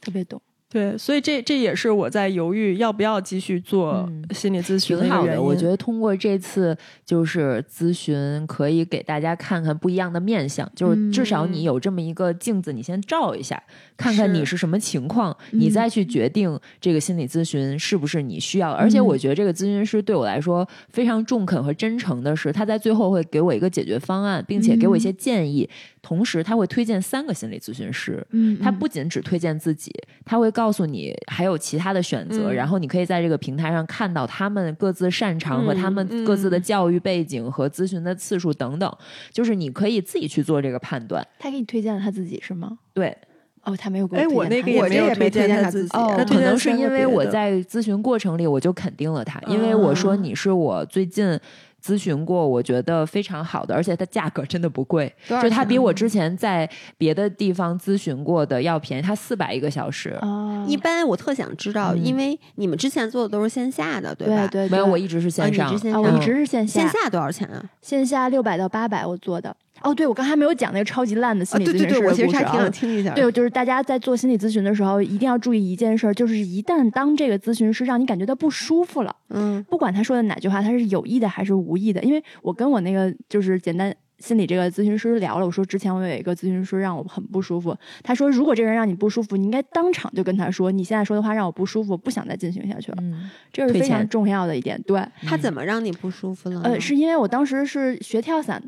[SPEAKER 4] 特别懂。
[SPEAKER 3] 对，所以这这也是我在犹豫要不要继续做
[SPEAKER 2] 嗯
[SPEAKER 3] 心理咨询
[SPEAKER 2] 挺好的。我觉得通过这次就是咨询，可以给大家看看不一样的面相，就是至少你有这么一个镜子，你先照一下，看看你是什么情况，你再去决定这个心理咨询是不是你需要的。而且我觉得这个咨询师对我来说非常中肯和真诚的是，他在最后会给我一个解决方案，并且给我一些建议，同时他会推荐三个心理咨询师。
[SPEAKER 4] 嗯
[SPEAKER 2] 他不仅只推荐自己，他会告诉你还有其他的选择，
[SPEAKER 3] 嗯
[SPEAKER 2] 然后你可以在这个平台上看到他们各自擅长和
[SPEAKER 3] 嗯
[SPEAKER 2] 他们各自的教育背景和咨询的次数等等，就是你可以自己去做这个判断。
[SPEAKER 4] 他给你推荐了他自己是吗？
[SPEAKER 2] 对，
[SPEAKER 4] 哦，他没有给我
[SPEAKER 3] 哎，我那
[SPEAKER 4] 推荐他
[SPEAKER 3] 个也没有
[SPEAKER 1] 我这也没推
[SPEAKER 3] 荐
[SPEAKER 1] 荐他自己
[SPEAKER 4] 哦
[SPEAKER 2] 可能是因为我在咨询过程里我就肯定了他，因为我说你是我最近。咨询过，我觉得非常好的，而且它价格真的不贵，就它比我之前在别的地方咨询过的要便宜，它四百一个小时。
[SPEAKER 4] 哦，
[SPEAKER 1] 一般我特想知道，
[SPEAKER 2] 嗯
[SPEAKER 1] 因为你们之前做的都是线下的，吧？
[SPEAKER 4] 对对，
[SPEAKER 2] 没有，我一直是
[SPEAKER 1] 啊
[SPEAKER 2] 线上。
[SPEAKER 1] 你之前
[SPEAKER 4] 啊，我一直是线下
[SPEAKER 1] 线，
[SPEAKER 4] 下
[SPEAKER 1] 多少钱啊？
[SPEAKER 4] 线下六百到八百我做的。哦，对，我刚才没有讲那个超级烂的
[SPEAKER 1] 啊，
[SPEAKER 4] 心理咨询
[SPEAKER 1] 对对对，我
[SPEAKER 4] 师的故事
[SPEAKER 1] 其实还挺想
[SPEAKER 4] 啊。
[SPEAKER 1] 听一下。
[SPEAKER 4] 对，就是大家在做心理咨询的时候，一定要注意一件事儿，就是一旦当这个咨询师让你感觉到不舒服了，
[SPEAKER 1] 嗯
[SPEAKER 4] 不管他说的哪句话，他是有意的还是无意的，因为我跟我那个就是简单。心理这个咨询师聊了，我说之前我有一个咨询师让我很不舒服，他说如果这个人让你不舒服，你应该当场就跟他说，你现在说的话让我不舒服，我不想再进行下去了，
[SPEAKER 2] 嗯，
[SPEAKER 4] 这是非常重要的一点。对，
[SPEAKER 1] 他怎么让你不舒服了？
[SPEAKER 4] 呃，是因为我当时是学跳伞。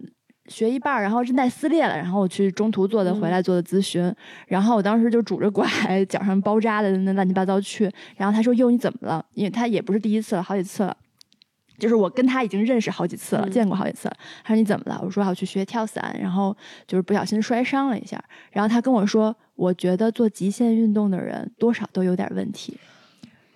[SPEAKER 4] 学一半儿，然后韧带撕裂了，然后我去中途做的，回来做的咨询，然后我当时就拄着拐，脚上包扎的那乱七八糟去，然后他说：“哟，你怎么了？”因为他也不是第一次了，好几次了。就是我跟他已经认识好几次了，
[SPEAKER 1] 嗯
[SPEAKER 4] 见过好几次了。他说你怎么了？我说我去学跳伞，然后就是不小心摔伤了一下。然后他跟我说，我觉得做极限运动的人多少都有点问题。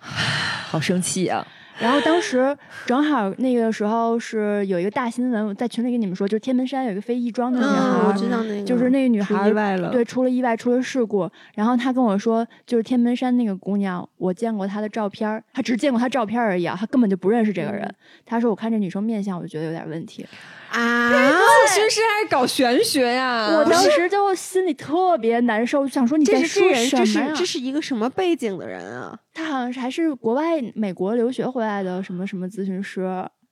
[SPEAKER 2] 好生气啊！
[SPEAKER 4] 然后当时正好那个时候是有一个大新闻，我在群里跟你们说，就是天门山有一个飞亦庄的女孩
[SPEAKER 1] 嗯，我知道那个，
[SPEAKER 4] 就是那个女孩
[SPEAKER 3] 意外了，
[SPEAKER 4] 对，出了意外，出了事故。然后她跟我说，就是天门山那个姑娘，我见过她的照片儿，她只见过她照片而已啊，她根本就不认识这个人。
[SPEAKER 1] 嗯
[SPEAKER 4] 她说，我看这女生面相，我就觉得有点问题。
[SPEAKER 1] 啊，
[SPEAKER 3] 咨询师还搞玄学呀？
[SPEAKER 4] 我当时就心里特别难受，就想说你在
[SPEAKER 1] 这是这人，
[SPEAKER 4] 说什么呀？
[SPEAKER 1] 这是这是一个什么背景的人啊？
[SPEAKER 4] 她好像是还是国外美国留学回来的什么什么咨询师，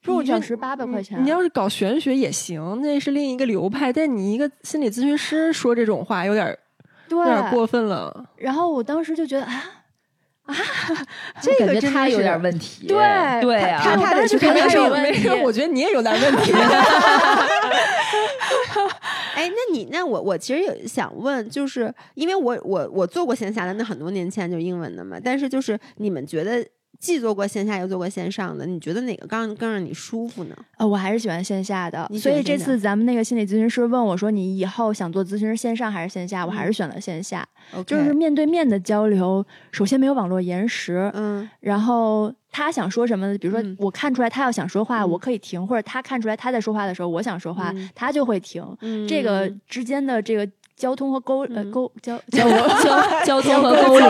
[SPEAKER 3] 不是我觉得
[SPEAKER 4] 一小时八百块钱。
[SPEAKER 3] 你要是搞玄学也行，那是另一个流派。但你一个心理咨询师说这种话，有点儿
[SPEAKER 4] 对
[SPEAKER 3] 有点儿过分了。
[SPEAKER 4] 然后我当时就觉得啊
[SPEAKER 2] 啊，这
[SPEAKER 1] 个真的
[SPEAKER 2] 他有点问题。
[SPEAKER 4] 对
[SPEAKER 2] 对啊，
[SPEAKER 1] 他他得去
[SPEAKER 4] 看
[SPEAKER 1] 看他有
[SPEAKER 4] 他有问题
[SPEAKER 3] 没事，我觉得你也有点问题。
[SPEAKER 1] 哎，那你那我我其实也想问，就是因为我我我做过线下的，那很多年前就英文的嘛，但是就是你们觉得既做过线下又做过线上的，你觉得哪个更更让你舒服呢？
[SPEAKER 4] 呃，我还是喜欢线下的所以这次咱们那个心理咨询师问我说，你以后想做咨询师线上还是线下？我还是
[SPEAKER 1] 嗯。
[SPEAKER 4] 选了线下。就是面对面的交流，首先没有网络延时，
[SPEAKER 1] 嗯。
[SPEAKER 4] 然后他想说什么，比如说
[SPEAKER 1] 嗯。
[SPEAKER 4] 我看出来他要想说话，
[SPEAKER 1] 嗯。
[SPEAKER 4] 我可以停，或者他看出来他在说话的时候，我想说话，
[SPEAKER 1] 嗯。
[SPEAKER 4] 他就会停。
[SPEAKER 1] 嗯，
[SPEAKER 4] 这个之间的这个交通和沟呃
[SPEAKER 1] 嗯。
[SPEAKER 4] 沟交
[SPEAKER 2] 交交交通和沟流，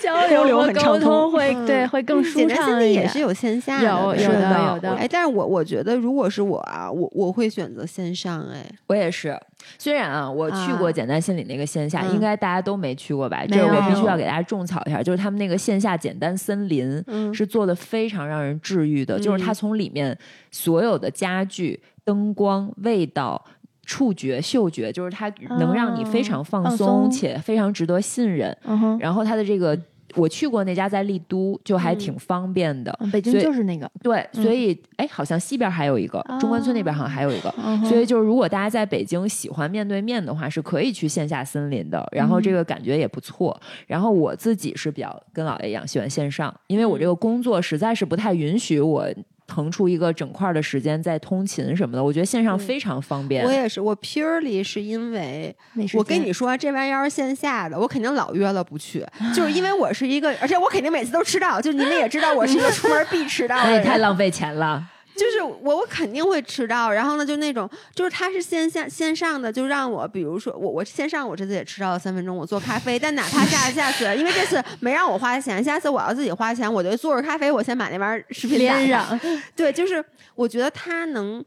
[SPEAKER 4] 交
[SPEAKER 3] 沟流
[SPEAKER 4] 流。和沟
[SPEAKER 3] 很畅通。
[SPEAKER 4] 通会
[SPEAKER 1] 嗯。
[SPEAKER 4] 对会更舒
[SPEAKER 1] 简单心
[SPEAKER 4] 畅一点。
[SPEAKER 1] 理也是有线下
[SPEAKER 4] 有
[SPEAKER 1] 的，对
[SPEAKER 4] 有的有的。
[SPEAKER 1] 哎，但是我我觉得如果是我啊，我我会选择线上，哎，
[SPEAKER 2] 我也是。虽然啊，我去过
[SPEAKER 1] 啊。
[SPEAKER 2] 简单心理那个线下，
[SPEAKER 1] 嗯。
[SPEAKER 2] 应该大家都没去过吧？
[SPEAKER 4] 没有
[SPEAKER 2] 这我必须要给大家种草一下，就是他们那个线下简单森林，
[SPEAKER 1] 嗯。
[SPEAKER 2] 是做的非常让人治愈的，就是它
[SPEAKER 1] 嗯
[SPEAKER 2] 从里面所有的家具、灯光、味道。触觉、嗅觉，就是它能让你非常放
[SPEAKER 4] 放
[SPEAKER 2] 松
[SPEAKER 4] 松
[SPEAKER 2] 且非常值得信任。
[SPEAKER 4] 嗯，
[SPEAKER 2] 然后它的这个，我去过那家在丽都，就还挺方便的。
[SPEAKER 4] 嗯北京就是那个，
[SPEAKER 2] 对，
[SPEAKER 4] 嗯
[SPEAKER 2] 所以哎，好像西边还有一个，中关村那边好像还有一个。所以就是，如果大家在北京喜欢面对面的话，是可以去线下森林的，然后这个感觉也不错。然后我自己是比较跟老爷一样喜欢线上，因为我这个工作实在是不太允许我腾出一个整块的时间在通勤什么的。我觉得线上非常方便。
[SPEAKER 1] 我也是，我 purely 是因为
[SPEAKER 4] 没时间
[SPEAKER 1] 我跟你说，这玩意儿是线下的，我肯定老约了不去，就是因为我是一个，而且我肯定每次都迟到，就你们也知道，我是一个出门必迟到
[SPEAKER 2] 那
[SPEAKER 1] 的人。
[SPEAKER 2] 也 太浪费钱了。
[SPEAKER 1] 就是我，我肯定会迟到。然后呢，就那种，就是他是线下线上的，就让我，比如说我我线上我这次也迟到了三分钟，我做咖啡，但哪怕下下次，因为这次没让我花钱，下次我要自己花钱，我就做着咖啡，我先把那玩意儿视频打
[SPEAKER 4] 连
[SPEAKER 1] 上。对，就是我觉得他能。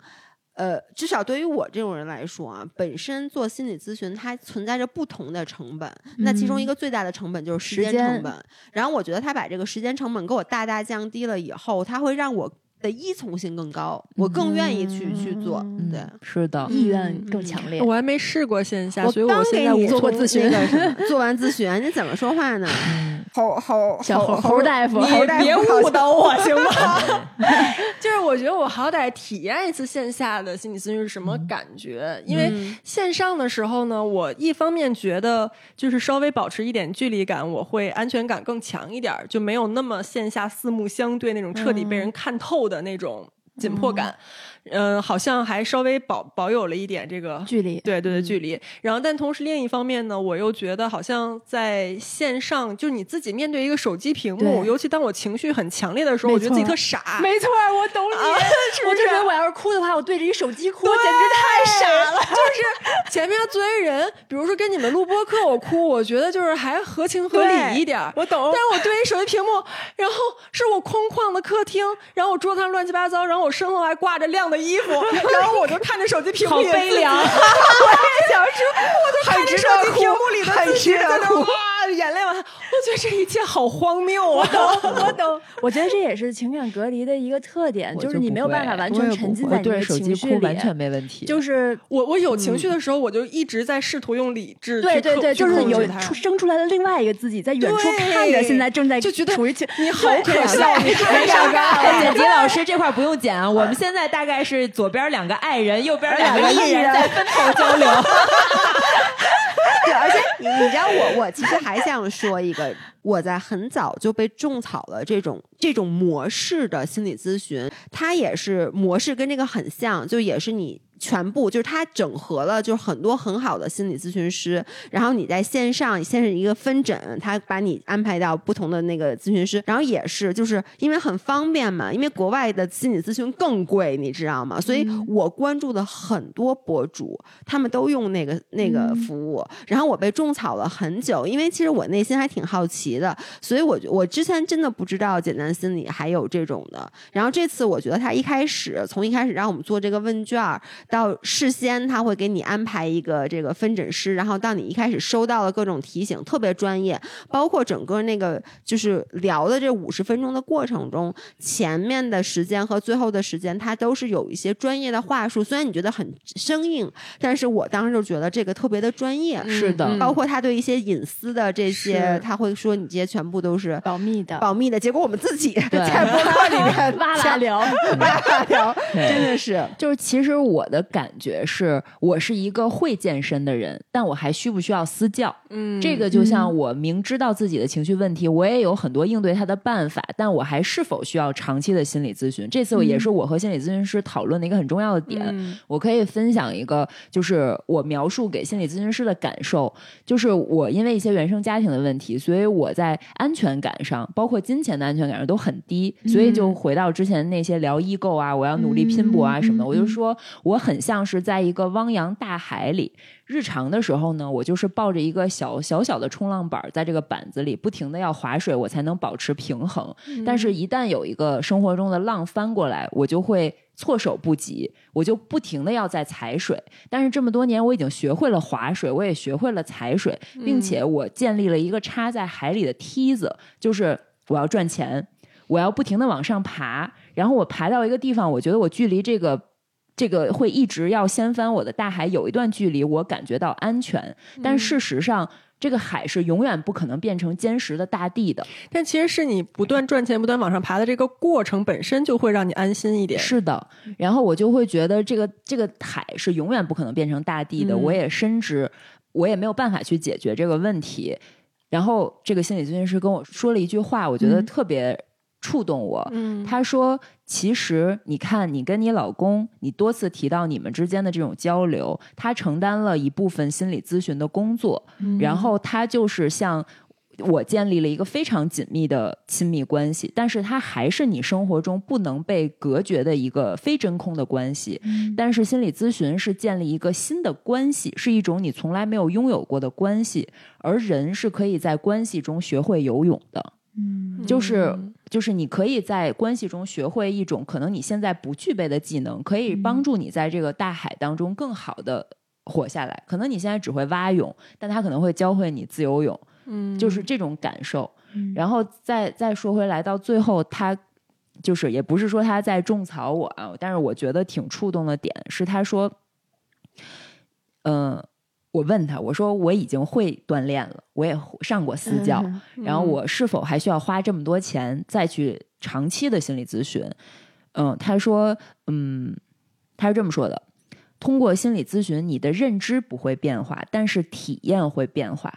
[SPEAKER 1] 呃，至少对于我这种人来说啊，本身做心理咨询它存在着不同的成本，那其中一个最大的成本就是时间成本。然后我觉得他把这个时间成本给我大大降低了以后，他会让我的依从性更高，我更愿意去、去做。
[SPEAKER 4] 嗯
[SPEAKER 1] 对，
[SPEAKER 2] 是的，
[SPEAKER 4] 意愿更强烈。
[SPEAKER 3] 我还没试过线下，所以我现在无
[SPEAKER 4] 做过咨询
[SPEAKER 1] 那个 做完咨询，你怎么说话呢？猴猴
[SPEAKER 4] 小猴
[SPEAKER 1] 猴
[SPEAKER 4] 猴大夫
[SPEAKER 1] 你
[SPEAKER 3] 你别误导我行吗？就是我觉得我好歹体验一次线下的心理咨询是什么感觉，因为
[SPEAKER 1] 嗯
[SPEAKER 3] 线上的时候呢，我一方面觉得就是稍微保持一点距离感，我会安全感更强一点儿，就没有那么线下四目相对那种彻底被人看透的那种紧迫感。好像还稍微保保有了一点这个
[SPEAKER 4] 距离，
[SPEAKER 3] 对对对，距离。然后，但同时另一方面呢，我又觉得好像在线上，就是你自己面对一个手机屏幕，尤其当我情绪很强烈的时候，我觉得自己特傻。
[SPEAKER 4] 没错，我懂 你。我就觉得我要是哭的话，我对着一手机哭，我简直太傻了。
[SPEAKER 3] 就是前面作为人，比如说跟你们录播课，我哭，我觉得就是还合情合理一点。
[SPEAKER 1] 我懂
[SPEAKER 3] 但是我对着手机屏幕，然后是我空旷的客厅，然后我桌子上乱七八糟，然后我身后还挂着晾的衣服，然后我就看着手机屏幕
[SPEAKER 2] 好
[SPEAKER 3] 里的自己
[SPEAKER 2] 悲凉。
[SPEAKER 3] 我也想说，我就看着手机屏幕里的自己在那哇，眼泪往下，我觉得这一切好荒谬啊！
[SPEAKER 4] 我懂，我觉得这也是情感隔离的一个特点，
[SPEAKER 2] 我
[SPEAKER 4] 就是你没有办法完全沉浸在你的
[SPEAKER 2] 我对着手机
[SPEAKER 4] 情绪里，
[SPEAKER 2] 哭完全没问题。
[SPEAKER 4] 就是
[SPEAKER 3] 我我有情绪的时候，我就一直在试图用理智去
[SPEAKER 4] 对对对，就是有生出来的另外一个自己，在远处看着，现在正在
[SPEAKER 3] 就觉得
[SPEAKER 4] 处于情
[SPEAKER 3] 你好可笑，你太
[SPEAKER 2] 这个
[SPEAKER 3] 尴尬了。
[SPEAKER 2] 剪辑老师这块不用剪啊，我们现在大概是左边两个爱人，右边两个
[SPEAKER 4] 艺人
[SPEAKER 2] 艺人在分头交流。
[SPEAKER 1] 对，而且你你知道我我其实还想说一个，我在很早就被种草了这种这种模式的心理咨询，它也是模式跟这个很像，就也是你。全部就是它整合了，就是很多很好的心理咨询师，然后你在线上先是一个分诊，他把你安排到不同的那个咨询师，然后也是就是因为很方便嘛，因为国外的心理咨询更贵，你知道吗？所以我关注的很多博主，他们都用那个那个服务，然后我被种草了很久，因为其实我内心还挺好奇的，所以我我之前真的不知道简单心理还有这种的，然后这次我觉得他一开始从一开始让我们做这个问卷儿，到事先他会给你安排一个这个分诊师，然后到你一开始收到了各种提醒，特别专业，包括整个那个就是聊的这五十分钟的过程中，前面的时间和最后的时间，他都是有一些专业的话术，虽然你觉得很生硬，但是我当时就觉得这个特别的专业。
[SPEAKER 2] 是的，
[SPEAKER 1] 包括他对一些隐私的这些，他会说你这些全部都是
[SPEAKER 4] 保密的，
[SPEAKER 1] 保密的。结果我们自己在播客里面
[SPEAKER 4] 哇啦聊，
[SPEAKER 1] 哇啦聊，真的是
[SPEAKER 2] 就是其实我的感觉是我是一个会健身的人，但我还需不需要私教？
[SPEAKER 3] 嗯
[SPEAKER 2] 这个就像我明知道自己的情绪问题，我也有很多应对它的办法，但我还是否需要长期的心理咨询？这次也是我和心理咨询师讨论的一个很重要的点。
[SPEAKER 3] 嗯
[SPEAKER 2] 我可以分享一个，就是我描述给心理咨询师的感受，就是我因为一些原生家庭的问题，所以我在安全感上，包括金钱的安全感上都很低，所以就回到之前那些聊 ego 啊，我要努力拼搏啊什么的，我就说我很像是在一个汪洋大海里。日常的时候呢，我就是抱着一个小小小的冲浪板，在这个板子里不停的要划水，我才能保持平衡。但是，一旦有一个生活中的浪翻过来，我就会措手不及，我就不停的要在踩水。但是这么多年，我已经学会了划水，我也学会了踩水，并且我建立了一个插在海里的梯子，就是我要赚钱，我要不停的往上爬，然后我爬到一个地方，我觉得我距离这个。这个会一直要掀翻我的大海有一段距离，我感觉到安全，但事实上，这个海是永远不可能变成坚实的大地的。
[SPEAKER 3] 但其实是你不断赚钱、不断往上爬的这个过程本身就会让你安心一点。
[SPEAKER 2] 是的，然后我就会觉得这个这个海是永远不可能变成大地的。
[SPEAKER 3] 嗯
[SPEAKER 2] 我也深知，我也没有办法去解决这个问题。然后这个心理咨询师跟我说了一句话，我觉得
[SPEAKER 4] 嗯
[SPEAKER 2] 特别触动我。
[SPEAKER 3] 嗯
[SPEAKER 2] 他说：“其实你看，你跟你老公，你多次提到你们之间的这种交流，他承担了一部分心理咨询的工作，然后他就是像。”我建立了一个非常紧密的亲密关系，但是它还是你生活中不能被隔绝的一个非真空的关系。但是心理咨询是建立一个新的关系，是一种你从来没有拥有过的关系，而人是可以在关系中学会游泳的。
[SPEAKER 4] 嗯
[SPEAKER 2] 就是就是你可以在关系中学会一种可能你现在不具备的技能，可以帮助你在这个大海当中更好的活下来。可能你现在只会蛙泳，但他可能会教会你自由泳，
[SPEAKER 3] 嗯
[SPEAKER 2] 就是这种感受。
[SPEAKER 4] 嗯
[SPEAKER 2] 然后再再说回来，到最后他就是也不是说他在种草我啊，但是我觉得挺触动的点是他说，嗯、我问他，我说我已经会锻炼了，我也上过私教，
[SPEAKER 4] 嗯
[SPEAKER 2] 然后我是否还需要花这么多钱再去长期的心理咨询？嗯，他说，嗯，他是这么说的：通过心理咨询，你的认知不会变化，但是体验会变化。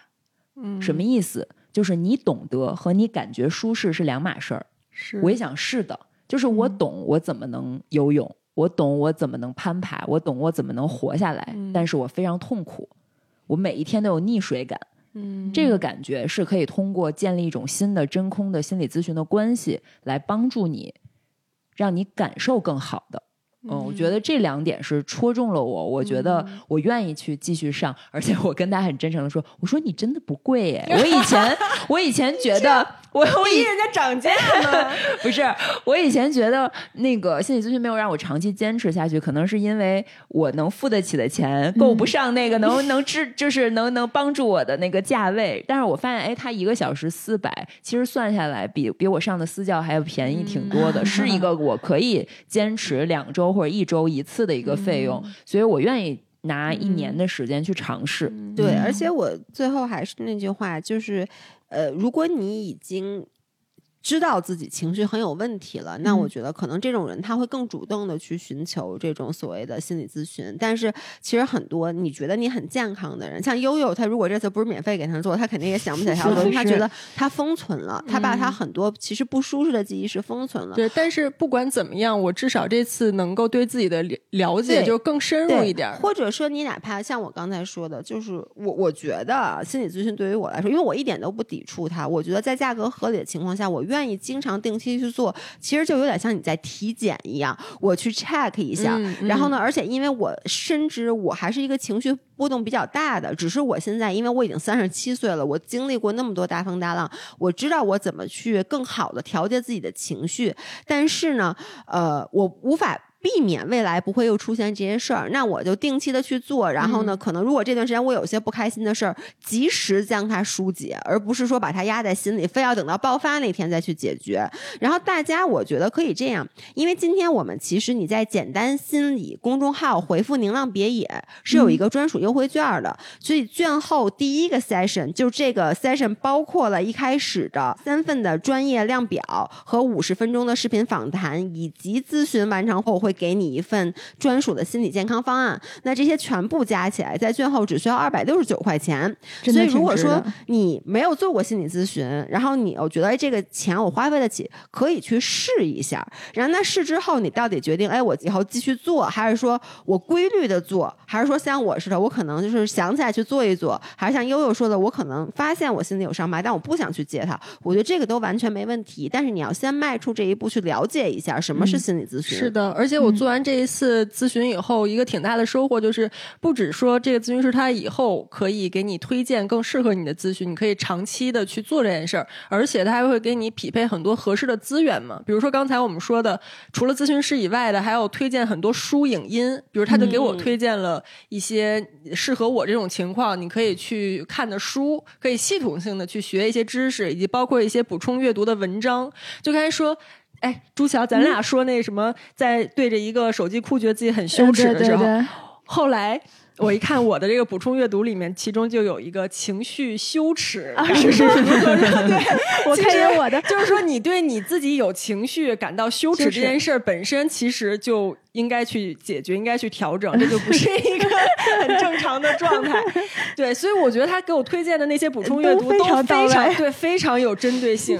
[SPEAKER 3] 嗯
[SPEAKER 2] 什么意思？就是你懂得和你感觉舒适是两码事儿。
[SPEAKER 3] 是
[SPEAKER 2] 我也想是的，就是我懂我怎么能游泳，我懂我怎么能攀爬，我懂我怎么能活下来，
[SPEAKER 3] 嗯
[SPEAKER 2] 但是我非常痛苦，我每一天都有溺水感。
[SPEAKER 3] 嗯
[SPEAKER 2] 这个感觉是可以通过建立一种新的真空的心理咨询的关系来帮助你，让你感受更好的。嗯，我觉得这两点是戳中了我，我觉得我愿意去继续上，而且我跟他很真诚的说，我说你真的不贵耶，我以前我以前觉得我我以
[SPEAKER 3] 逼人家涨价呢，
[SPEAKER 2] 不是，我以前觉得那个心理咨询没有让我长期坚持下去，可能是因为我能付得起的钱够不上那个能、能支，就是能能帮助我的那个价位。但是我发现，哎，他一个小时四百，其实算下来比比我上的私教还要便宜挺多的，是一个 我可以坚持两周或者一周一次的一个费用，所以我愿意拿一年的时间去尝试。
[SPEAKER 1] 对，而且我最后还是那句话，就是，呃，如果你已经知道自己情绪很有问题了，那我觉得可能这种人他会更主动的去寻求这种所谓的心理咨询。但是其实很多你觉得你很健康的人，像悠悠，他如果这次不是免费给他做，他肯定也想不起来他要做，他觉得他封存了，他把他很多其实不舒适的记忆是封存了。
[SPEAKER 3] 对，但是不管怎么样，我至少这次能够对自己的了了解就更深入一点。
[SPEAKER 1] 或者说你哪怕像我刚才说的，就是我我觉得啊心理咨询对于我来说，因为我一点都不抵触它，我觉得在价格合理的情况下，我愿意经常定期去做，其实就有点像你在体检一样，我去 check 一下，
[SPEAKER 3] 嗯嗯
[SPEAKER 1] 然后呢，而且因为我深知我还是一个情绪波动比较大的，只是我现在因为我已经三十七岁了，我经历过那么多大风大浪，我知道我怎么去更好的调节自己的情绪，但是呢，呃，我无法。避免未来不会又出现这些事儿，那我就定期的去做。然后呢，可能如果这段时间我有些不开心的事儿，及时将它疏解，而不是说把它压在心里，非要等到爆发那天再去解决。然后大家，我觉得可以这样，因为今天我们其实你在简单心理公众号回复“宁浪别野”是有一个专属优惠券的，所以卷后第一个 session 就这个 session 包括了一开始的三份的专业量表和五十分钟的视频访谈，以及咨询完成后会给你一份专属的心理健康方案。那这些全部加起来，在最后只需要二百六十九块钱。所以如果说你没有做过心理咨询，然后你我觉得哎这个钱我花费得起，可以去试一下。然后那试之后，你到底决定哎我以后继续做，还是说我规律的做，还是说像我似的，我可能就是想起来去做一做，还是像悠悠说的，我可能发现我心里有伤疤，但我不想去接它。我觉得这个都完全没问题，但是你要先迈出这一步去了解一下什么是心理咨询。
[SPEAKER 3] 是的，而且我做完这一次咨询以后，一个挺大的收获就是，不止说这个咨询师他以后可以给你推荐更适合你的咨询，你可以长期的去做这件事儿，而且他还会给你匹配很多合适的资源嘛。比如说刚才我们说的，除了咨询师以外的，还有推荐很多书影音，比如他就给我推荐了一些适合我这种情况你可以去看的书，可以系统性的去学一些知识，以及包括一些补充阅读的文章。就刚才说。哎，朱乔，咱俩说那什么，在对着一个手机哭，觉得自己很羞耻的时候，
[SPEAKER 4] 嗯对对。对
[SPEAKER 3] 后来我一看我的这个补充阅读里面，其中就有一个情绪羞耻
[SPEAKER 4] 是是是
[SPEAKER 3] 如何如何对，
[SPEAKER 4] 我看见我的。
[SPEAKER 3] 就是说你对你自己有情绪感到羞耻
[SPEAKER 4] 羞耻
[SPEAKER 3] 这件事儿本身，其实就应该去解决，应该去调整，这就不是一个很正常的状态。对，所以我觉得他给我推荐的那些补充阅读
[SPEAKER 4] 都非常
[SPEAKER 3] 对，非常有针对性。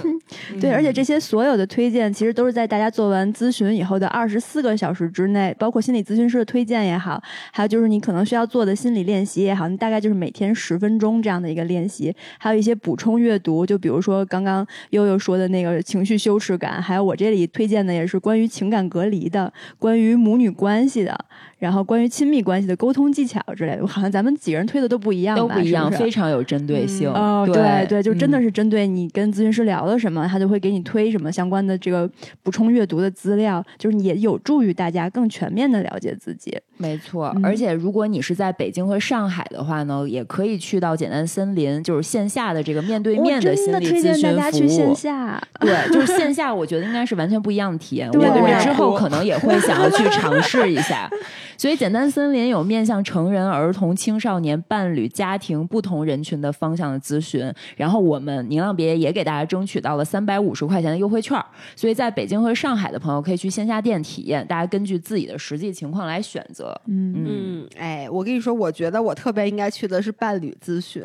[SPEAKER 4] 对，而且这些所有的推荐，其实都是在大家做完咨询以后的二十四个小时之内，包括心理咨询师的推荐也好，还有就是你可能需要做的心理练习也好，你大概就是每天十分钟这样的一个练习，还有一些补充阅读，就比如说刚刚悠悠说的那个情绪羞耻感，还有我这里推荐的也是关于情感隔离的，关于母女关系的，然后关于亲密关系的沟通技巧之类的，好像咱们几个人推的都不一样吧，
[SPEAKER 2] 都不一样，
[SPEAKER 4] 是是
[SPEAKER 2] 非常有针对性。
[SPEAKER 4] 哦，
[SPEAKER 2] 对
[SPEAKER 4] 对对，就真的
[SPEAKER 2] 嗯
[SPEAKER 4] 是针对你跟咨询师聊了什么，他就会给你推什么相关的这个补充阅读的资料，就是也有助于大家更全面的了解自己。
[SPEAKER 2] 没错，
[SPEAKER 4] 嗯
[SPEAKER 2] 而且如果你是在北京和上海的话呢，也可以去到简单森林，就是线下的这个面对面
[SPEAKER 4] 我真
[SPEAKER 2] 心理咨
[SPEAKER 4] 的推荐大
[SPEAKER 2] 询服
[SPEAKER 4] 家去线
[SPEAKER 2] 务。
[SPEAKER 4] 下，
[SPEAKER 2] 对，就是线 下，我觉得应该是完全不一样的体验。我
[SPEAKER 4] 对
[SPEAKER 2] 个人之后可能也会想要去尝试一下。所以，简单森林有面向成人、儿童、青少年、伴侣、家庭不同人群的方向的咨询。然后，我们宁浪别也给大家争取到了三百五十块钱的优惠券。所以在北京和上海的朋友可以去线下店体验，大家根据自己的实际情况来选择。
[SPEAKER 4] 嗯，
[SPEAKER 2] 嗯，
[SPEAKER 1] 嗯，哎，我跟你说，我觉得我特别应该去的是伴侣咨询，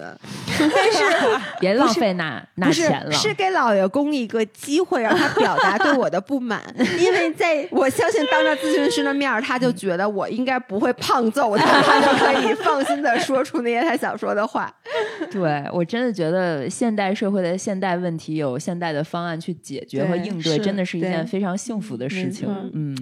[SPEAKER 1] 但是
[SPEAKER 2] 别浪费那那钱了。
[SPEAKER 1] 是给老爷公一个机会，让他表达对我的不满，因为在我相信当着咨询师的面儿，他就觉得我应该不会胖揍他，他就可以放心的说出那些他想说的话。
[SPEAKER 2] 对我真的觉得现代社会的现代问题有现代的方案去解决和应对，
[SPEAKER 4] 是
[SPEAKER 2] 真的是一件非常幸福的事情。嗯，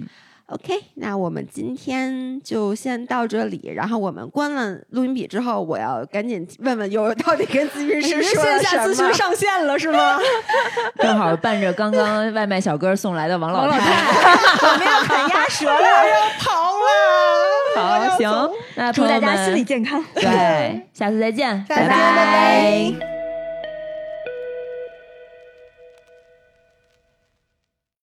[SPEAKER 1] OK，那我们今天就先到这里。然后我们关了录音笔之后，我要赶紧问问悠悠到底跟咨询师
[SPEAKER 3] 人
[SPEAKER 1] 说了
[SPEAKER 3] 线下咨询。上线了是吗？
[SPEAKER 2] 正好伴着刚刚外卖小哥送来的王老太。
[SPEAKER 1] 我们要啃鸭舌了。
[SPEAKER 3] 要跑了！
[SPEAKER 2] 好，行，那
[SPEAKER 4] 祝大家心理健康。
[SPEAKER 2] 对，下次再见，拜
[SPEAKER 1] 拜